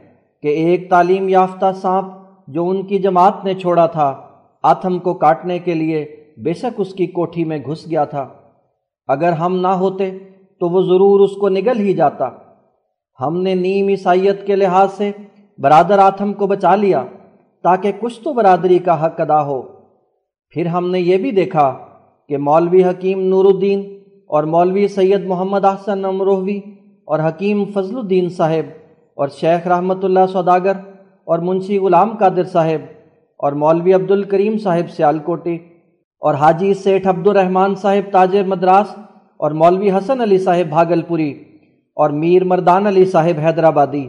کہ ایک تعلیم یافتہ سانپ جو ان کی جماعت نے چھوڑا تھا آتھم کو کاٹنے کے لیے بے شک اس کی کوٹھی میں گھس گیا تھا۔ اگر ہم نہ ہوتے تو وہ ضرور اس کو نگل ہی جاتا۔ ہم نے نیم عیسائیت کے لحاظ سے برادر آتھم کو بچا لیا تاکہ کچھ تو برادری کا حق ادا ہو۔ پھر ہم نے یہ بھی دیکھا کہ مولوی حکیم نور الدین اور مولوی سید محمد احسن امروہوی اور حکیم فضل الدین صاحب اور شیخ رحمۃ اللہ سوداگر اور منشی غلام قادر صاحب اور مولوی عبد الکریم صاحب سیالکوٹی اور حاجی سیٹھ عبد الرحمن صاحب تاجر مدراس اور مولوی حسن علی صاحب بھاگل پوری اور میر مردان علی صاحب حیدرآبادی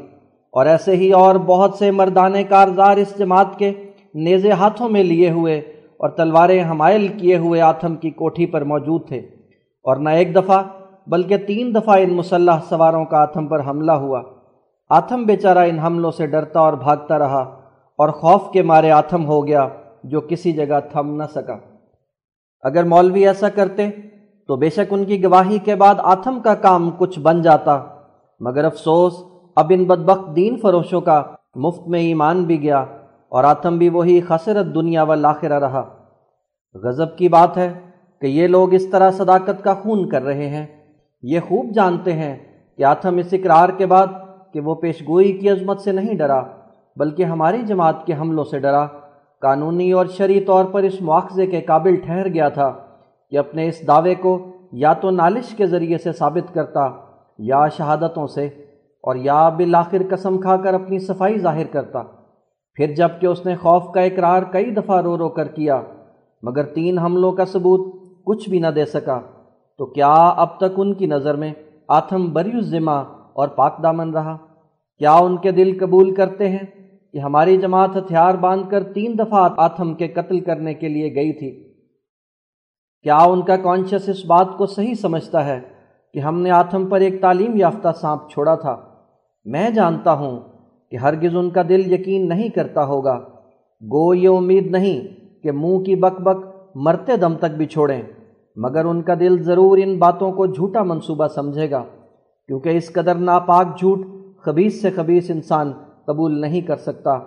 اور ایسے ہی اور بہت سے مردان کارزار اس جماعت کے نیزے ہاتھوں میں لیے ہوئے اور تلواریں حمائل کیے ہوئے آتھم کی کوٹھی پر موجود تھے اور نہ ایک دفعہ بلکہ تین دفعہ ان مسلح سواروں کا آتھم پر حملہ ہوا۔ آتھم بیچارہ ان حملوں سے ڈرتا اور بھاگتا رہا۔ اور خوف کے مارے آتھم ہو گیا جو کسی جگہ تھم نہ سکا۔ اگر مولوی ایسا کرتے تو بے شک ان کی گواہی کے بعد آتھم کا کام کچھ بن جاتا۔ مگر افسوس، اب ان بدبخت دین فروشوں کا مفت میں ایمان بھی گیا اور آتم بھی وہی خسرت دنیا والآخرہ رہا۔ غضب کی بات ہے کہ یہ لوگ اس طرح صداقت کا خون کر رہے ہیں۔ یہ خوب جانتے ہیں کہ آتم اس اقرار کے بعد کہ وہ پیشگوئی کی عظمت سے نہیں ڈرا۔ بلکہ ہماری جماعت کے حملوں سے ڈرا۔ قانونی اور شرعی طور پر اس مواخذے کے قابل ٹھہر گیا تھا کہ اپنے اس دعوے کو یا تو نالش کے ذریعے سے ثابت کرتا یا شہادتوں سے، اور یا بالآخر قسم کھا کر اپنی صفائی ظاہر کرتا۔ پھر جبکہ اس نے خوف کا اقرار کئی دفعہ رو رو کر کیا، مگر تین حملوں کا ثبوت کچھ بھی نہ دے سکا۔ تو کیا اب تک ان کی نظر میں آتھم بری الزمہ اور پاک دامن رہا؟ کیا ان کے دل قبول کرتے ہیں؟ کہ ہماری جماعت ہتھیار باندھ کر تین دفعہ آتھم کے قتل کرنے کے لیے گئی تھی۔ کیا ان کا کانشیس اس بات کو صحیح سمجھتا ہے کہ ہم نے آتھم پر ایک تعلیم یافتہ سانپ چھوڑا تھا؟ میں جانتا ہوں کہ ہرگز ان کا دل یقین نہیں کرتا ہوگا۔ گو، یہ امید نہیں کہ منہ کی بک بک مرتے دم تک بھی چھوڑیں، مگر ان کا دل ضرور ان باتوں کو جھوٹا منصوبہ سمجھے گا، کیونکہ اس قدر ناپاک جھوٹ خبیص سے خبیص انسان قبول نہیں کر سکتا۔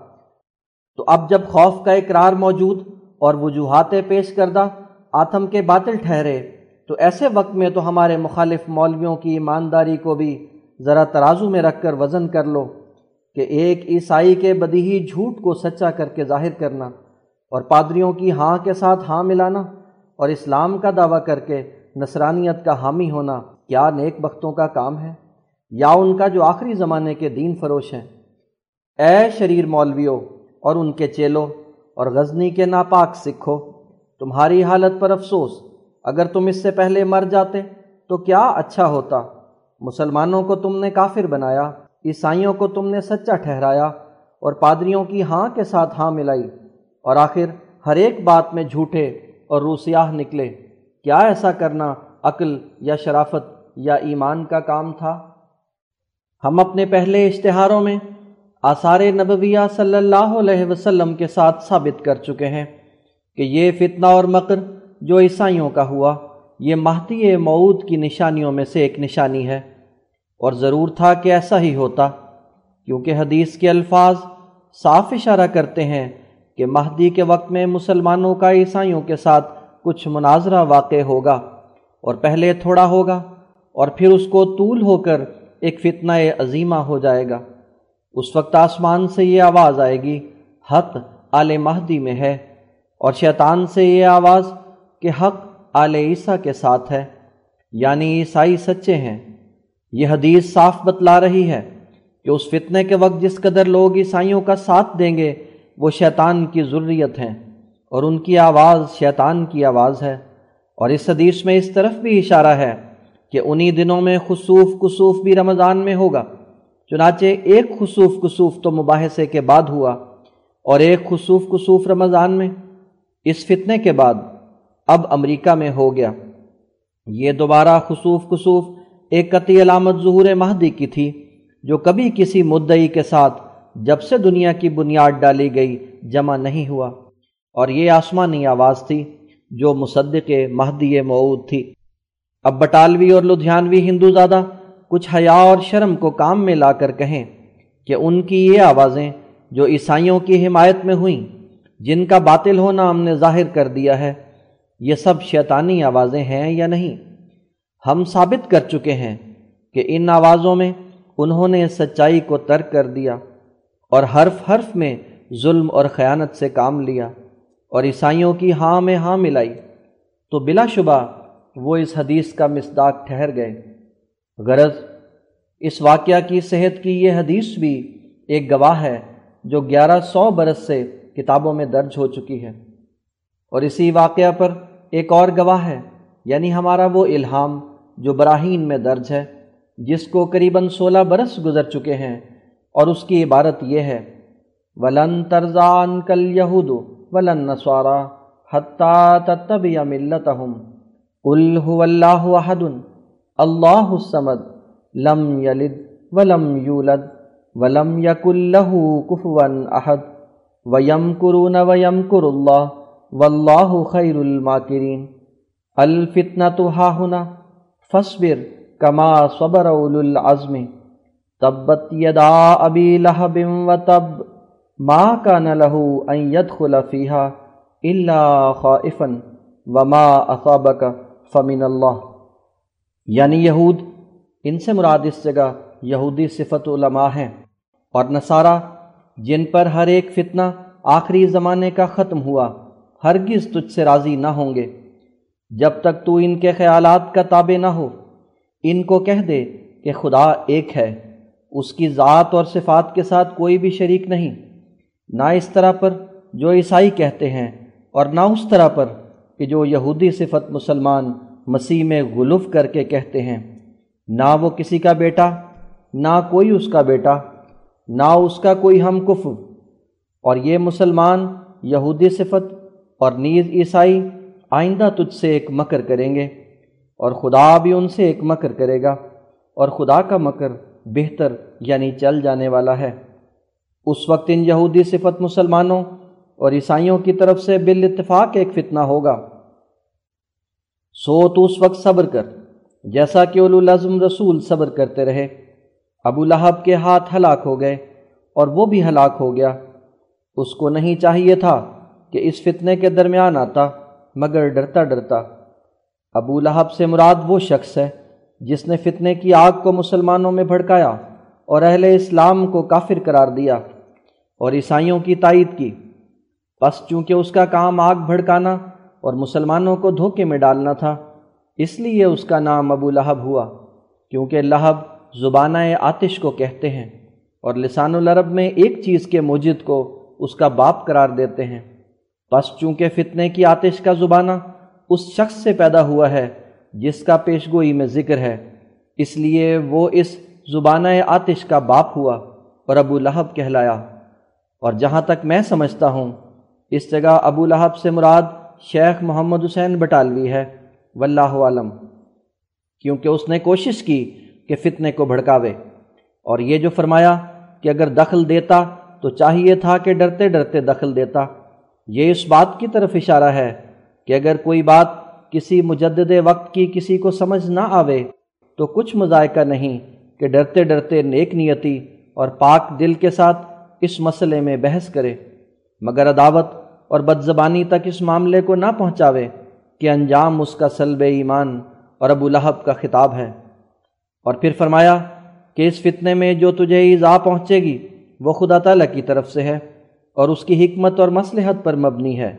تو اب جب خوف کا اقرار موجود اور وجوہات پیش کردہ آتم کے باطل ٹھہرے، تو ایسے وقت میں تو ہمارے مخالف مولویوں کی ایمانداری کو بھی ذرا ترازو میں رکھ کر وزن کر لو کہ ایک عیسائی کے بدیہی جھوٹ کو سچا کر کے ظاہر کرنا اور پادریوں کی ہاں کے ساتھ ہاں ملانا اور اسلام کا دعویٰ کر کے نصرانیت کا حامی ہونا کیا نیک بختوں کا کام ہے؟ یا ان کا جو آخری زمانے کے دین فروش ہیں؟ اے شریر مولویوں اور ان کے چیلوں اور غزنی کے ناپاک سکھو تمہاری حالت پر افسوس، اگر تم اس سے پہلے مر جاتے تو کیا اچھا ہوتا؟ مسلمانوں کو تم نے کافر بنایا، عیسائیوں کو تم نے سچا ٹھہرایا اور پادریوں کی ہاں کے ساتھ ہاں ملائی، اور آخر ہر ایک بات میں جھوٹے اور روسیاہ نکلے۔ کیا ایسا کرنا عقل یا شرافت یا ایمان کا کام تھا؟ ہم اپنے پہلے اشتہاروں میں آثار نبویہ صلی اللہ علیہ وسلم کے ساتھ ثابت کر چکے ہیں کہ یہ فتنہ اور مکر جو عیسائیوں کا ہوا، یہ مہدی معود کی نشانیوں میں سے ایک نشانی ہے۔ اور ضرور تھا کہ ایسا ہی ہوتا، کیونکہ حدیث کے الفاظ صاف اشارہ کرتے ہیں کہ مہدی کے وقت میں مسلمانوں کا عیسائیوں کے ساتھ کچھ مناظرہ واقع ہوگا اور پہلے تھوڑا ہوگا اور پھر اس کو طول ہو کر ایک فتنہ عظیمہ ہو جائے گا۔ اس وقت آسمان سے یہ آواز آئے گی، حق آل مہدی میں ہے، اور شیطان سے یہ آواز کہ حق آل عیسیٰ کے ساتھ ہے یعنی عیسائی سچے ہیں۔ یہ حدیث صاف بتلا رہی ہے کہ اس فتنے کے وقت جس قدر لوگ عیسائیوں کا ساتھ دیں گے، وہ شیطان کی ضروریت ہیں، اور ان کی آواز شیطان کی آواز ہے۔ اور اس حدیث میں اس طرف بھی اشارہ ہے کہ انہی دنوں میں خصوف کسوف بھی رمضان میں ہوگا۔ چنانچہ ایک خصوف کسوف تو مباحثے کے بعد ہوا اور ایک خصوف کسوف رمضان میں، اس فتنے کے بعد اب امریکہ میں ہو گیا۔ یہ دوبارہ خصوف کسوف ایک قطعی علامت ظہور مہدی کی تھی، جو کبھی کسی مدعی کے ساتھ جب سے دنیا کی بنیاد ڈالی گئی جمع نہیں ہوا۔ اور یہ آسمانی آواز تھی جو مصدق مہدی معود تھی۔ اب بٹالوی اور لدھیانوی ہندو زادہ کچھ حیا اور شرم کو کام میں لا کر کہیں کہ ان کی یہ آوازیں جو عیسائیوں کی حمایت میں ہوئیں، جن کا باطل ہونا ہم نے ظاہر کر دیا ہے، یہ سب شیطانی آوازیں ہیں یا نہیں؟ ہم ثابت کر چکے ہیں کہ ان آوازوں میں انہوں نے سچائی کو ترک کر دیا اور حرف حرف میں ظلم اور خیانت سے کام لیا اور عیسائیوں کی ہاں میں ہاں ملائی۔ تو بلا شبہ وہ اس حدیث کا مصداق ٹھہر گئے۔ غرض، اس واقعہ کی صحت کی یہ حدیث بھی ایک گواہ ہے جو گیارہ سو برس سے کتابوں میں درج ہو چکی ہے۔ اور اسی واقعہ پر ایک اور گواہ ہے یعنی ہمارا وہ الہام جو براہین میں درج ہے، جس کو قریباً سولہ برس گزر چکے ہیں۔ اور اس کی عبارت یہ ہے، ولن ترزان کل یہود ولن نسوارا حتیٰ تتب یا ملت هو اللہ احد اللہ الصمد لم یلد ولم یولد ولم یک اللہ کفون احد ویم کرون ویم کر اللہ واللہ خیر الماکرین الفتنہ تو ہاہنا فصبر کما صبر اول العزم تبت یدا ابی لہب و تب ما کان له ان يدخل فيها الا خائفا وما اصابك فمن اللہ یعنی یہود، ان سے مراد اس جگہ یہودی صفت علماء ہیں اور نصارہ، جن پر ہر ایک فتنہ آخری زمانے کا ختم ہوا، ہرگز تجھ سے راضی نہ ہوں گے۔ جب تک تو ان کے خیالات کا تابع نہ ہو، ان کو کہہ دے کہ خدا ایک ہے، اس کی ذات اور صفات کے ساتھ کوئی بھی شریک نہیں۔ نہ اس طرح پر جو عیسائی کہتے ہیں اور نہ اس طرح پر کہ جو یہودی صفت مسلمان مسیح میں غلف کر کے کہتے ہیں، نہ وہ کسی کا بیٹا، نہ کوئی اس کا بیٹا، نہ اس کا کوئی ہم کف اور یہ مسلمان یہودی صفت اور نیز عیسائی آئندہ تجھ سے ایک مکر کریں گے، اور خدا بھی ان سے ایک مکر کرے گا۔ اور خدا کا مکر بہتر یعنی چل جانے والا ہے۔ اس وقت ان یہودی صفت مسلمانوں اور عیسائیوں کی طرف سے بال اتفاق ایک فتنہ ہوگا۔ سو تو اس وقت صبر کر، جیسا کہ اولو العظم رسول صبر کرتے رہے۔ ابو لہب کے ہاتھ ہلاک ہو گئے اور وہ بھی ہلاک ہو گیا۔ اس کو نہیں چاہیے تھا کہ اس فتنے کے درمیان آتا، مگر ڈرتا ڈرتا۔ ابو لہب سے مراد وہ شخص ہے جس نے فتنے کی آگ کو مسلمانوں میں بھڑکایا اور اہل اسلام کو کافر قرار دیا اور عیسائیوں کی تائید کی۔ بس چونکہ اس کا کام آگ بھڑکانا اور مسلمانوں کو دھوکے میں ڈالنا تھا۔ اس لیے اس کا نام ابو لہب ہوا، کیونکہ لہب زبانہ آتش کو کہتے ہیں اور لسان العرب میں ایک چیز کے موجد کو اس کا باپ قرار دیتے ہیں۔ بس چونکہ فتنے کی آتش کا زبانہ اس شخص سے پیدا ہوا ہے، جس کا پیشگوئی میں ذکر ہے، اس لیے وہ اس زبانہ آتش کا باپ ہوا اور ابو لہب کہلایا۔ اور جہاں تک میں سمجھتا ہوں، اس جگہ ابو لہب سے مراد شیخ محمد حسین بٹالوی ہے، واللہ عالم، کیونکہ اس نے کوشش کی کہ فتنے کو بھڑکاوے۔ اور یہ جو فرمایا کہ اگر دخل دیتا تو چاہیے تھا کہ ڈرتے ڈرتے دخل دیتا، یہ اس بات کی طرف اشارہ ہے کہ اگر کوئی بات کسی مجدد وقت کی کسی کو سمجھ نہ آوے تو کچھ مذائقہ نہیں کہ ڈرتے ڈرتے نیک نیتی اور پاک دل کے ساتھ اس مسئلے میں بحث کرے۔ مگر عداوت اور بد زبانی تک اس معاملے کو نہ پہنچاوے کہ انجام اس کا سلب ایمان اور ابو لہب کا خطاب ہے۔ اور پھر فرمایا کہ اس فتنے میں جو تجھے ایزا پہنچے گی، وہ خدا تعالیٰ کی طرف سے ہے اور اس کی حکمت اور مصلحت پر مبنی ہے،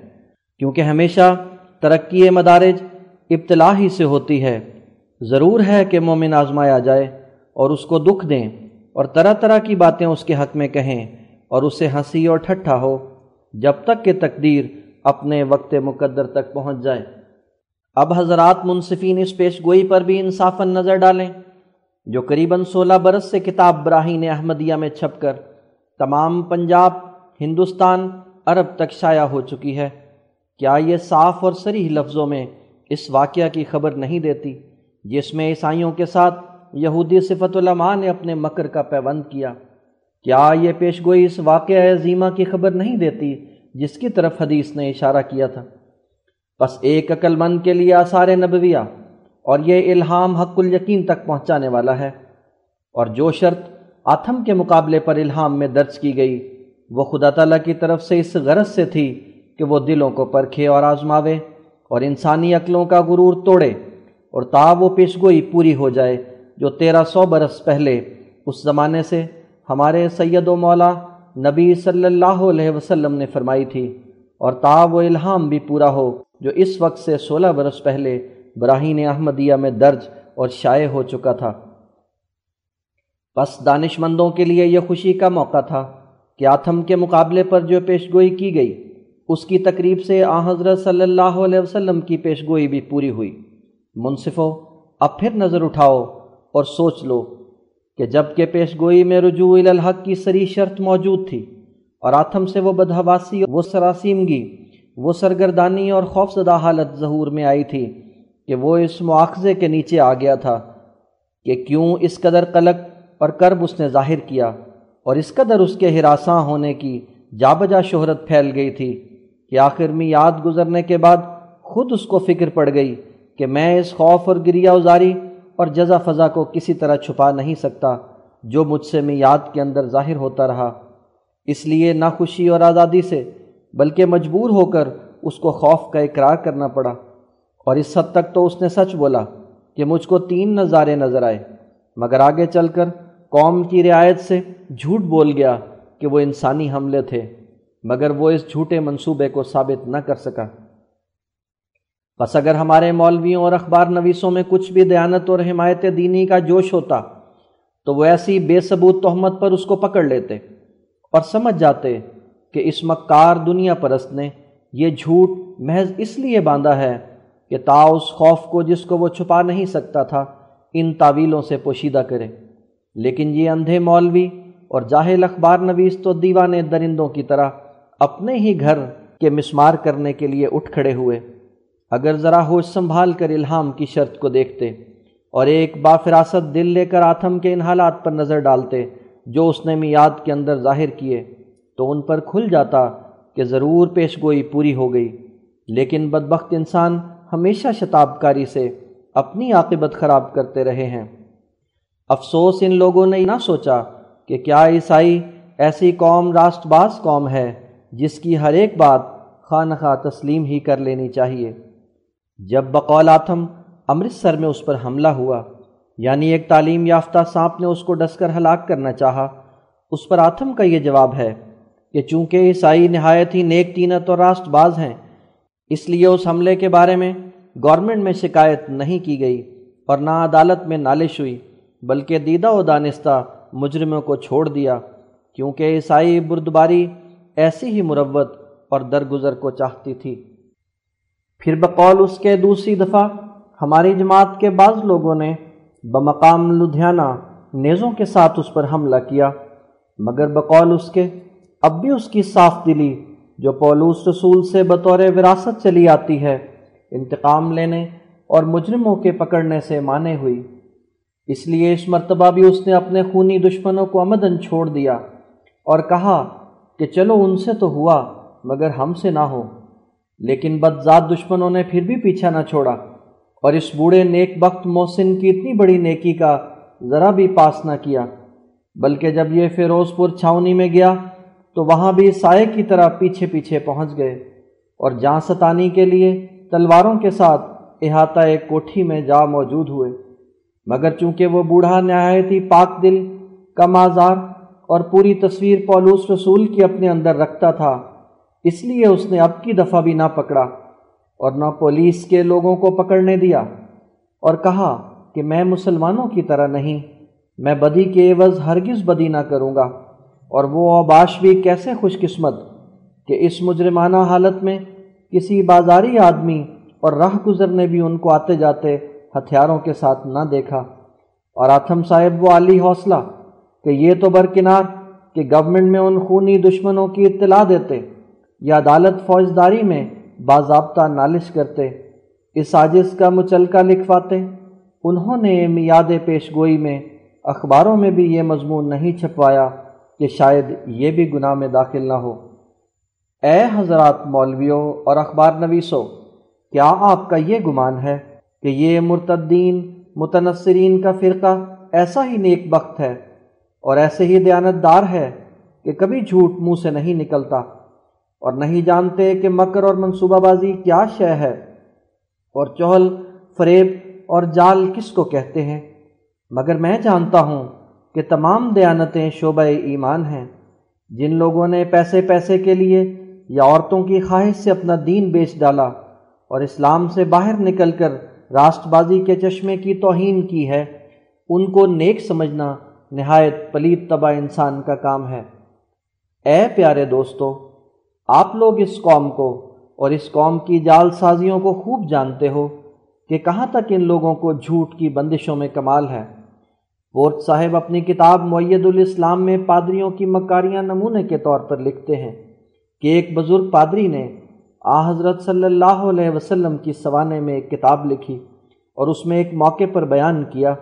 کیونکہ ہمیشہ ترقی مدارج ابتلا ہی سے ہوتی ہے۔ ضرور ہے کہ مومن آزمایا جائے اور اس کو دکھ دیں اور طرح طرح کی باتیں اس کے حق میں کہیں اور اسے ہنسی اور ٹھٹھا ہو۔ جب تک کہ تقدیر اپنے وقت مقدر تک پہنچ جائے۔ اب حضرات منصفین اس پیش گوئی پر بھی انصافاً نظر ڈالیں، جو قریباً سولہ برس سے کتاب براہین احمدیہ میں چھپ کر تمام پنجاب، ہندوستان، عرب تک شائع ہو چکی ہے۔ کیا یہ صاف اور سریح لفظوں میں اس واقعہ کی خبر نہیں دیتی، جس میں عیسائیوں کے ساتھ یہودی صفت علماء نے اپنے مکر کا پیوند کیا؟ کیا یہ پیشگوئی اس واقعہ عظیمہ کی خبر نہیں دیتی جس کی طرف حدیث نے اشارہ کیا تھا؟ بس ایک عقل مند کے لیے آثار نبویہ اور یہ الہام حق الیقین تک پہنچانے والا ہے۔ اور جو شرط آتھم کے مقابلے پر الہام میں درج کی گئی، وہ خدا تعالیٰ کی طرف سے اس غرض سے تھی کہ وہ دلوں کو پرکھے اور آزماوے اور انسانی عقلوں کا غرور توڑے اور تا وہ پیشگوئی پوری ہو جائے جو تیرہ سو برس پہلے اس زمانے سے ہمارے سید و مولا نبی صلی اللہ علیہ وسلم نے فرمائی تھی، اور تا وہ الہام بھی پورا ہو، جو اس وقت سے سولہ برس پہلے براہین احمدیہ میں درج اور شائع ہو چکا تھا۔ بس دانش مندوں کے لیے یہ خوشی کا موقع تھا کہ آتھم کے مقابلے پر جو پیشگوئی کی گئی، اس کی تقریب سے آ حضرت صلی اللہ علیہ وسلم کی پیشگوئی بھی پوری ہوئی۔ منصفو، اب پھر نظر اٹھاؤ اور سوچ لو۔ کہ جبکہ پیشگوئی میں رجوع الحق کی سری شرط موجود تھی اور آتھم سے وہ بدہواسی وہ سراسیمگی، وہ سرگردانی اور خوفزدہ حالت ظہور میں آئی تھی کہ وہ اس مواخذے کے نیچے آ گیا تھا کہ کیوں اس قدر قلق اور کرب اس نے ظاہر کیا اور اس قدر اس کے ہراساں ہونے کی جا بجا شہرت پھیل گئی تھی کہ آخر میں یاد گزرنے کے بعد خود اس کو فکر پڑ گئی کہ میں اس خوف اور گریا ازاری اور جزا فضا کو کسی طرح چھپا نہیں سکتا جو مجھ سے میں یاد کے اندر ظاہر ہوتا رہا۔ اس لیے نہ خوشی اور آزادی سے، بلکہ مجبور ہو کر اس کو خوف کا اقرار کرنا پڑا۔ اور اس حد تک تو اس نے سچ بولا کہ مجھ کو تین نظارے نظر آئے۔ مگر آگے چل کر قوم کی رعایت سے جھوٹ بول گیا کہ وہ انسانی حملے تھے، مگر وہ اس جھوٹے منصوبے کو ثابت نہ کر سکا۔ بس اگر ہمارے مولویوں اور اخبار نویسوں میں کچھ بھی دیانت اور حمایت دینی کا جوش ہوتا، تو وہ ایسی بے ثبوت تہمت پر اس کو پکڑ لیتے اور سمجھ جاتے کہ اس مکار دنیا پرست نے یہ جھوٹ محض اس لیے باندھا ہے کہ تا اس خوف کو جس کو وہ چھپا نہیں سکتا تھا، ان تعویلوں سے پوشیدہ کرے۔ لیکن یہ اندھے مولوی اور جاہل اخبار نویس تو دیوانے درندوں کی طرح اپنے ہی گھر کے مسمار کرنے کے لیے اٹھ کھڑے ہوئے۔ اگر ذرا ہوش سنبھال کر الہام کی شرط کو دیکھتے اور ایک بافراست دل لے کر آتھم کے ان حالات پر نظر ڈالتے جو اس نے میاد کے اندر ظاہر کیے، تو ان پر کھل جاتا کہ ضرور پیش گوئی پوری ہو گئی۔ لیکن بدبخت انسان ہمیشہ شتاب کاری سے اپنی عاقبت خراب کرتے رہے ہیں۔ افسوس ان لوگوں نے نہ سوچا کہ کیا عیسائی ایسی قوم راست باز قوم ہے جس کی ہر ایک بات خواہ خواہ تسلیم ہی کر لینی چاہیے۔ جب بقول آتم امرتسر میں اس پر حملہ ہوا یعنی ایک تعلیم یافتہ سانپ نے اس کو ڈس کر ہلاک کرنا چاہا، اس پر آتم کا یہ جواب ہے کہ چونکہ عیسائی نہایت ہی نیک تینت اور راست باز ہیں، اس لیے اس حملے کے بارے میں گورنمنٹ میں شکایت نہیں کی گئی اور نہ عدالت میں نالش ہوئی، بلکہ دیدہ و دانستہ مجرموں کو چھوڑ دیا، کیونکہ عیسائی بردباری ایسی ہی مروت اور درگزر کو چاہتی تھی۔ پھر بقول اس کے دوسری دفعہ، ہماری جماعت کے بعض لوگوں نے بمقام لدھیانہ نیزوں کے ساتھ اس پر حملہ کیا، مگر بقول اس کے اب بھی اس کی صاف دلی، جو پولوس رسول سے بطور وراثت چلی آتی ہے، انتقام لینے اور مجرموں کے پکڑنے سے مانے ہوئی۔ اس لیے اس مرتبہ بھی اس نے اپنے خونی دشمنوں کو امدن چھوڑ دیا اور کہا کہ چلو ان سے تو ہوا، مگر ہم سے نہ ہو۔ لیکن بدذات دشمنوں نے پھر بھی پیچھا نہ چھوڑا اور اس بوڑھے نیک بخت محسن کی اتنی بڑی نیکی کا ذرا بھی پاس نہ کیا۔ بلکہ جب یہ فیروز پور چھاونی میں گیا تو وہاں بھی سائے کی طرح پیچھے پیچھے پہنچ گئے اور جان ستانی کے لیے تلواروں کے ساتھ احاطہ ایک کوٹھی میں جا موجود ہوئے۔ مگر چونکہ وہ بوڑھا نہایت ہی پاک دل، کم آزار اور پوری تصویر پولوس رسول کی اپنے اندر رکھتا تھا اس لیے اس نے اب کی دفعہ بھی نہ پکڑا اور نہ پولیس کے لوگوں کو پکڑنے دیا اور کہا کہ میں مسلمانوں کی طرح نہیں، میں بدی کے عوض ہرگز بدی نہ کروں گا اور وہ اوباش بھی کیسے خوش قسمت کہ اس مجرمانہ حالت میں کسی بازاری آدمی اور راہ گزر نے بھی ان کو آتے جاتے ہتھیاروں کے ساتھ نہ دیکھا۔ اور آتھم صاحب وہ عالی حوصلہ کہ یہ تو برکنار کہ گورنمنٹ میں ان خونی دشمنوں کی اطلاع دیتے۔ یا عدالت فوجداری میں باضابطہ نالش کرتے، اس عاجز کا مچلکا لکھواتے۔ انہوں نے میاد پیش گوئی میں اخباروں میں بھی یہ مضمون نہیں چھپوایا کہ شاید یہ بھی گناہ میں داخل نہ ہو۔ اے حضرات مولویوں اور اخبار نویسوں، کیا آپ کا یہ گمان ہے کہ یہ مرتدین، متنصرین کا فرقہ ایسا ہی نیک بخت ہے اور ایسے ہی دیانتدار ہے کہ کبھی جھوٹ منہ سے نہیں نکلتا؟ اور نہیں جانتے کہ مکر اور منصوبہ بازی کیا شے ہے اور چہل، فریب اور جال کس کو کہتے ہیں؟ مگر میں جانتا ہوں کہ تمام دیانتیں شعبہ ایمان ہیں۔ جن لوگوں نے پیسے پیسے کے لیے یا عورتوں کی خواہش سے اپنا دین بیچ ڈالا اور اسلام سے باہر نکل کر راست بازی کے چشمے کی توہین کی ہے، ان کو نیک سمجھنا نہایت پلیت تباہ انسان کا کام ہے۔ اے پیارے دوستو آپ لوگ اس قوم کو اور اس قوم کی جال سازیوں کو خوب جانتے ہو کہ کہاں تک ان لوگوں کو جھوٹ کی بندشوں میں کمال ہے۔ پورت صاحب اپنی کتاب معید الاسلام میں پادریوں کی مکاریاں نمونے کے طور پر لکھتے ہیں کہ ایک بزرگ پادری نے آ حضرت صلی اللہ علیہ وسلم کی سوانے میں ایک کتاب لکھی اور اس میں ایک موقع پر بیان کیا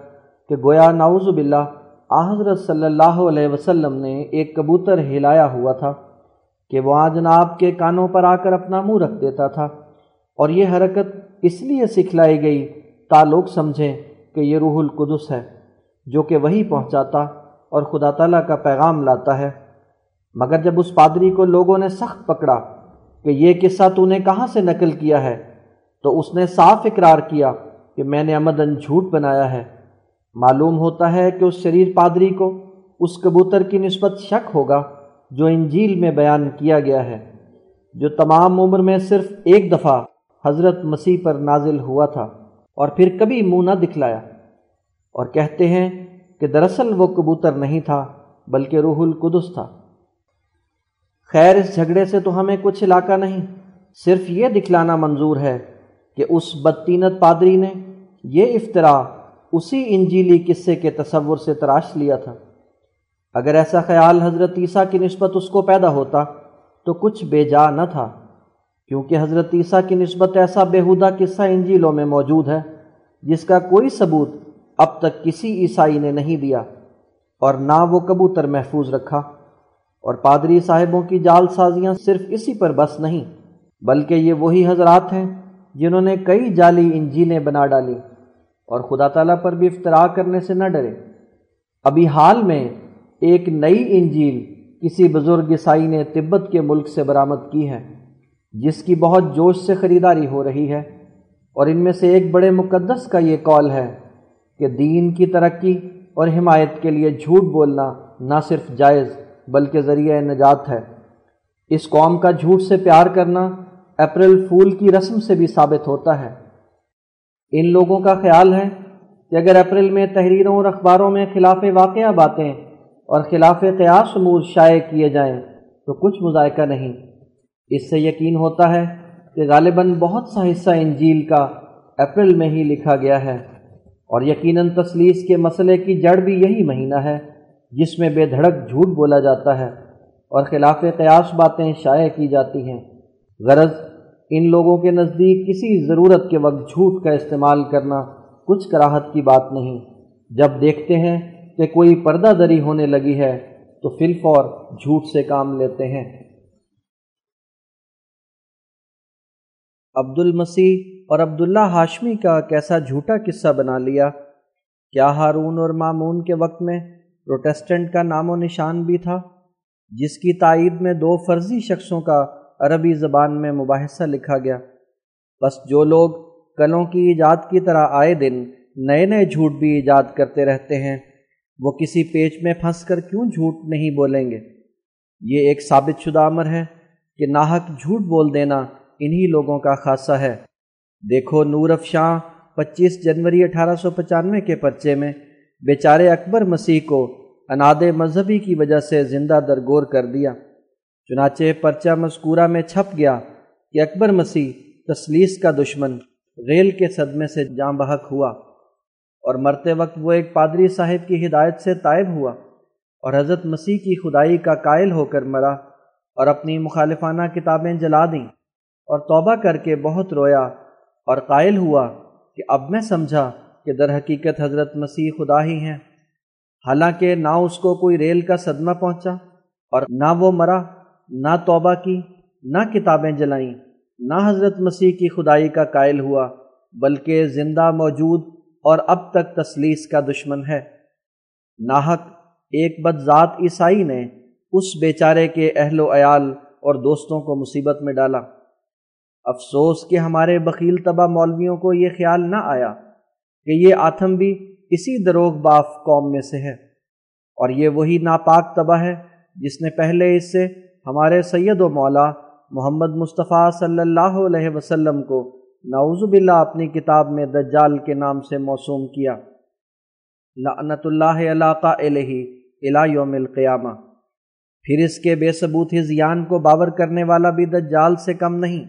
کہ گویا نعوذ باللہ آ حضرت صلی اللہ علیہ وسلم نے ایک کبوتر ہلایا ہوا تھا۔ کہ وہ آج جناب کے کانوں پر آ کر اپنا منہ رکھ دیتا تھا۔ اور یہ حرکت اس لیے سکھلائی گئی تا لوگ سمجھیں کہ یہ روح القدس ہے، جو کہ وہی پہنچاتا اور خدا تعالیٰ کا پیغام لاتا ہے۔ مگر جب اس پادری کو لوگوں نے سخت پکڑا کہ یہ قصہ تو نے کہاں سے نقل کیا ہے، تو اس نے صاف اقرار کیا کہ میں نے امدن جھوٹ بنایا ہے۔ معلوم ہوتا ہے کہ اس شریر پادری کو اس کبوتر کی نسبت شک ہوگا۔ جو انجیل میں بیان کیا گیا ہے، جو تمام عمر میں صرف ایک دفعہ حضرت مسیح پر نازل ہوا تھا اور پھر کبھی منہ نہ دکھلایا۔ اور کہتے ہیں کہ دراصل وہ کبوتر نہیں تھا، بلکہ روح القدس تھا۔ خیر، اس جھگڑے سے تو ہمیں کچھ علاقہ نہیں، صرف یہ دکھلانا منظور ہے کہ اس بدتینت پادری نے یہ افطرا اسی انجیلی قصے کے تصور سے تراش لیا تھا۔ اگر ایسا خیال حضرت عیسیٰ کی نسبت اس کو پیدا ہوتا، تو کچھ بے جا نہ تھا، کیونکہ حضرت عیسیٰ کی نسبت ایسا بےحودہ قصہ انجیلوں میں موجود ہے، جس کا کوئی ثبوت اب تک کسی عیسائی نے نہیں دیا اور نہ وہ کبوتر محفوظ رکھا۔ اور پادری صاحبوں کی جال سازیاں صرف اسی پر بس نہیں، بلکہ یہ وہی حضرات ہیں جنہوں نے کئی جعلی انجیلیں بنا ڈالی۔ اور خدا تعالیٰ پر بھی افطرا کرنے سے نہ ڈرے۔ ابھی حال میں ایک نئی انجیل کسی بزرگ عیسائی نے تبت کے ملک سے برآمد کی ہے، جس کی بہت جوش سے خریداری ہو رہی ہے۔ اور ان میں سے ایک بڑے مقدس کا یہ کال ہے کہ دین کی ترقی اور حمایت کے لیے جھوٹ بولنا نہ صرف جائز بلکہ ذریعہ نجات ہے۔ اس قوم کا جھوٹ سے پیار کرنا اپریل پھول کی رسم سے بھی ثابت ہوتا ہے۔ ان لوگوں کا خیال ہے کہ اگر اپریل میں تحریروں اور اخباروں میں خلاف واقعہ باتیں اور خلاف قیاس امور شائع کیے جائیں تو کچھ مذائقہ نہیں۔ اس سے یقین ہوتا ہے کہ غالباً بہت سا حصہ انجیل کا اپریل میں ہی لکھا گیا ہے۔ اور یقیناً تسلیس کے مسئلے کی جڑ بھی یہی مہینہ ہے جس میں بے دھڑک جھوٹ بولا جاتا ہے اور خلاف قیاس باتیں شائع کی جاتی ہیں۔ غرض، ان لوگوں کے نزدیک کسی ضرورت کے وقت جھوٹ کا استعمال کرنا کچھ کراہت کی بات نہیں۔ جب دیکھتے ہیں کہ کوئی پردہ دری ہونے لگی ہے تو فل فور جھوٹ سے کام لیتے ہیں۔ عبد المسیح اور عبداللہ ہاشمی کا کیسا جھوٹا قصہ بنا لیا۔ کیا ہارون اور مامون کے وقت میں پروٹیسٹنٹ کا نام و نشان بھی تھا، جس کی تائید میں دو فرضی شخصوں کا عربی زبان میں مباحثہ لکھا گیا۔ بس جو لوگ کلوں کی ایجاد کی طرح آئے دن نئے نئے جھوٹ بھی ایجاد کرتے رہتے ہیں۔ وہ کسی پیچ میں پھنس کر کیوں جھوٹ نہیں بولیں گے؟ یہ ایک ثابت شدہ امر ہے کہ ناحق جھوٹ بول دینا انہی لوگوں کا خاصہ ہے۔ دیکھو نور افشاں پچیس جنوری اٹھارہ سو پچانوے کے پرچے میں بیچارے اکبر مسیح کو اناد مذہبی کی وجہ سے زندہ درگور کر دیا۔ چنانچہ پرچہ مذکورہ میں چھپ گیا کہ اکبر مسیح تسلیس کا دشمن ریل کے صدمے سے جاں بحق ہوا۔ اور مرتے وقت وہ ایک پادری صاحب کی ہدایت سے طائب ہوا اور حضرت مسیح کی خدائی کا قائل ہو کر مرا اور اپنی مخالفانہ کتابیں جلا دیں اور توبہ کر کے بہت رویا اور قائل ہوا کہ اب میں سمجھا کہ در حقیقت حضرت مسیح خدا ہی ہیں۔ حالانکہ نہ اس کو کوئی ریل کا صدمہ پہنچا اور نہ وہ مرا، نہ توبہ کی، نہ کتابیں جلائیں، نہ حضرت مسیح کی خدائی کا قائل ہوا، بلکہ زندہ موجود اور اب تک تسلیس کا دشمن ہے۔ ناحق ایک بد ذات عیسائی نے اس بیچارے کے اہل و عیال اور دوستوں کو مصیبت میں ڈالا۔ افسوس کہ ہمارے بخیل تباہ مولویوں کو یہ خیال نہ آیا کہ یہ آتم بھی اسی دروغ باف قوم میں سے ہے۔ اور یہ وہی ناپاک تباہ ہے جس نے پہلے اس سے ہمارے سید و مولا محمد مصطفیٰ صلی اللہ علیہ وسلم کو نعوذ باللہ اپنی کتاب میں دجال کے نام سے موسوم کیا۔ لعنت اللہ علاقہ الہی الہ یوم القیامہ۔ پھر اس کے بے ثبوت زیان کو باور کرنے والا بھی دجال سے کم نہیں۔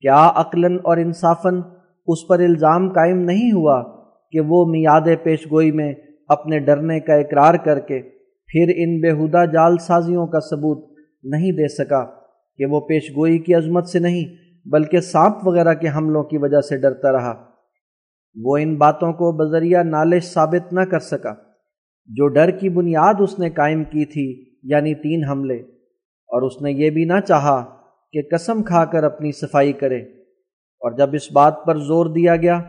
کیا عقلاً اور انصافاً اس پر الزام قائم نہیں ہوا کہ وہ میاد پیش گوئی میں اپنے ڈرنے کا اقرار کر کے پھر ان بےحدہ جال سازیوں کا ثبوت نہیں دے سکا کہ وہ پیش گوئی کی عظمت سے نہیں بلکہ سانپ وغیرہ کے حملوں کی وجہ سے ڈرتا رہا۔ وہ ان باتوں کو بذریعہ نالش ثابت نہ کر سکا۔ جو ڈر کی بنیاد اس نے قائم کی تھی یعنی تین حملے۔ اور اس نے یہ بھی نہ چاہا کہ قسم کھا کر اپنی صفائی کرے۔ اور جب اس بات پر زور دیا گیا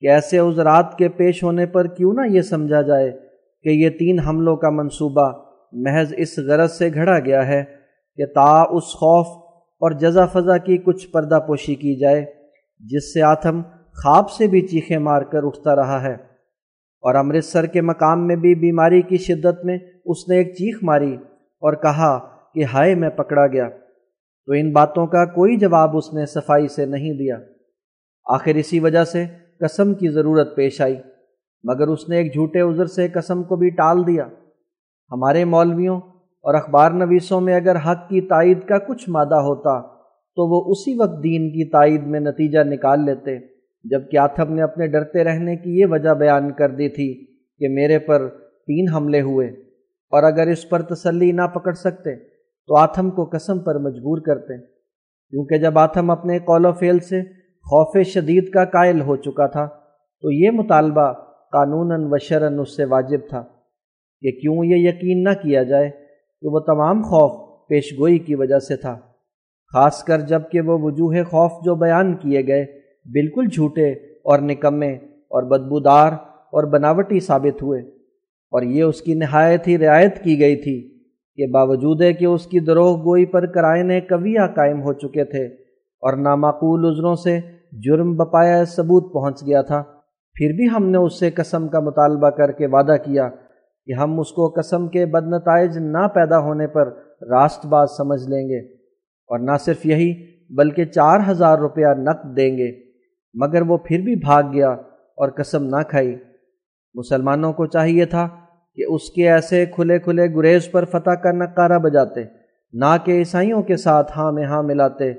کہ ایسے عذرات کے پیش ہونے پر کیوں نہ یہ سمجھا جائے کہ یہ تین حملوں کا منصوبہ محض اس غرض سے گھڑا گیا ہے کہ تا اس خوف اور جزا فضا کی کچھ پردہ پوشی کی جائے، جس سے آتم خواب سے بھی چیخیں مار کر اٹھتا رہا ہے۔ اور امرتسر کے مقام میں بھی بیماری کی شدت میں اس نے ایک چیخ ماری اور کہا کہ ہائے، میں پکڑا گیا۔ تو ان باتوں کا کوئی جواب اس نے صفائی سے نہیں دیا۔ آخر اسی وجہ سے قسم کی ضرورت پیش آئی۔ مگر اس نے ایک جھوٹے عذر سے قسم کو بھی ٹال دیا۔ ہمارے مولویوں اور اخبار نویسوں میں اگر حق کی تائید کا کچھ مادہ ہوتا تو وہ اسی وقت دین کی تائید میں نتیجہ نکال لیتے، جبکہ آتھم نے اپنے ڈرتے رہنے کی یہ وجہ بیان کر دی تھی کہ میرے پر تین حملے ہوئے اور اگر اس پر تسلی نہ پکڑ سکتے تو آتھم کو قسم پر مجبور کرتے۔ کیونکہ جب آتھم اپنے قول و فعل سے خوف شدید کا قائل ہو چکا تھا تو یہ مطالبہ قانون و شرن اس سے واجب تھا کہ کیوں یہ یقین نہ کیا جائے کہ وہ تمام خوف پیش گوئی کی وجہ سے تھا۔ خاص کر جبکہ وہ وجوہ خوف جو بیان کیے گئے بالکل جھوٹے اور نکمے اور بدبودار اور بناوٹی ثابت ہوئے، اور یہ اس کی نہایت ہی رعایت کی گئی تھی کہ باوجود کہ اس کی دروغ گوئی پر کرائن قویہ قائم ہو چکے تھے اور نامعقول عذروں سے جرم بپایا ثبوت پہنچ گیا تھا، پھر بھی ہم نے اس سے قسم کا مطالبہ کر کے وعدہ کیا کہ ہم اس کو قسم کے بد نتائج نہ پیدا ہونے پر راست باز سمجھ لیں گے اور نہ صرف یہی، بلکہ چار ہزار روپیہ نقد دیں گے۔ مگر وہ پھر بھی بھاگ گیا اور قسم نہ کھائی۔ مسلمانوں کو چاہیے تھا کہ اس کے ایسے کھلے کھلے گریز پر فتح کا نقارہ بجاتے، نہ کہ عیسائیوں کے ساتھ ہاں میں ہاں ملاتے۔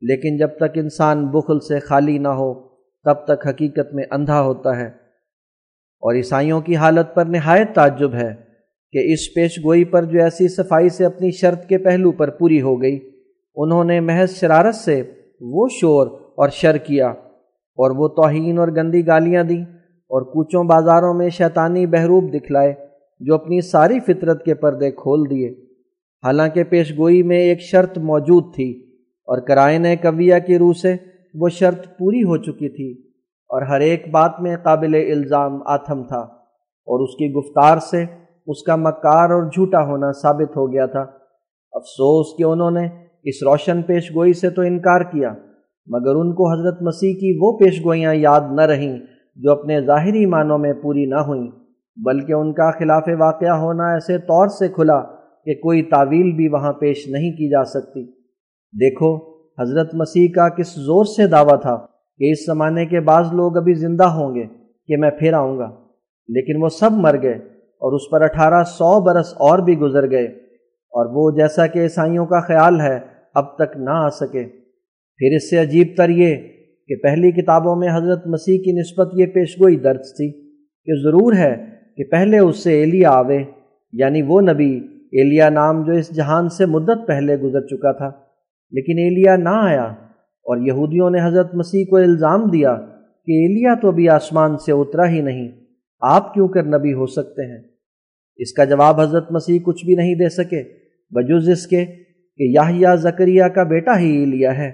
لیکن جب تک انسان بخل سے خالی نہ ہو، تب تک حقیقت میں اندھا ہوتا ہے۔ اور عیسائیوں کی حالت پر نہایت تعجب ہے کہ اس پیش گوئی پر جو ایسی صفائی سے اپنی شرط کے پہلو پر پوری ہو گئی، انہوں نے محض شرارت سے وہ شور اور شر کیا اور وہ توہین اور گندی گالیاں دیں اور کوچوں بازاروں میں شیطانی بحروب دکھلائے جو اپنی ساری فطرت کے پردے کھول دیے۔ حالانکہ پیش گوئی میں ایک شرط موجود تھی اور کرائن قویہ کی روح سے وہ شرط پوری ہو چکی تھی۔ اور ہر ایک بات میں قابل الزام آتھم تھا اور اس کی گفتار سے اس کا مکار اور جھوٹا ہونا ثابت ہو گیا تھا۔ افسوس کہ انہوں نے اس روشن پیش گوئی سے تو انکار کیا، مگر ان کو حضرت مسیح کی وہ پیش گوئیاں یاد نہ رہیں جو اپنے ظاہری معنوں میں پوری نہ ہوئیں، بلکہ ان کا خلاف واقعہ ہونا ایسے طور سے کھلا کہ کوئی تعویل بھی وہاں پیش نہیں کی جا سکتی۔ دیکھو، حضرت مسیح کا کس زور سے دعویٰ تھا۔ کہ اس زمانے کے بعض لوگ ابھی زندہ ہوں گے کہ میں پھر آؤں گا۔ لیکن وہ سب مر گئے اور اس پر اٹھارہ سو برس اور بھی گزر گئے۔ اور وہ جیسا کہ عیسائیوں کا خیال ہے، اب تک نہ آ سکے۔ پھر اس سے عجیب تر یہ کہ پہلی کتابوں میں حضرت مسیح کی نسبت یہ پیشگوئی درج تھی کہ ضرور ہے کہ پہلے اس سے ایلیا آوے۔ یعنی وہ نبی، ایلیا نام جو اس جہان سے مدت پہلے گزر چکا تھا۔ لیکن ایلیا نہ آیا۔ اور یہودیوں نے حضرت مسیح کو الزام دیا کہ ایلیا تو ابھی آسمان سے اترا ہی نہیں، آپ کیوں کر نبی ہو سکتے ہیں؟ اس کا جواب حضرت مسیح کچھ بھی نہیں دے سکے بجز اس کے کہ یاہیا زکریہ کا بیٹا ہی ایلیا ہے۔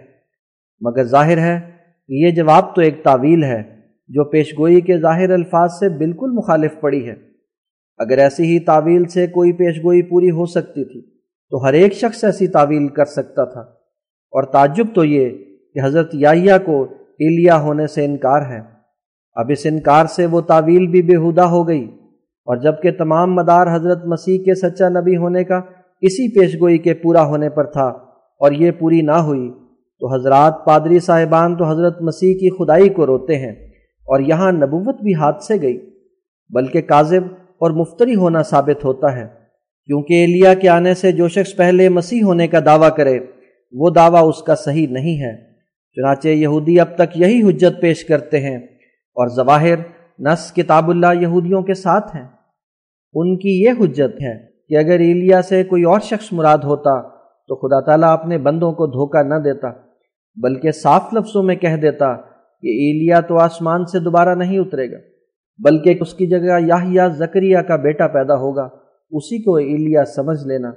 مگر ظاہر ہے کہ یہ جواب تو ایک تعویل ہے، جو پیشگوئی کے ظاہر الفاظ سے بالکل مخالف پڑی ہے۔ اگر ایسی ہی تعویل سے کوئی پیش گوئی پوری ہو سکتی تھی، تو ہر ایک شخص ایسی تعویل کر سکتا تھا۔ اور تعجب تو یہ کہ حضرت یاہیا کو ایلیا ہونے سے انکار ہے۔ اب اس انکار سے وہ تعویل بھی بےحدہ ہو گئی۔ اور جبکہ تمام مدار حضرت مسیح کے سچا نبی ہونے کا اسی پیش گوئی کے پورا ہونے پر تھا اور یہ پوری نہ ہوئی، تو حضرات پادری صاحبان تو حضرت مسیح کی خدائی کو روتے ہیں اور یہاں نبوت بھی ہاتھ سے گئی۔ بلکہ کاذب اور مفتری ہونا ثابت ہوتا ہے۔ کیونکہ ایلیا کے آنے سے جو شخص پہلے مسیح ہونے کا دعویٰ کرے، وہ دعویٰ اس کا صحیح نہیں ہے۔ چنانچہ یہودی اب تک یہی حجت پیش کرتے ہیں اور ظواہر نس کتاب اللہ یہودیوں کے ساتھ ہیں۔ ان کی یہ حجت ہے کہ اگر ایلیا سے کوئی اور شخص مراد ہوتا تو خدا تعالیٰ اپنے بندوں کو دھوکہ نہ دیتا، بلکہ صاف لفظوں میں کہہ دیتا کہ ایلیا تو آسمان سے دوبارہ نہیں اترے گا، بلکہ اس کی جگہ یاہیا زکریہ کا بیٹا پیدا ہوگا۔ اسی کو ایلیا سمجھ لینا۔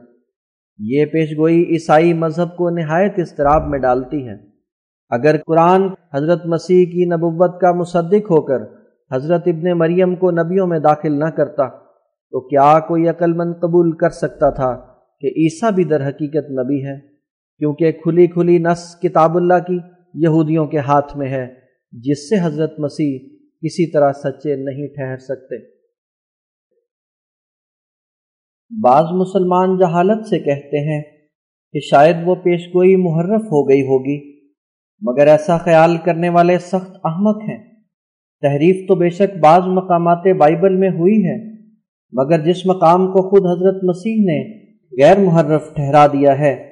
یہ پیش گوئی عیسائی مذہب کو نہایت اضطراب میں ڈالتی ہے اگر قرآن حضرت مسیح کی نبوت کا مصدق ہو کر حضرت ابن مریم کو نبیوں میں داخل نہ کرتا، تو کیا کوئی عقل مند قبول کر سکتا تھا کہ عیسیٰ بھی در حقیقت نبی ہے؟ کیونکہ کھلی کھلی نس کتاب اللہ کی یہودیوں کے ہاتھ میں ہے، جس سے حضرت مسیح کسی طرح سچے نہیں ٹھہر سکتے۔ بعض مسلمان جہالت سے کہتے ہیں کہ شاید وہ پیش گوئی محرف ہو گئی ہوگی۔ مگر ایسا خیال کرنے والے سخت احمق ہیں۔ تحریف تو بے شک بعض مقامات بائبل میں ہوئی ہے، مگر جس مقام کو خود حضرت مسیح نے غیر محرف ٹھہرا دیا ہے،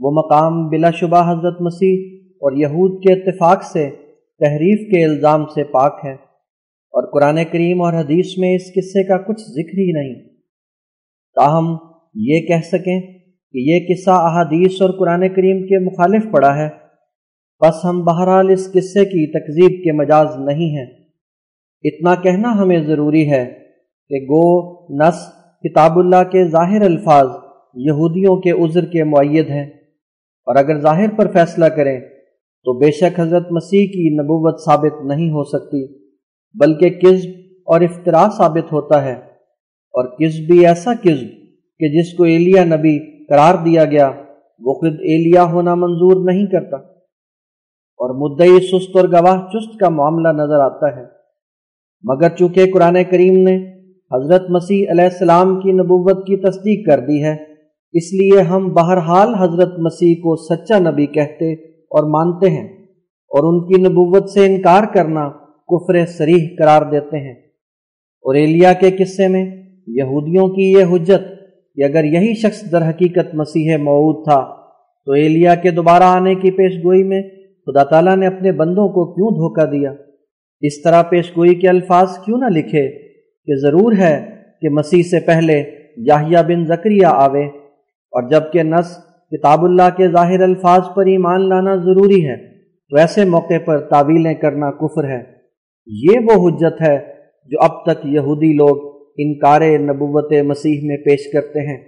وہ مقام بلا شبہ حضرت مسیح اور یہود کے اتفاق سے، تحریف کے الزام سے پاک ہے۔ اور قرآن کریم اور حدیث میں اس قصے کا کچھ ذکر ہی نہیں۔ تاہم، یہ کہہ سکیں کہ یہ قصہ احادیث اور قرآن کریم کے مخالف پڑا ہے۔ بس ہم بہرحال اس قصے کی تکذیب کے مجاز نہیں ہیں۔ اتنا کہنا ہمیں ضروری ہے کہ گو، نس، کتاب اللہ کے ظاہر الفاظ یہودیوں کے عذر کے معید ہیں۔ اور اگر ظاہر پر فیصلہ کریں تو بے شک حضرت مسیح کی نبوت ثابت نہیں ہو سکتی، بلکہ کذب اور افطرا ثابت ہوتا ہے۔ اور کذب بھی ایسا کذب کہ جس کو ایلیا نبی قرار دیا گیا، وہ خود ایلیا ہونا منظور نہیں کرتا۔ اور مدعی سست اور گواہ چست کا معاملہ نظر آتا ہے۔ مگر چونکہ قرآن کریم نے حضرت مسیح علیہ السلام کی نبوت کی تصدیق کر دی ہے، اس لیے ہم بہرحال حضرت مسیح کو سچا نبی کہتے اور مانتے ہیں اور ان کی نبوت سے انکار کرنا کفر سریح قرار دیتے ہیں۔ اور ایلیا کے قصے میں یہودیوں کی یہ حجت کہ اگر یہی شخص در حقیقت مسیح موعود تھا تو ایلیا کے دوبارہ آنے کی پیش گوئی میں خدا تعالیٰ نے اپنے بندوں کو کیوں دھوکہ دیا؟ اس طرح پیش گوئی کے الفاظ کیوں نہ لکھے کہ ضرور ہے کہ مسیح سے پہلے یاہیا بن زکریہ آوے؟ اور جبکہ نس کتاب اللہ کے ظاہر الفاظ پر ایمان لانا ضروری ہے، تو ایسے موقع پر تعویلیں کرنا کفر ہے۔ یہ وہ حجت ہے جو اب تک یہودی لوگ انکار نبوت مسیح میں پیش کرتے ہیں۔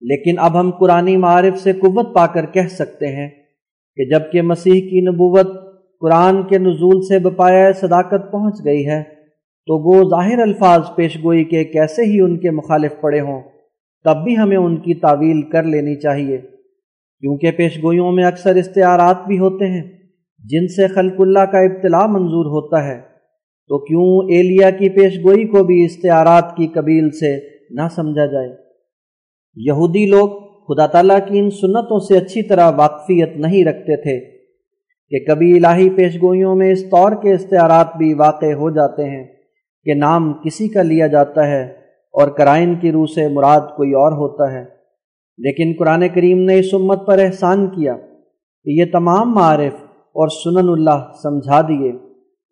لیکن اب ہم قرآن معارف سے قوت پا کر کہہ سکتے ہیں کہ جبکہ مسیح کی نبوت قرآن کے نزول سے بپایا صداقت پہنچ گئی ہے، تو وہ ظاہر الفاظ پیش گوئی کے کیسے ہی ان کے مخالف پڑے ہوں، تب بھی ہمیں ان کی تعویل کر لینی چاہیے۔ کیونکہ پیش گوئیوں میں اکثر استعارات بھی ہوتے ہیں، جن سے خلق اللہ کا ابتلاع منظور ہوتا ہے۔ تو کیوں ایلیا کی پیش گوئی کو بھی استعارات کی قبیل سے نہ سمجھا جائے؟ یہودی لوگ خدا تعالیٰ کی ان سنتوں سے اچھی طرح واقفیت نہیں رکھتے تھے کہ کبھی الہی پیش گوئیوں میں اس طور کے استعارات بھی واقع ہو جاتے ہیں کہ نام کسی کا لیا جاتا ہے اور کرائن کی روح سے مراد کوئی اور ہوتا ہے۔ لیکن قرآن کریم نے اس امت پر احسان کیا کہ یہ تمام معارف اور سنن اللہ سمجھا دیے،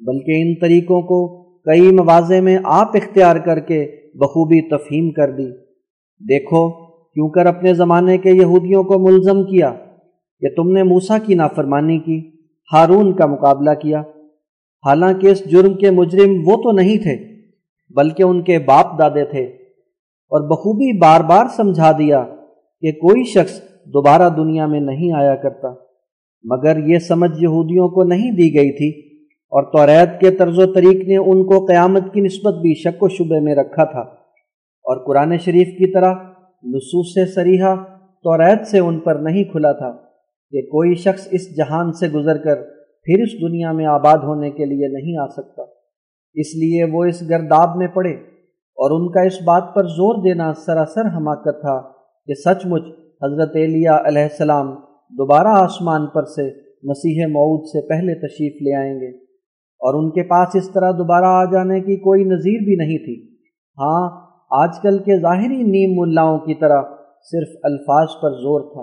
بلکہ ان طریقوں کو کئی مواضع میں آپ اختیار کر کے بخوبی تفہیم کر دی۔ دیکھو کیوں کر اپنے زمانے کے یہودیوں کو ملزم کیا؟ کہ تم نے موسا کی نافرمانی کی، ہارون کا مقابلہ کیا؟ حالانکہ اس جرم کے مجرم وہ تو نہیں تھے، بلکہ ان کے باپ دادے تھے۔ اور بخوبی بار بار سمجھا دیا کہ کوئی شخص دوبارہ دنیا میں نہیں آیا کرتا۔ مگر یہ سمجھ یہودیوں کو نہیں دی گئی تھی۔ اور توریت کے طرز و طریق نے ان کو قیامت کی نسبت بھی شک و شبے میں رکھا تھا۔ اور قرآن شریف کی طرح نصوص سریحہ توریت سے ان پر نہیں کھلا تھا کہ کوئی شخص اس جہان سے گزر کر پھر اس دنیا میں آباد ہونے کے لیے نہیں آ سکتا۔ اس لیے وہ اس گرداب میں پڑے اور ان کا اس بات پر زور دینا سراسر حماقت تھا کہ سچ مچ حضرت علیہ علیہ السلام دوبارہ آسمان پر سے مسیح معود سے پہلے تشریف لے آئیں گے اور ان کے پاس اس طرح دوبارہ آ جانے کی کوئی نظیر بھی نہیں تھی۔ ہاں آج کل کے ظاہری نیم ملاؤں کی طرح صرف الفاظ پر زور تھا۔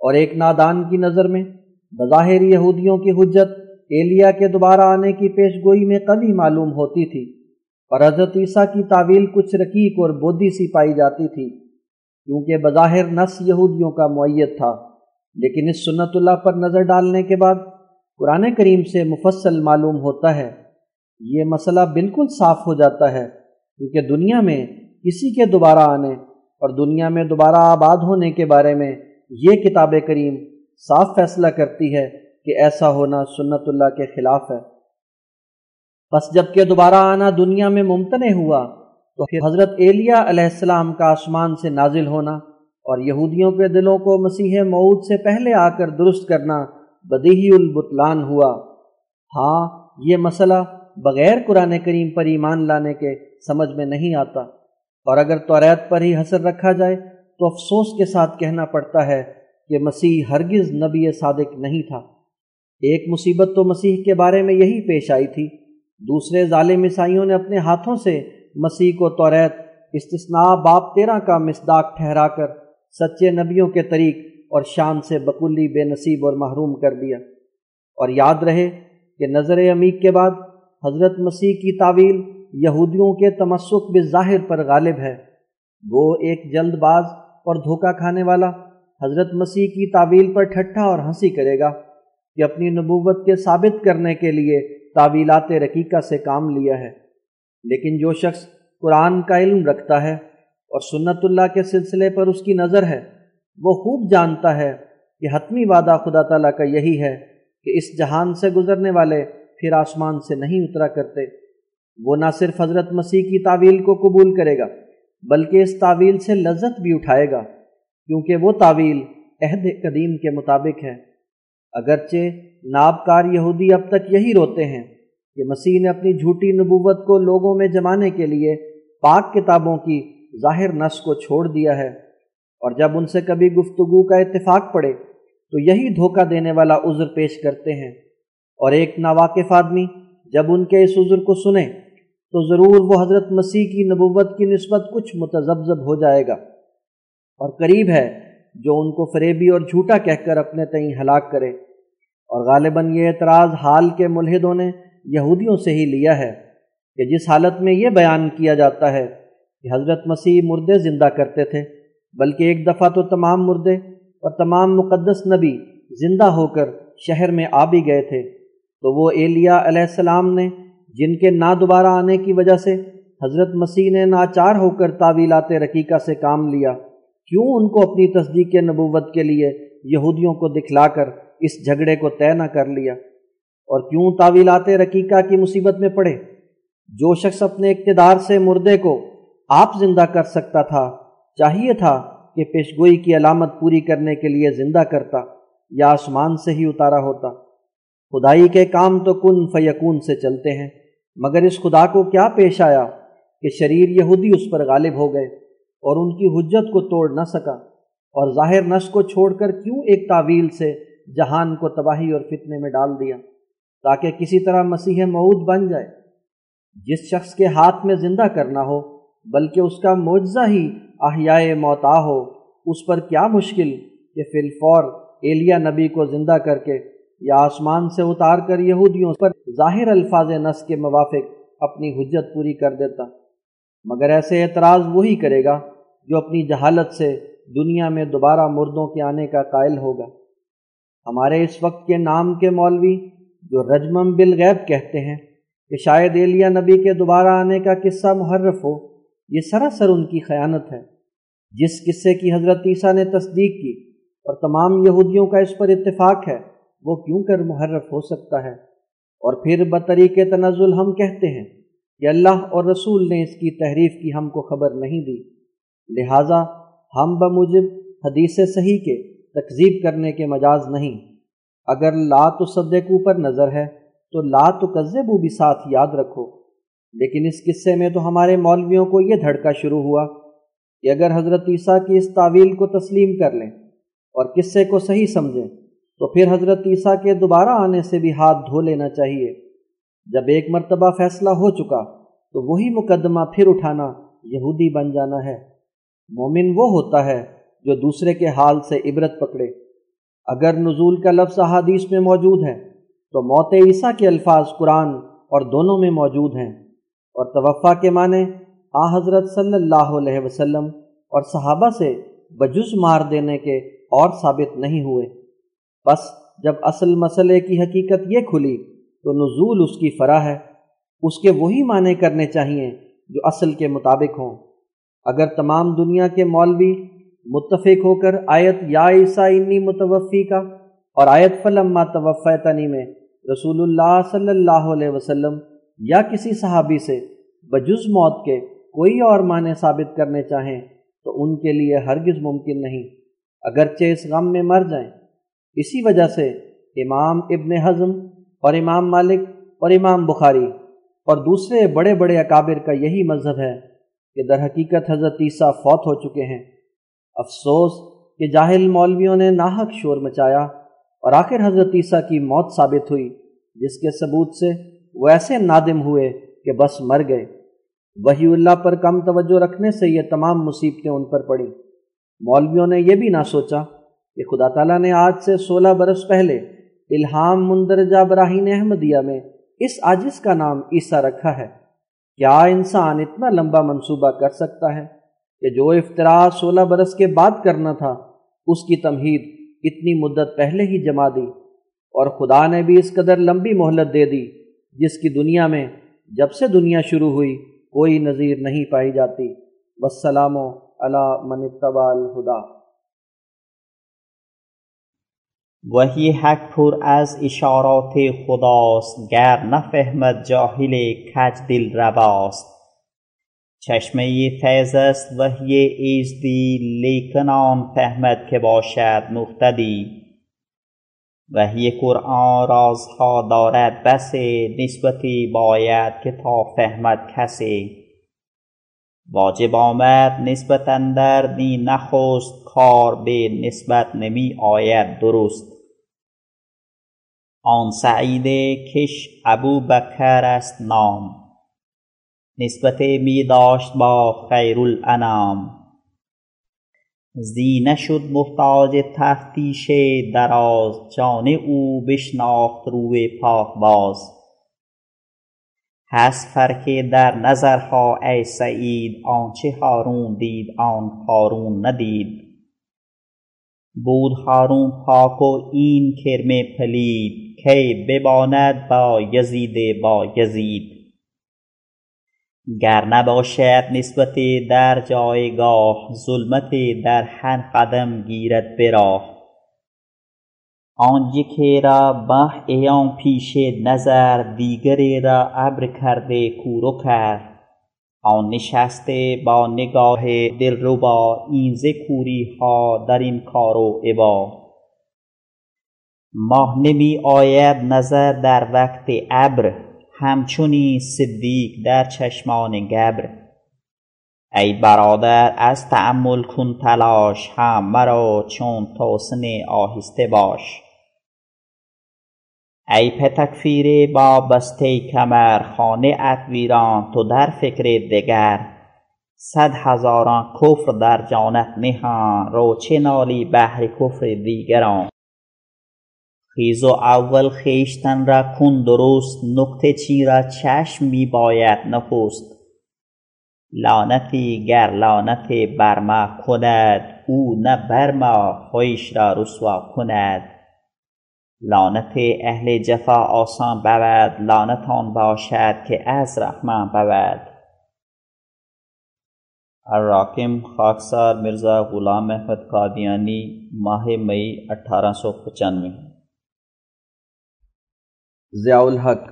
اور ایک نادان کی نظر میں بظاہر یہودیوں کی حجت ایلیا کے دوبارہ آنے کی پیش گوئی میں قوی معلوم ہوتی تھی، اور حضرت عیسیٰ کی تعویل کچھ رقیق اور بودی سی پائی جاتی تھی، کیونکہ بظاہر نس یہودیوں کا معیت تھا۔ لیکن اس سنت اللہ پر نظر ڈالنے کے بعد قرآن کریم سے مفصل معلوم ہوتا ہے۔ یہ مسئلہ بالکل صاف ہو جاتا ہے۔ کیونکہ دنیا میں کسی کے دوبارہ آنے اور دنیا میں دوبارہ آباد ہونے کے بارے میں یہ کتاب کریم صاف فیصلہ کرتی ہے کہ ایسا ہونا سنت اللہ کے خلاف ہے۔ پس جبکہ دوبارہ آنا دنیا میں ممتنع ہوا، تو پھر حضرت ایلیا علیہ السلام کا آسمان سے نازل ہونا اور یہودیوں کے دلوں کو مسیح معود سے پہلے آ کر درست کرنا بدیہی البتلان ہوا۔ ہاں یہ مسئلہ بغیر قرآن کریم پر ایمان لانے کے سمجھ میں نہیں آتا۔ اور اگر توریت پر ہی حسر رکھا جائے، تو افسوس کے ساتھ کہنا پڑتا ہے کہ مسیح ہرگز نبی صادق نہیں تھا۔ ایک مصیبت تو مسیح کے بارے میں یہی پیش آئی تھی۔ دوسرے ظالم عیسائیوں نے اپنے ہاتھوں سے مسیح کو توریت، استثناء باپ تیرہ کا مصداق ٹھہرا کر سچے نبیوں کے طریق اور شان سے بکلی، بے نصیب اور محروم کر دیا۔ اور یاد رہے کہ نظر عمیق کے بعد حضرت مسیح کی تعویل یہودیوں کے تمسک بظاہر پر غالب ہے۔ وہ ایک جلد باز اور دھوکہ کھانے والا حضرت مسیح کی تعویل پر ٹھٹھا اور ہنسی کرے گا کہ اپنی نبوت کے ثابت کرنے کے لیے تعویلات رقیقہ سے کام لیا ہے۔ لیکن جو شخص قرآن کا علم رکھتا ہے اور سنت اللہ کے سلسلے پر اس کی نظر ہے، وہ خوب جانتا ہے کہ حتمی وعدہ خدا تعالیٰ کا یہی ہے کہ اس جہان سے گزرنے والے پھر آسمان سے نہیں اترا کرتے۔ وہ نہ صرف حضرت مسیح کی تعویل کو قبول کرے گا، بلکہ اس تعویل سے لذت بھی اٹھائے گا، کیونکہ وہ تعویل عہد قدیم کے مطابق ہے۔ اگرچہ نابکار یہودی اب تک یہی روتے ہیں کہ مسیح نے اپنی جھوٹی نبوت کو لوگوں میں جمانے کے لیے پاک کتابوں کی ظاہر نس کو چھوڑ دیا ہے، اور جب ان سے کبھی گفتگو کا اتفاق پڑے تو یہی دھوکہ دینے والا عذر پیش کرتے ہیں۔ اور ایک ناواقف آدمی جب ان کے اس عذر کو سنے تو ضرور وہ حضرت مسیح کی نبوت کی نسبت کچھ متذبذب ہو جائے گا۔ اور قریب ہے جو ان کو فریبی اور جھوٹا کہہ کر اپنے تئیں ہلاک کرے۔ اور غالباً یہ اعتراض حال کے ملحدوں نے یہودیوں سے ہی لیا ہے کہ جس حالت میں یہ بیان کیا جاتا ہے کہ حضرت مسیح مردے زندہ کرتے تھے، بلکہ ایک دفعہ تو تمام مردے اور تمام مقدس نبی زندہ ہو کر شہر میں آ بھی گئے تھے۔ تو وہ ایلیا علیہ السلام نے جن کے نہ دوبارہ آنے کی وجہ سے حضرت مسیح نے ناچار ہو کر تعویلات رقیقہ سے کام لیا، کیوں ان کو اپنی تصدیق نبوت کے لیے یہودیوں کو دکھلا کر اس جھگڑے کو طے نہ کر لیا؟ اور کیوں تعویلات رقیقہ کی مصیبت میں پڑے؟ جو شخص اپنے اقتدار سے مردے کو آپ زندہ کر سکتا تھا، چاہیے تھا کہ پیشگوئی کی علامت پوری کرنے کے لیے زندہ کرتا یا آسمان سے ہی اتارا ہوتا۔ خدائی کے کام تو کن فیکون سے چلتے ہیں۔ مگر اس خدا کو کیا پیش آیا کہ شریر یہودی اس پر غالب ہو گئے اور ان کی حجت کو توڑ نہ سکا اور ظاہر نش کو چھوڑ کر کیوں ایک تعویل سے جہان کو تباہی اور فتنے میں ڈال دیا تاکہ کسی طرح مسیح معود بن جائے؟ جس شخص کے ہاتھ میں زندہ کرنا ہو، بلکہ اس کا معجزہ ہی احیاء موتا ہو، اس پر کیا مشکل کہ فی الفور ایلیا نبی کو زندہ کر کے یا آسمان سے اتار کر یہودیوں پر ظاہر الفاظ نس کے موافق اپنی حجت پوری کر دیتا۔ مگر ایسے اعتراض وہی کرے گا جو اپنی جہالت سے دنیا میں دوبارہ مردوں کے آنے کا قائل ہوگا۔ ہمارے اس وقت کے نام کے مولوی جو رجمم بالغیب کہتے ہیں کہ شاید ایلیا نبی کے دوبارہ آنے کا قصہ محرف ہو، یہ سراسر ان کی خیانت ہے۔ جس قصے کی حضرت عیسیٰ نے تصدیق کی اور تمام یہودیوں کا اس پر اتفاق ہے وہ کیوں کر محرف ہو سکتا ہے؟ اور پھر بطریق تنزل ہم کہتے ہیں کہ اللہ اور رسول نے اس کی تحریف کی ہم کو خبر نہیں دی۔ لہٰذا ہم بموجب حدیث صحیح کے تکذیب کرنے کے مجاز نہیں۔ اگر لا تو صدقو پر نظر ہے تو لا تو کذبو بھی ساتھ یاد رکھو۔ لیکن اس قصے میں تو ہمارے مولویوں کو یہ دھڑکا شروع ہوا کہ اگر حضرت عیسیٰ کی اس تعویل کو تسلیم کر لیں اور قصے کو صحیح سمجھیں تو پھر حضرت عیسیٰ کے دوبارہ آنے سے بھی ہاتھ دھو لینا چاہیے۔ جب ایک مرتبہ فیصلہ ہو چکا، تو وہی مقدمہ پھر اٹھانا یہودی بن جانا ہے۔ مومن وہ ہوتا ہے جو دوسرے کے حال سے عبرت پکڑے۔ اگر نزول کا لفظ احادیث میں موجود ہے، تو موت عیسیٰ کے الفاظ قرآن اور دونوں میں موجود ہیں۔ اور توفع کے معنی آ حضرت صلی اللہ علیہ وسلم اور صحابہ سے بجز مار دینے کے اور ثابت نہیں ہوئے۔ بس جب اصل مسئلے کی حقیقت یہ کھلی تو نزول اس کی فرا ہے، اس کے وہی معنی کرنے چاہیے جو اصل کے مطابق ہوں۔ اگر تمام دنیا کے مولوی متفق ہو کر آیت یا عیسیٰ انی متوفی کا اور آیت فلم توفیتنی میں رسول اللہ صلی اللہ علیہ وسلم یا کسی صحابی سے بجز موت کے کوئی اور معنی ثابت کرنے چاہیں تو ان کے لیے ہرگز ممکن نہیں۔ اگرچہ اس غم میں مر جائیں اسی وجہ سے امام ابن حزم اور امام مالک اور امام بخاری اور دوسرے بڑے بڑے اکابر کا یہی مذہب ہے کہ در حقیقت حضرت عیسیٰ فوت ہو چکے ہیں۔ افسوس کہ جاہل مولویوں نے ناحق شور مچایا اور آخر حضرت عیسیٰ کی موت ثابت ہوئی، جس کے ثبوت سے وہ ایسے نادم ہوئے کہ بس مر گئے۔ وہی اللہ پر کم توجہ رکھنے سے یہ تمام مصیبتیں ان پر پڑیں۔ مولویوں نے یہ بھی نہ سوچا کہ خدا تعالیٰ نے آج سے سولہ برس پہلے الہام مندرجہ براہین احمدیہ میں اس عاجز کا نام عیسیٰ رکھا ہے۔ کیا انسان اتنا لمبا منصوبہ کر سکتا ہے کہ جو افطرا سولہ برس کے بعد کرنا تھا، اس کی تمہید اتنی مدت پہلے ہی جما دی اور خدا نے بھی اس قدر لمبی مہلت دے دی جس کی دنیا میں جب سے دنیا شروع ہوئی کوئی نظیر نہیں پائی جاتی۔ وسلام و علا من الہدا وہی حق پر از اشارات خداست گر نفهمد جاهل کج دل رباست چشمه فیض است وحی ایزدی لیکن آن فهمد که باشد مقتدی. وحی قرآن رازها دارد بسه نسبتی باید که تا فهمد کسی واجب آمد نسبت اندر دی نخست کار به نسبت نمی آید درست. آن سعید کش ابو بکر است نام. نسبت می داشت با خیر الانام زی نشد محتاج تفتیش دراز جان او بشناخت روی پاک باز. هست فرق در نظرها ای سعید آنچه هارون دید آن قارون ندید. بود هارون پاک و این کرم پلید. کی یزید با یزید گر نباشد نسبت در جایگاه ظلمت در هر قدم گیرد به راه. آن را به ایان پیش نظر دیگری را ابر کرده کورو کرد آن نشسته با نگاه دلربا این ز کوری ها در این کار و عبا. ماه نمی آید نظر در وقت ابر همچنین صدیق در چشمان گبر. ای برادر از تأمل کن تلاش هم مرا چون توسن آهسته باش. ای پتکفیر با بسته کمر خانه ات ویران تو در فکر دگر. صد هزاران کفر در جانت نهان رو چه نالی بهر کفر دیگران. خیز و اول خویشتن را کن درست نکته چین را چشم می باید نخست؟ لعنتی گر لعنت بر ما کند او نه بر ما خویش را رسوا کند. لعنت اهل جفا آسان بود لعنت آن باشد که از رحمان بود. الراکم خاکسار مرزا غلام احمد قادیانی ماہ مئی اٹھارہ ضیاء الحق۔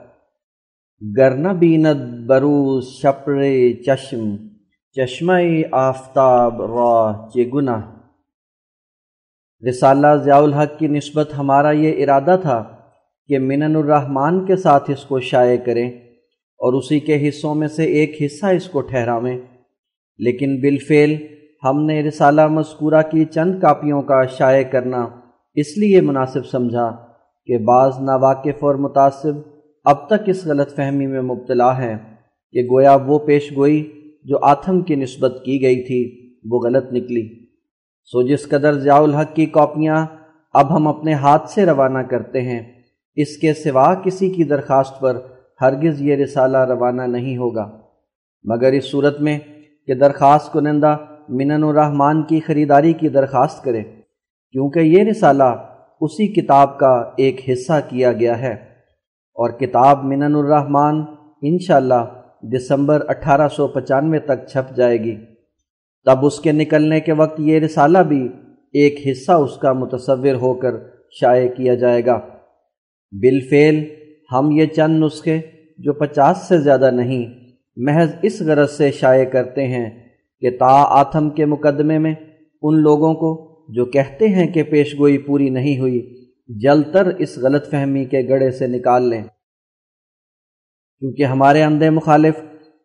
گرن بیند بروز شپر چشم، چشمہ آفتاب راہ چگنا رسالہ ضیاء الحق کی نسبت ہمارا یہ ارادہ تھا کہ منن الرحمن کے ساتھ اس کو شائع کریں اور اسی کے حصوں میں سے ایک حصہ اس کو ٹھہراویں۔ لیکن بالفعل ہم نے رسالہ مذکورہ کی چند کاپیوں کا شائع کرنا اس لیے مناسب سمجھا کہ بعض ناواقف اور متاثب اب تک اس غلط فہمی میں مبتلا ہے کہ گویا وہ پیش گوئی جو آتھم کی نسبت کی گئی تھی، وہ غلط نکلی۔ سو جس قدر ضیاء الحق کی کاپیاں اب ہم اپنے ہاتھ سے روانہ کرتے ہیں، اس کے سوا کسی کی درخواست پر ہرگز یہ رسالہ روانہ نہیں ہوگا۔ مگر اس صورت میں کہ درخواست کنندہ منن الرحمن کی خریداری کی درخواست کرے، کیونکہ یہ رسالہ اسی کتاب کا ایک حصہ کیا گیا ہے۔ اور کتاب منن الرحمن انشاءاللہ دسمبر اٹھارہ سو پچانوے تک چھپ جائے گی۔ تب اس کے نکلنے کے وقت یہ رسالہ بھی ایک حصہ اس کا متصور ہو کر شائع کیا جائے گا۔ بالفعل ہم یہ چند نسخے جو پچاس سے زیادہ نہیں، محض اس غرض سے شائع کرتے ہیں کہ تا آتھم کے مقدمے میں ان لوگوں کو جو کہتے ہیں کہ پیش گوئی پوری نہیں ہوئی، جل تر اس غلط فہمی کے گڑے سے نکال لیں۔ کیونکہ ہمارے اندھے مخالف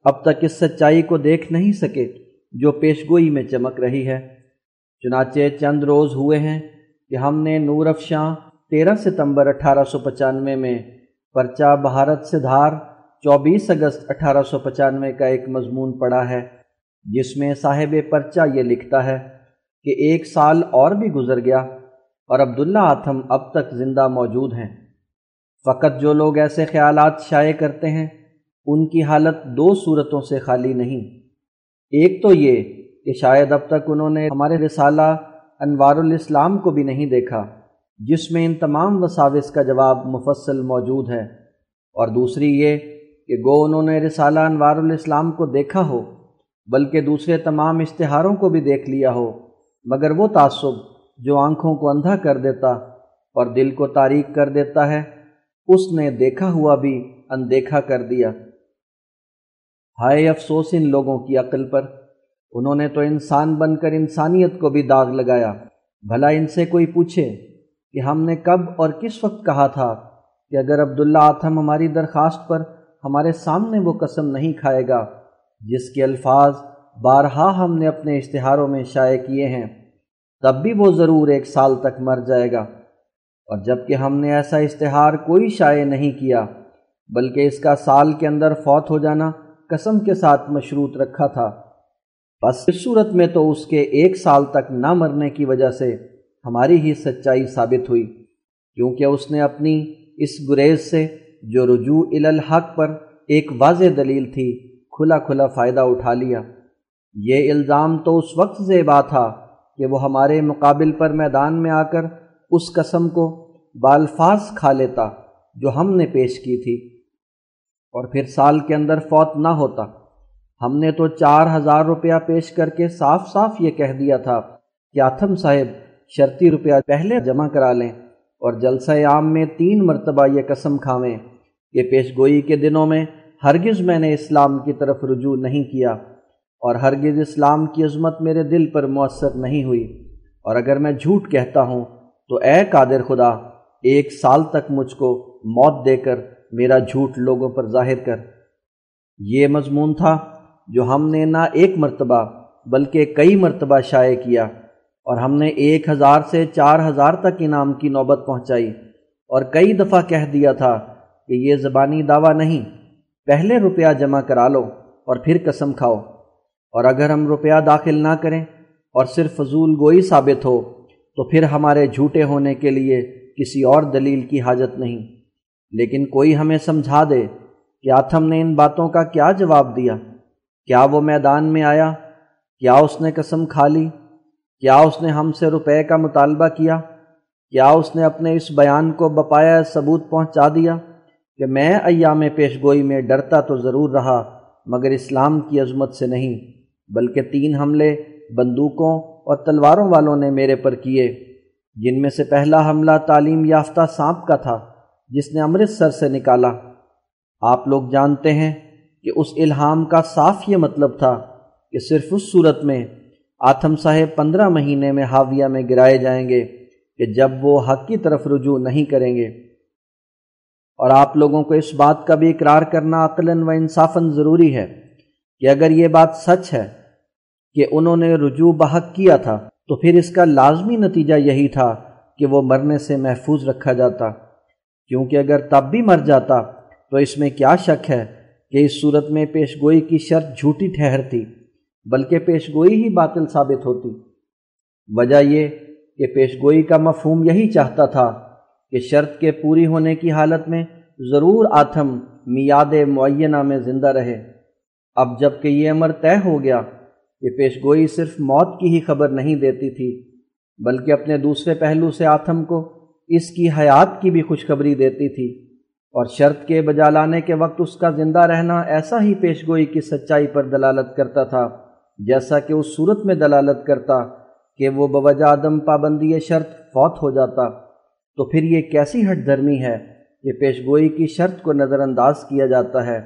اب تک اس سچائی کو دیکھ نہیں سکے جو پیش گوئی میں چمک رہی ہے۔ چنانچہ چند روز ہوئے ہیں کہ ہم نے نور افشاں تیرہ ستمبر اٹھارہ سو پچانوے میں پرچہ بھارت سے دھار چوبیس اگست اٹھارہ سو پچانوے کا ایک مضمون پڑا ہے، جس میں صاحب پرچہ یہ لکھتا ہے کہ ایک سال اور بھی گزر گیا اور عبداللہ آتھم اب تک زندہ موجود ہیں۔ فقط جو لوگ ایسے خیالات شائع کرتے ہیں، ان کی حالت دو صورتوں سے خالی نہیں۔ ایک تو یہ کہ شاید اب تک انہوں نے ہمارے رسالہ انوار الاسلام کو بھی نہیں دیکھا، جس میں ان تمام وساوس کا جواب مفصل موجود ہے۔ اور دوسری یہ کہ گو انہوں نے رسالہ انوار الاسلام کو دیکھا ہو، بلکہ دوسرے تمام اشتہاروں کو بھی دیکھ لیا ہو۔ مگر وہ تعصب جو آنکھوں کو اندھا کر دیتا اور دل کو تاریک کر دیتا ہے، اس نے دیکھا ہوا بھی اندیکھا کر دیا۔ ہائے افسوس ان لوگوں کی عقل پر، انہوں نے تو انسان بن کر انسانیت کو بھی داغ لگایا۔ بھلا ان سے کوئی پوچھے کہ ہم نے کب اور کس وقت کہا تھا کہ اگر عبداللہ آتھم ہماری درخواست پر ہمارے سامنے وہ قسم نہیں کھائے گا، جس کے الفاظ بارہا ہم نے اپنے اشتہاروں میں شائع کیے ہیں، تب بھی وہ ضرور ایک سال تک مر جائے گا۔ اور جبکہ ہم نے ایسا اشتہار کوئی شائع نہیں کیا، بلکہ اس کا سال کے اندر فوت ہو جانا قسم کے ساتھ مشروط رکھا تھا۔ بس اس صورت میں تو اس کے ایک سال تک نہ مرنے کی وجہ سے ہماری ہی سچائی ثابت ہوئی، کیونکہ اس نے اپنی اس گریز سے جو رجوع الحق پر ایک واضح دلیل تھی، کھلا کھلا فائدہ اٹھا لیا۔ یہ الزام تو اس وقت زیبا تھا کہ وہ ہمارے مقابل پر میدان میں آ کر اس قسم کو بالفاظ کھا لیتا جو ہم نے پیش کی تھی۔ اور پھر سال کے اندر فوت نہ ہوتا۔ ہم نے تو چار ہزار روپیہ پیش کر کے صاف صاف یہ کہہ دیا تھا کہ آتھم صاحب شرطی روپیہ پہلے جمع کرا لیں اور جلسہ عام میں تین مرتبہ یہ قسم کھاویں۔ کہ پیش گوئی کے دنوں میں ہرگز میں نے اسلام کی طرف رجوع نہیں کیا۔ اور ہرگز اسلام کی عظمت میرے دل پر مؤثر نہیں ہوئی۔ اور اگر میں جھوٹ کہتا ہوں، تو اے قادر خدا، ایک سال تک مجھ کو موت دے کر میرا جھوٹ لوگوں پر ظاہر کر۔ یہ مضمون تھا جو ہم نے نہ ایک مرتبہ بلکہ کئی مرتبہ شائع کیا، اور ہم نے ایک ہزار سے چار ہزار تک انعام کی نوبت پہنچائی۔ اور کئی دفعہ کہہ دیا تھا کہ یہ زبانی دعویٰ نہیں، پہلے روپیہ جمع کرا لو اور پھر قسم کھاؤ۔ اور اگر ہم روپیہ داخل نہ کریں اور صرف فضول گوئی ثابت ہو، تو پھر ہمارے جھوٹے ہونے کے لیے کسی اور دلیل کی حاجت نہیں۔ لیکن کوئی ہمیں سمجھا دے کہ آتھم نے ان باتوں کا کیا جواب دیا۔ کیا وہ میدان میں آیا؟ کیا اس نے قسم کھا لی؟ کیا اس نے ہم سے روپے کا مطالبہ کیا؟ کیا اس نے اپنے اس بیان کو بپایا ثبوت پہنچا دیا کہ میں ایام پیش گوئی میں ڈرتا تو ضرور رہا، مگر اسلام کی عظمت سے نہیں؟ بلکہ تین حملے بندوقوں اور تلواروں والوں نے میرے پر کیے۔ جن میں سے پہلا حملہ تعلیم یافتہ سانپ کا تھا، جس نے امرتسر سے نکالا۔ آپ لوگ جانتے ہیں کہ اس الہام کا صاف یہ مطلب تھا کہ صرف اس صورت میں آتم صاحب پندرہ مہینے میں حاویہ میں گرائے جائیں گے کہ جب وہ حق کی طرف رجوع نہیں کریں گے۔ اور آپ لوگوں کو اس بات کا بھی اقرار کرنا عقلاً و انصافاً ضروری ہے کہ اگر یہ بات سچ ہے کہ انہوں نے رجوع بحق کیا تھا، تو پھر اس کا لازمی نتیجہ یہی تھا کہ وہ مرنے سے محفوظ رکھا جاتا۔ کیونکہ اگر تب بھی مر جاتا، تو اس میں کیا شک ہے کہ اس صورت میں پیشگوئی کی شرط جھوٹی ٹھہرتی، بلکہ پیشگوئی ہی باطل ثابت ہوتی۔ وجہ یہ کہ پیشگوئی کا مفہوم یہی چاہتا تھا کہ شرط کے پوری ہونے کی حالت میں ضرور آتم میاد معینہ میں زندہ رہے۔ اب جبکہ یہ امر طے ہو گیا کہ پیشگوئی صرف موت کی ہی خبر نہیں دیتی تھی، بلکہ اپنے دوسرے پہلو سے آتم کو اس کی حیات کی بھی خوشخبری دیتی تھی۔ اور شرط کے بجا لانے کے وقت اس کا زندہ رہنا ایسا ہی پیشگوئی کی سچائی پر دلالت کرتا تھا، جیسا کہ اس صورت میں دلالت کرتا کہ وہ بوجہ عدم پابندی شرط فوت ہو جاتا۔ تو پھر یہ کیسی ہٹ دھرمی ہے؟ کہ پیشگوئی کی شرط کو نظر انداز کیا جاتا ہے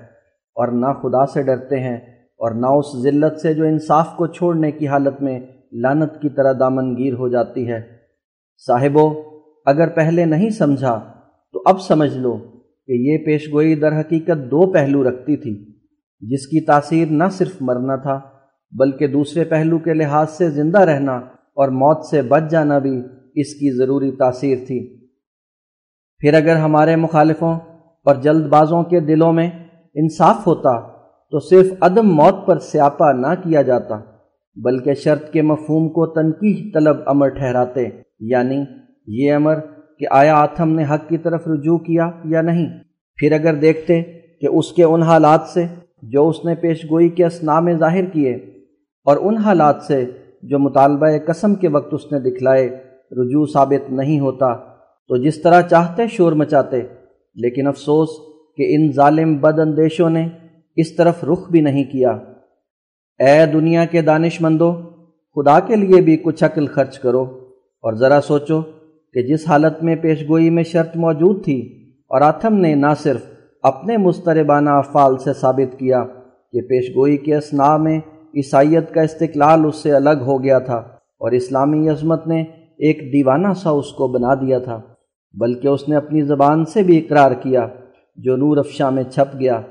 اور نہ خدا سے ڈرتے ہیں۔ اور نہ اس ذلت سے جو انصاف کو چھوڑنے کی حالت میں لانت کی طرح دامن گیر ہو جاتی ہے۔ صاحبو، اگر پہلے نہیں سمجھا تو اب سمجھ لو کہ یہ پیشگوئی در حقیقت دو پہلو رکھتی تھی، جس کی تاثیر نہ صرف مرنا تھا، بلکہ دوسرے پہلو کے لحاظ سے زندہ رہنا اور موت سے بچ جانا بھی اس کی ضروری تاثیر تھی۔ پھر اگر ہمارے مخالفوں اور جلد بازوں کے دلوں میں انصاف ہوتا تو صرف عدم موت پر سیاپا نہ کیا جاتا، بلکہ شرط کے مفہوم کو تنقید طلب امر ٹھہراتے یعنی یہ امر کہ آیا آتھم نے حق کی طرف رجوع کیا یا نہیں۔ پھر اگر دیکھتے کہ اس کے ان حالات سے جو اس نے پیش گوئی کے اسنا میں ظاہر کیے، اور ان حالات سے جو مطالبہ قسم کے وقت اس نے دکھلائے، رجوع ثابت نہیں ہوتا، تو جس طرح چاہتے شور مچاتے، لیکن افسوس کہ ان ظالم بد اندیشوں نے اس طرف رخ بھی نہیں کیا۔ اے دنیا کے دانش مندو، خدا کے لیے بھی کچھ عقل خرچ کرو اور ذرا سوچو کہ جس حالت میں پیشگوئی میں شرط موجود تھی اور آتھم نے نہ صرف اپنے مستربانہ افعال سے ثابت کیا کہ پیشگوئی کے اسنا میں عیسائیت کا استقلال اس سے الگ ہو گیا تھا اور اسلامی عظمت نے ایک دیوانہ سا اس کو بنا دیا تھا، بلکہ اس نے اپنی زبان سے بھی اقرار کیا جو نور افشاں میں چھپ گیا۔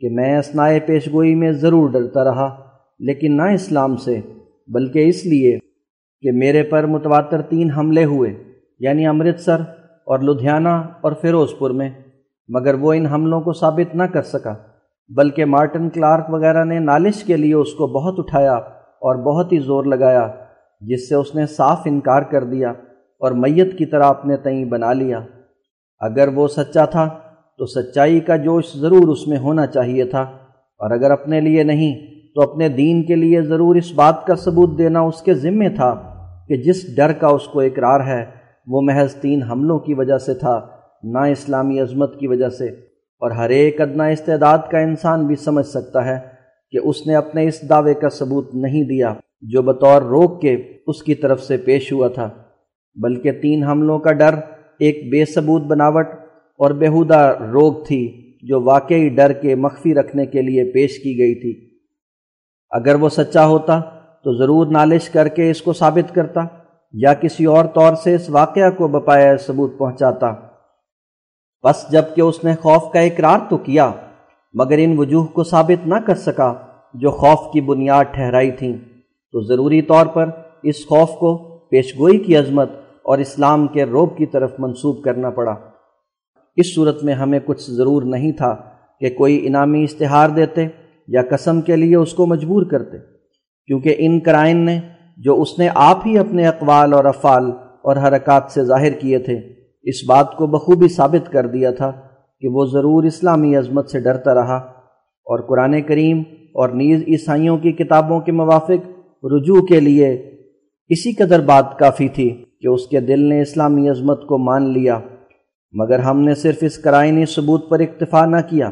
کہ میں اسنائے پیشگوئی میں ضرور ڈرتا رہا، لیکن نہ اسلام سے، بلکہ اس لیے کہ میرے پر متواتر تین حملے ہوئے یعنی امرتسر اور لدھیانہ اور فیروز پور میں، مگر وہ ان حملوں کو ثابت نہ کر سکا، بلکہ مارٹن کلارک وغیرہ نے نالش کے لیے اس کو بہت اٹھایا اور بہت ہی زور لگایا، جس سے اس نے صاف انکار کر دیا اور میت کی طرح اپنے تئیں بنا لیا۔ اگر وہ سچا تھا تو سچائی کا جوش ضرور اس میں ہونا چاہیے تھا۔ اور اگر اپنے لیے نہیں، تو اپنے دین کے لیے ضرور اس بات کا ثبوت دینا اس کے ذمے تھا کہ جس ڈر کا اس کو اقرار ہے، وہ محض تین حملوں کی وجہ سے تھا، نہ اسلامی عظمت کی وجہ سے۔ اور ہر ایک ادنا استعداد کا انسان بھی سمجھ سکتا ہے کہ اس نے اپنے اس دعوے کا ثبوت نہیں دیا، جو بطور روک کے اس کی طرف سے پیش ہوا تھا۔ بلکہ تین حملوں کا ڈر، ایک بے ثبوت بناوٹ اور بےحودہ روگ تھی جو واقعی ڈر کے مخفی رکھنے کے لیے پیش کی گئی تھی۔ اگر وہ سچا ہوتا تو ضرور نالش کر کے اس کو ثابت کرتا یا کسی اور طور سے اس واقعہ کو بپایا ثبوت پہنچاتا۔ بس جبکہ اس نے خوف کا اقرار تو کیا، مگر ان وجوہ کو ثابت نہ کر سکا جو خوف کی بنیاد ٹھہرائی تھیں۔ تو ضروری طور پر اس خوف کو پیشگوئی کی عظمت اور اسلام کے روب کی طرف منسوب کرنا پڑا۔ اس صورت میں ہمیں کچھ ضرور نہیں تھا کہ کوئی انعامی اشتہار دیتے یا قسم کے لیے اس کو مجبور کرتے، کیونکہ ان کرائن نے جو اس نے آپ ہی اپنے اقوال اور افعال اور حرکات سے ظاہر کیے تھے، اس بات کو بخوبی ثابت کر دیا تھا کہ وہ ضرور اسلامی عظمت سے ڈرتا رہا اور قرآن کریم اور نیز عیسائیوں کی کتابوں کے موافق رجوع کے لیے اسی قدر بات کافی تھی کہ اس کے دل نے اسلامی عظمت کو مان لیا۔ مگر ہم نے صرف اس کرائنی ثبوت پر اکتفا نہ کیا،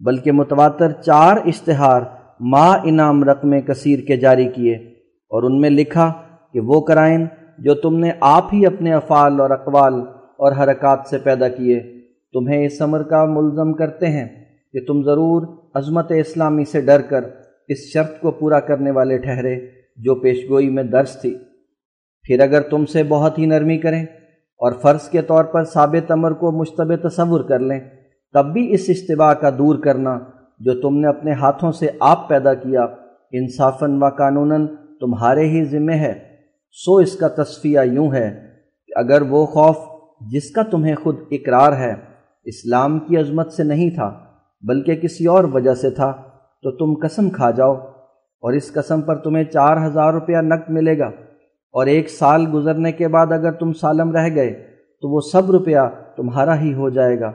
بلکہ متواتر چار اشتہار ما انعام رقم کثیر کے جاری کیے اور ان میں لکھا کہ وہ کرائن جو تم نے آپ ہی اپنے افعال اور اقوال اور حرکات سے پیدا کیے، تمہیں اس عمر کا ملزم کرتے ہیں کہ تم ضرور عظمت اسلامی سے ڈر کر اس شرط کو پورا کرنے والے ٹھہرے جو پیشگوئی میں درج تھی۔ پھر اگر تم سے بہت ہی نرمی کریں اور فرض کے طور پر ثابت عمر کو مشتبہ تصور کر لیں، تب بھی اس اشتباہ کا دور کرنا جو تم نے اپنے ہاتھوں سے آپ پیدا کیا، انصافاً و قانوناً تمہارے ہی ذمے ہے۔ سو اس کا تصفیہ یوں ہے کہ اگر وہ خوف جس کا تمہیں خود اقرار ہے اسلام کی عظمت سے نہیں تھا، بلکہ کسی اور وجہ سے تھا، تو تم قسم کھا جاؤ اور اس قسم پر تمہیں چار ہزار روپیہ نقد ملے گا۔ اور ایک سال گزرنے کے بعد اگر تم سالم رہ گئے تو وہ سب روپیہ تمہارا ہی ہو جائے گا۔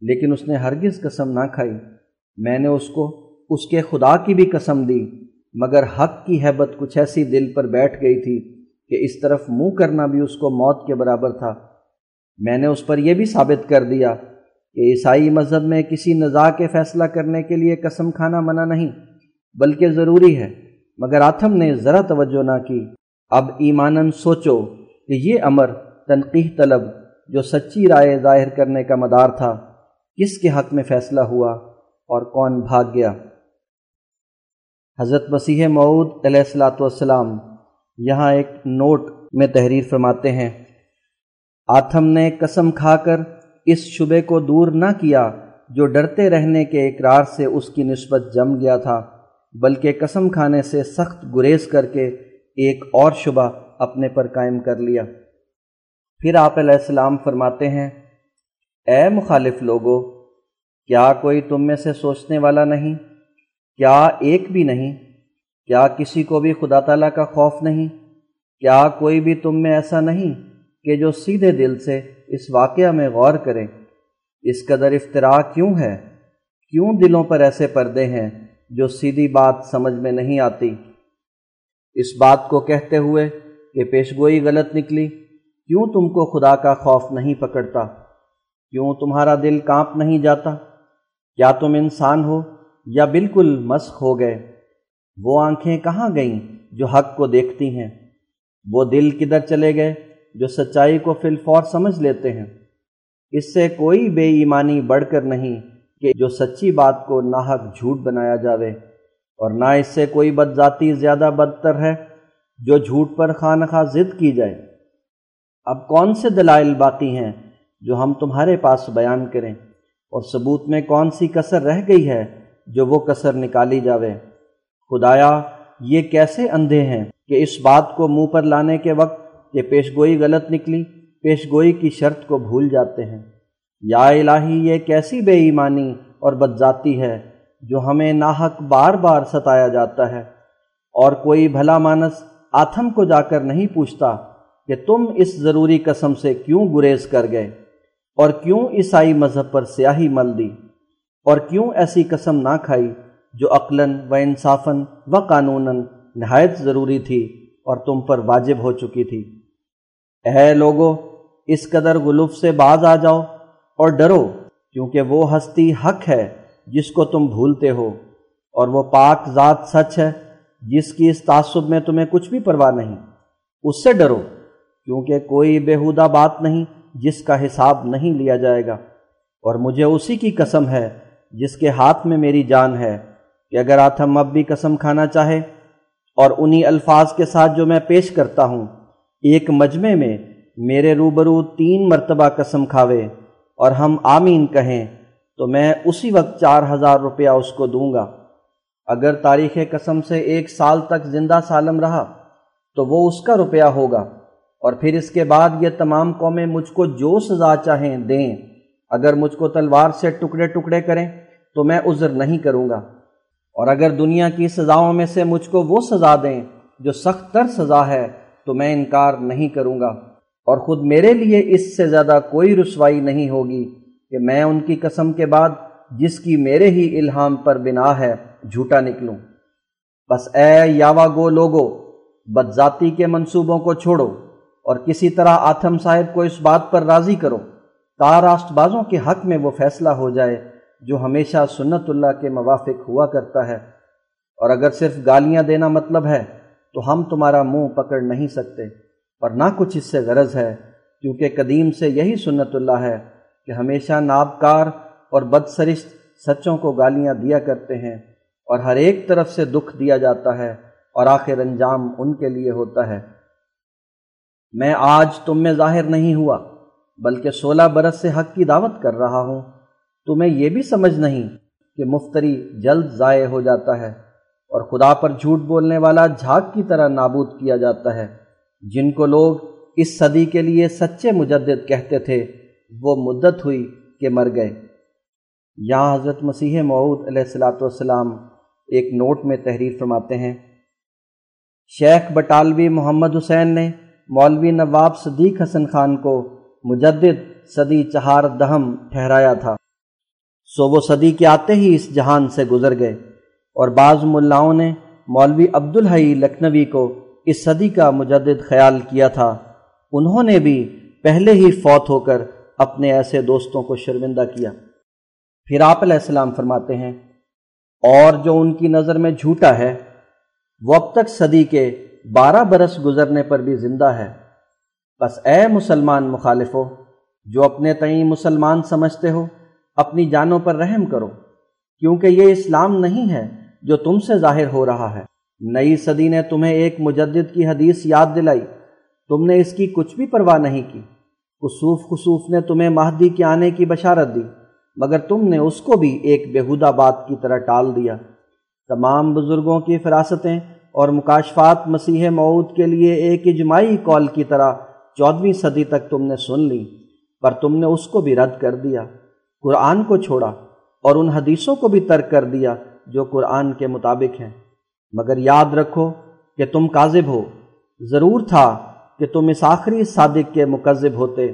لیکن اس نے ہرگز قسم نہ کھائی۔ میں نے اس کو، اس کے خدا کی بھی قسم دی، مگر حق کی حیبت کچھ ایسی دل پر بیٹھ گئی تھی کہ اس طرف منہ کرنا بھی اس کو موت کے برابر تھا۔ میں نے اس پر یہ بھی ثابت کر دیا کہ عیسائی مذہب میں کسی نزاع کے فیصلہ کرنے کے لیے قسم کھانا منع نہیں، بلکہ ضروری ہے۔ مگر آتھم نے ذرا توجہ نہ کی۔ اب ایمانن سوچو کہ یہ امر تنقیح طلب جو سچی رائے ظاہر کرنے کا مدار تھا، کس کے حق میں فیصلہ ہوا اور کون بھاگ گیا؟ حضرت مسیح معود علیہ السلاۃ والسلام یہاں ایک نوٹ میں تحریر فرماتے ہیں، آتھم نے قسم کھا کر اس شبے کو دور نہ کیا جو ڈرتے رہنے کے اقرار سے اس کی نسبت جم گیا تھا، بلکہ قسم کھانے سے سخت گریز کر کے ایک اور شبہ اپنے پر قائم کر لیا۔ پھر آپ علیہ السلام فرماتے ہیں، اے مخالف لوگو، کیا کوئی تم میں سے سوچنے والا نہیں؟ کیا ایک بھی نہیں؟ کیا کسی کو بھی خدا تعالیٰ کا خوف نہیں؟ کیا کوئی بھی تم میں ایسا نہیں کہ جو سیدھے دل سے اس واقعہ میں غور کریں اس قدر افطراع کیوں ہے؟ کیوں دلوں پر ایسے پردے ہیں جو سیدھی بات سمجھ میں نہیں آتی؟ اس بات کو کہتے ہوئے کہ پیشگوئی غلط نکلی۔ کیوں تم کو خدا کا خوف نہیں پکڑتا؟ کیوں تمہارا دل کانپ نہیں جاتا؟ کیا تم انسان ہو یا بالکل مسخ ہو گئے؟ وہ آنکھیں کہاں گئیں جو حق کو دیکھتی ہیں؟ وہ دل کدھر چلے گئے جو سچائی کو فی الفور سمجھ لیتے ہیں؟ اس سے کوئی بے ایمانی بڑھ کر نہیں کہ جو سچی بات کو ناحق جھوٹ بنایا جاوے۔ اور نہ اس سے کوئی بد ذاتی زیادہ بدتر ہے جو جھوٹ پر خواہ ضد کی جائے۔ اب کون سے دلائل باقی ہیں جو ہم تمہارے پاس بیان کریں؟ اور ثبوت میں کون سی کثر رہ گئی ہے جو وہ کثر نکالی جاوے؟ خدایا، یہ کیسے اندھے ہیں کہ اس بات کو منہ پر لانے کے وقت کہ پیشگوئی غلط نکلی، پیشگوئی کی شرط کو بھول جاتے ہیں۔ یا الہی، یہ کیسی بے ایمانی اور بدذاتی ہے جو ہمیں ناحق بار بار ستایا جاتا ہے اور کوئی بھلا مانس آتھم کو جا کر نہیں پوچھتا کہ تم اس ضروری قسم سے کیوں گریز کر گئے اور کیوں عیسائی مذہب پر سیاہی مل دی اور کیوں ایسی قسم نہ کھائی جو عقلاً و انصافاً و قانوناً نہایت ضروری تھی اور تم پر واجب ہو چکی تھی۔ اے لوگو، اس قدر غلوف سے باز آ جاؤ اور ڈرو، کیونکہ وہ ہستی حق ہے۔ جس کو تم بھولتے ہو، اور وہ پاک ذات سچ ہے، جس کی اس تعصب میں تمہیں کچھ بھی پرواہ نہیں۔ اس سے ڈرو، کیونکہ کوئی بےحودہ بات نہیں جس کا حساب نہیں لیا جائے گا۔ اور مجھے اسی کی قسم ہے جس کے ہاتھ میں میری جان ہے کہ اگر آتھم اب بھی قسم کھانا چاہے، اور انہی الفاظ کے ساتھ جو میں پیش کرتا ہوں، ایک مجمع میں میرے روبرو تین مرتبہ قسم کھاوے، اور ہم آمین کہیں۔ تو میں اسی وقت چار ہزار روپیہ اس کو دوں گا۔ اگر تاریخ قسم سے ایک سال تک زندہ سالم رہا، تو وہ اس کا روپیہ ہوگا۔ اور پھر اس کے بعد یہ تمام قومیں مجھ کو جو سزا چاہیں دیں۔ اگر مجھ کو تلوار سے ٹکڑے ٹکڑے کریں، تو میں عذر نہیں کروں گا۔ اور اگر دنیا کی سزاؤں میں سے مجھ کو وہ سزا دیں جو سخت تر سزا ہے، تو میں انکار نہیں کروں گا۔ اور خود میرے لیے اس سے زیادہ کوئی رسوائی نہیں ہوگی۔ کہ میں ان کی قسم کے بعد جس کی میرے ہی الہام پر بنا ہے جھوٹا نکلوں۔ بس اے یاوا گو لوگو، بدذاتی کے منصوبوں کو چھوڑو اور کسی طرح آتھم صاحب کو اس بات پر راضی کرو۔ تاراست بازوں کے حق میں وہ فیصلہ ہو جائے جو ہمیشہ سنت اللہ کے موافق ہوا کرتا ہے۔ اور اگر صرف گالیاں دینا مطلب ہے، تو ہم تمہارا منہ پکڑ نہیں سکتے۔ اور نہ کچھ اس سے غرض ہے، کیونکہ قدیم سے یہی سنت اللہ ہے۔ کہ ہمیشہ نابکار اور بدسرشت سچوں کو گالیاں دیا کرتے ہیں اور ہر ایک طرف سے دکھ دیا جاتا ہے اور آخر انجام ان کے لیے ہوتا ہے۔ میں آج تم میں ظاہر نہیں ہوا، بلکہ سولہ برس سے حق کی دعوت کر رہا ہوں۔ تمہیں یہ بھی سمجھ نہیں کہ مفتری جلد ضائع ہو جاتا ہے اور خدا پر جھوٹ بولنے والا جھاگ کی طرح نابود کیا جاتا ہے۔ جن کو لوگ اس صدی کے لیے سچے مجدد کہتے تھے وہ مدت ہوئی کہ مر گئے۔ یہاں حضرت مسیح معود علیہ السلاۃ والسلام ایک نوٹ میں تحریر فرماتے ہیں۔ شیخ بٹالوی محمد حسین نے مولوی نواب صدیق حسن خان کو مجدد صدی چہار دہم ٹھہرایا تھا۔ سو وہ صدی کے آتے ہی اس جہان سے گزر گئے اور بعض ملاؤں نے مولوی عبدالحی لکھنوی کو اس صدی کا مجدد خیال کیا تھا۔ انہوں نے بھی پہلے ہی فوت ہو کر اپنے ایسے دوستوں کو شرمندہ کیا۔ پھر آپ علیہ السلام فرماتے ہیں، اور جو ان کی نظر میں جھوٹا ہے، وہ اب تک صدی کے بارہ برس گزرنے پر بھی زندہ ہے۔ بس اے مسلمان مخالفو، جو اپنے تئیں مسلمان سمجھتے ہو، اپنی جانوں پر رحم کرو، کیونکہ یہ اسلام نہیں ہے جو تم سے ظاہر ہو رہا ہے۔ نئی صدی نے تمہیں ایک مجدد کی حدیث یاد دلائی۔ تم نے اس کی کچھ بھی پرواہ نہیں کی۔ خصوف خصوف نے تمہیں مہدی کے آنے کی بشارت دی، مگر تم نے اس کو بھی ایک بےحودہ بات کی طرح ٹال دیا۔ تمام بزرگوں کی فراستیں اور مکاشفات مسیح معود کے لیے ایک اجماعی کال کی طرح چودھویں صدی تک تم نے سن لی، پر تم نے اس کو بھی رد کر دیا، قرآن کو چھوڑا اور ان حدیثوں کو بھی ترک کر دیا جو قرآن کے مطابق ہیں۔ مگر یاد رکھو کہ تم کاذب ہو۔ ضرور تھا کہ تم اس آخری صادق کے مکذب ہوتے،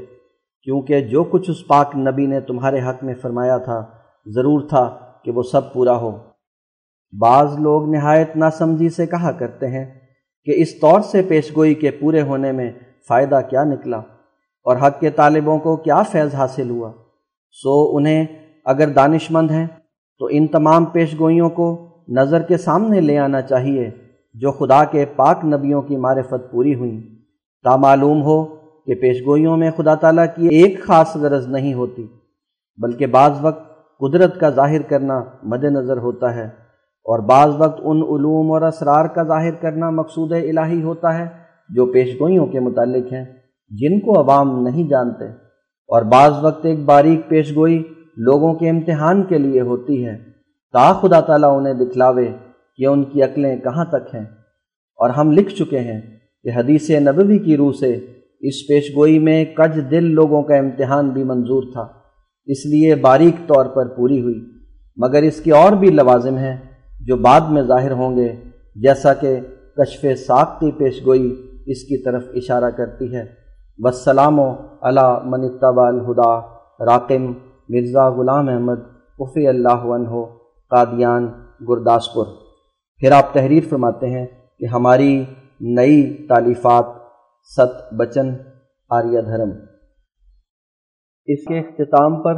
کیونکہ جو کچھ اس پاک نبی نے تمہارے حق میں فرمایا تھا، ضرور تھا کہ وہ سب پورا ہو۔ بعض لوگ نہایت ناسمجھی سے کہا کرتے ہیں کہ اس طور سے پیشگوئی کے پورے ہونے میں فائدہ کیا نکلا اور حق کے طالبوں کو کیا فیض حاصل ہوا۔ سو انہیں اگر دانش مند ہیں، تو ان تمام پیش گوئیوں کو نظر کے سامنے لے آنا چاہیے، جو خدا کے پاک نبیوں کی معرفت پوری ہوئیں۔ تا معلوم ہو کہ پیش گوئیوں میں خدا تعالیٰ کی ایک خاص غرض نہیں ہوتی، بلکہ بعض وقت قدرت کا ظاہر کرنا مد نظر ہوتا ہے اور بعض وقت ان علوم اور اسرار کا ظاہر کرنا مقصود الہی ہوتا ہے جو پیش گوئیوں کے متعلق ہیں، جن کو عوام نہیں جانتے۔ اور بعض وقت ایک باریک پیش گوئی لوگوں کے امتحان کے لیے ہوتی ہے، تا خدا تعالیٰ انہیں دکھلاوے کہ ان کی عقلیں کہاں تک ہیں۔ اور ہم لکھ چکے ہیں کہ حدیث نبوی کی روح سے اس پیش گوئی میں کج دل لوگوں کا امتحان بھی منظور تھا، اس لیے باریک طور پر پوری ہوئی۔ مگر اس کی اور بھی لوازم ہیں جو بعد میں ظاہر ہوں گے، جیسا کہ کشف ساختی پیش گوئی اس کی طرف اشارہ کرتی ہے۔ وسلام و علا منتبا الہدا راقم مرزا غلام احمد، وفی اللہ عنہ، قادیان، گرداسپور۔ پھر آپ تحریر فرماتے ہیں کہ ہماری نئی تعلیفات ست بچن، آریہ دھرم۔ اس کے اختتام پر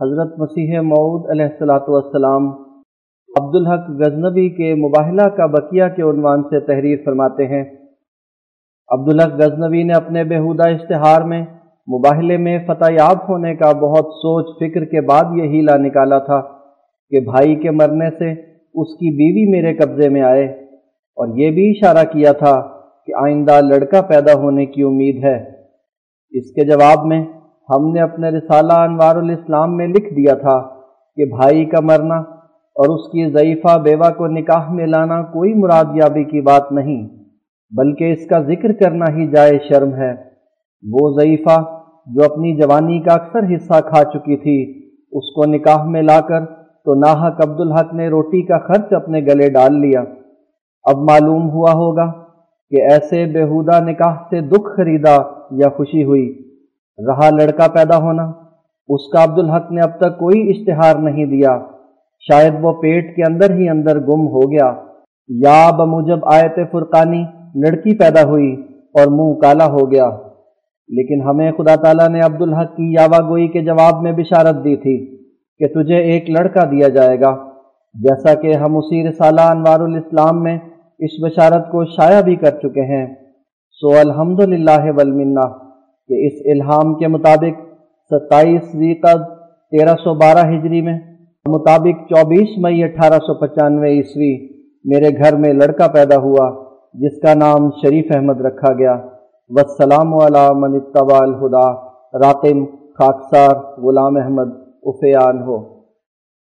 حضرت مسیح معود علیہ السلاۃ والسلام عبدالحق غزنبی کے مباحلہ کا بقیہ کے عنوان سے تحریر فرماتے ہیں۔ عبدالحق غزنبی نے اپنے بےحودہ اشتہار میں مباحلے میں فتح یاب ہونے کا بہت سوچ فکر کے بعد یہ ہیلا نکالا تھا کہ بھائی کے مرنے سے اس کی بیوی میرے قبضے میں آئے۔ اور یہ بھی اشارہ کیا تھا کہ آئندہ لڑکا پیدا ہونے کی امید ہے۔ اس کے جواب میں ہم نے اپنے رسالہ انوار الاسلام میں لکھ دیا تھا کہ بھائی کا مرنا اور اس کی ضعیفہ بیوہ کو نکاح میں لانا کوئی مراد یابی کی بات نہیں، بلکہ اس کا ذکر کرنا ہی جائے شرم ہے۔ وہ ضعیفہ جو اپنی جوانی کا اکثر حصہ کھا چکی تھی، اس کو نکاح میں لا کر تو ناحق عبدالحق نے روٹی کا خرچ اپنے گلے ڈال لیا۔ اب معلوم ہوا ہوگا کہ ایسے بےحودہ نکاح سے دکھ خریدا یا خوشی ہوئی۔ رہا لڑکا پیدا ہونا، اس کا عبدالحق نے اب تک کوئی اشتہار نہیں دیا۔ شاید وہ پیٹ کے اندر ہی اندر گم ہو گیا۔ یا بموجب آیت فرقانی لڑکی پیدا ہوئی اور منہ کالا ہو گیا۔ لیکن ہمیں خدا تعالیٰ نے عبدالحق کی یاوا گوئی کے جواب میں بشارت دی تھی کہ تجھے ایک لڑکا دیا جائے گا۔ جیسا کہ ہم اسی رسالہ انوار الاسلام میں اس بشارت کو شائع بھی کر چکے ہیں، سو الحمد للہ کہ اس الہام کے مطابق ستائیس زیقد تیرہ سو بارہ ہجری میں، مطابق چوبیس مئی اٹھارہ سو پچانوے عیسوی میرے گھر میں لڑکا پیدا ہوا، جس کا نام شریف احمد رکھا گیا۔ وسلام من اتبع الہدا راقم، خاکسار، غلام احمد، افیان ہو۔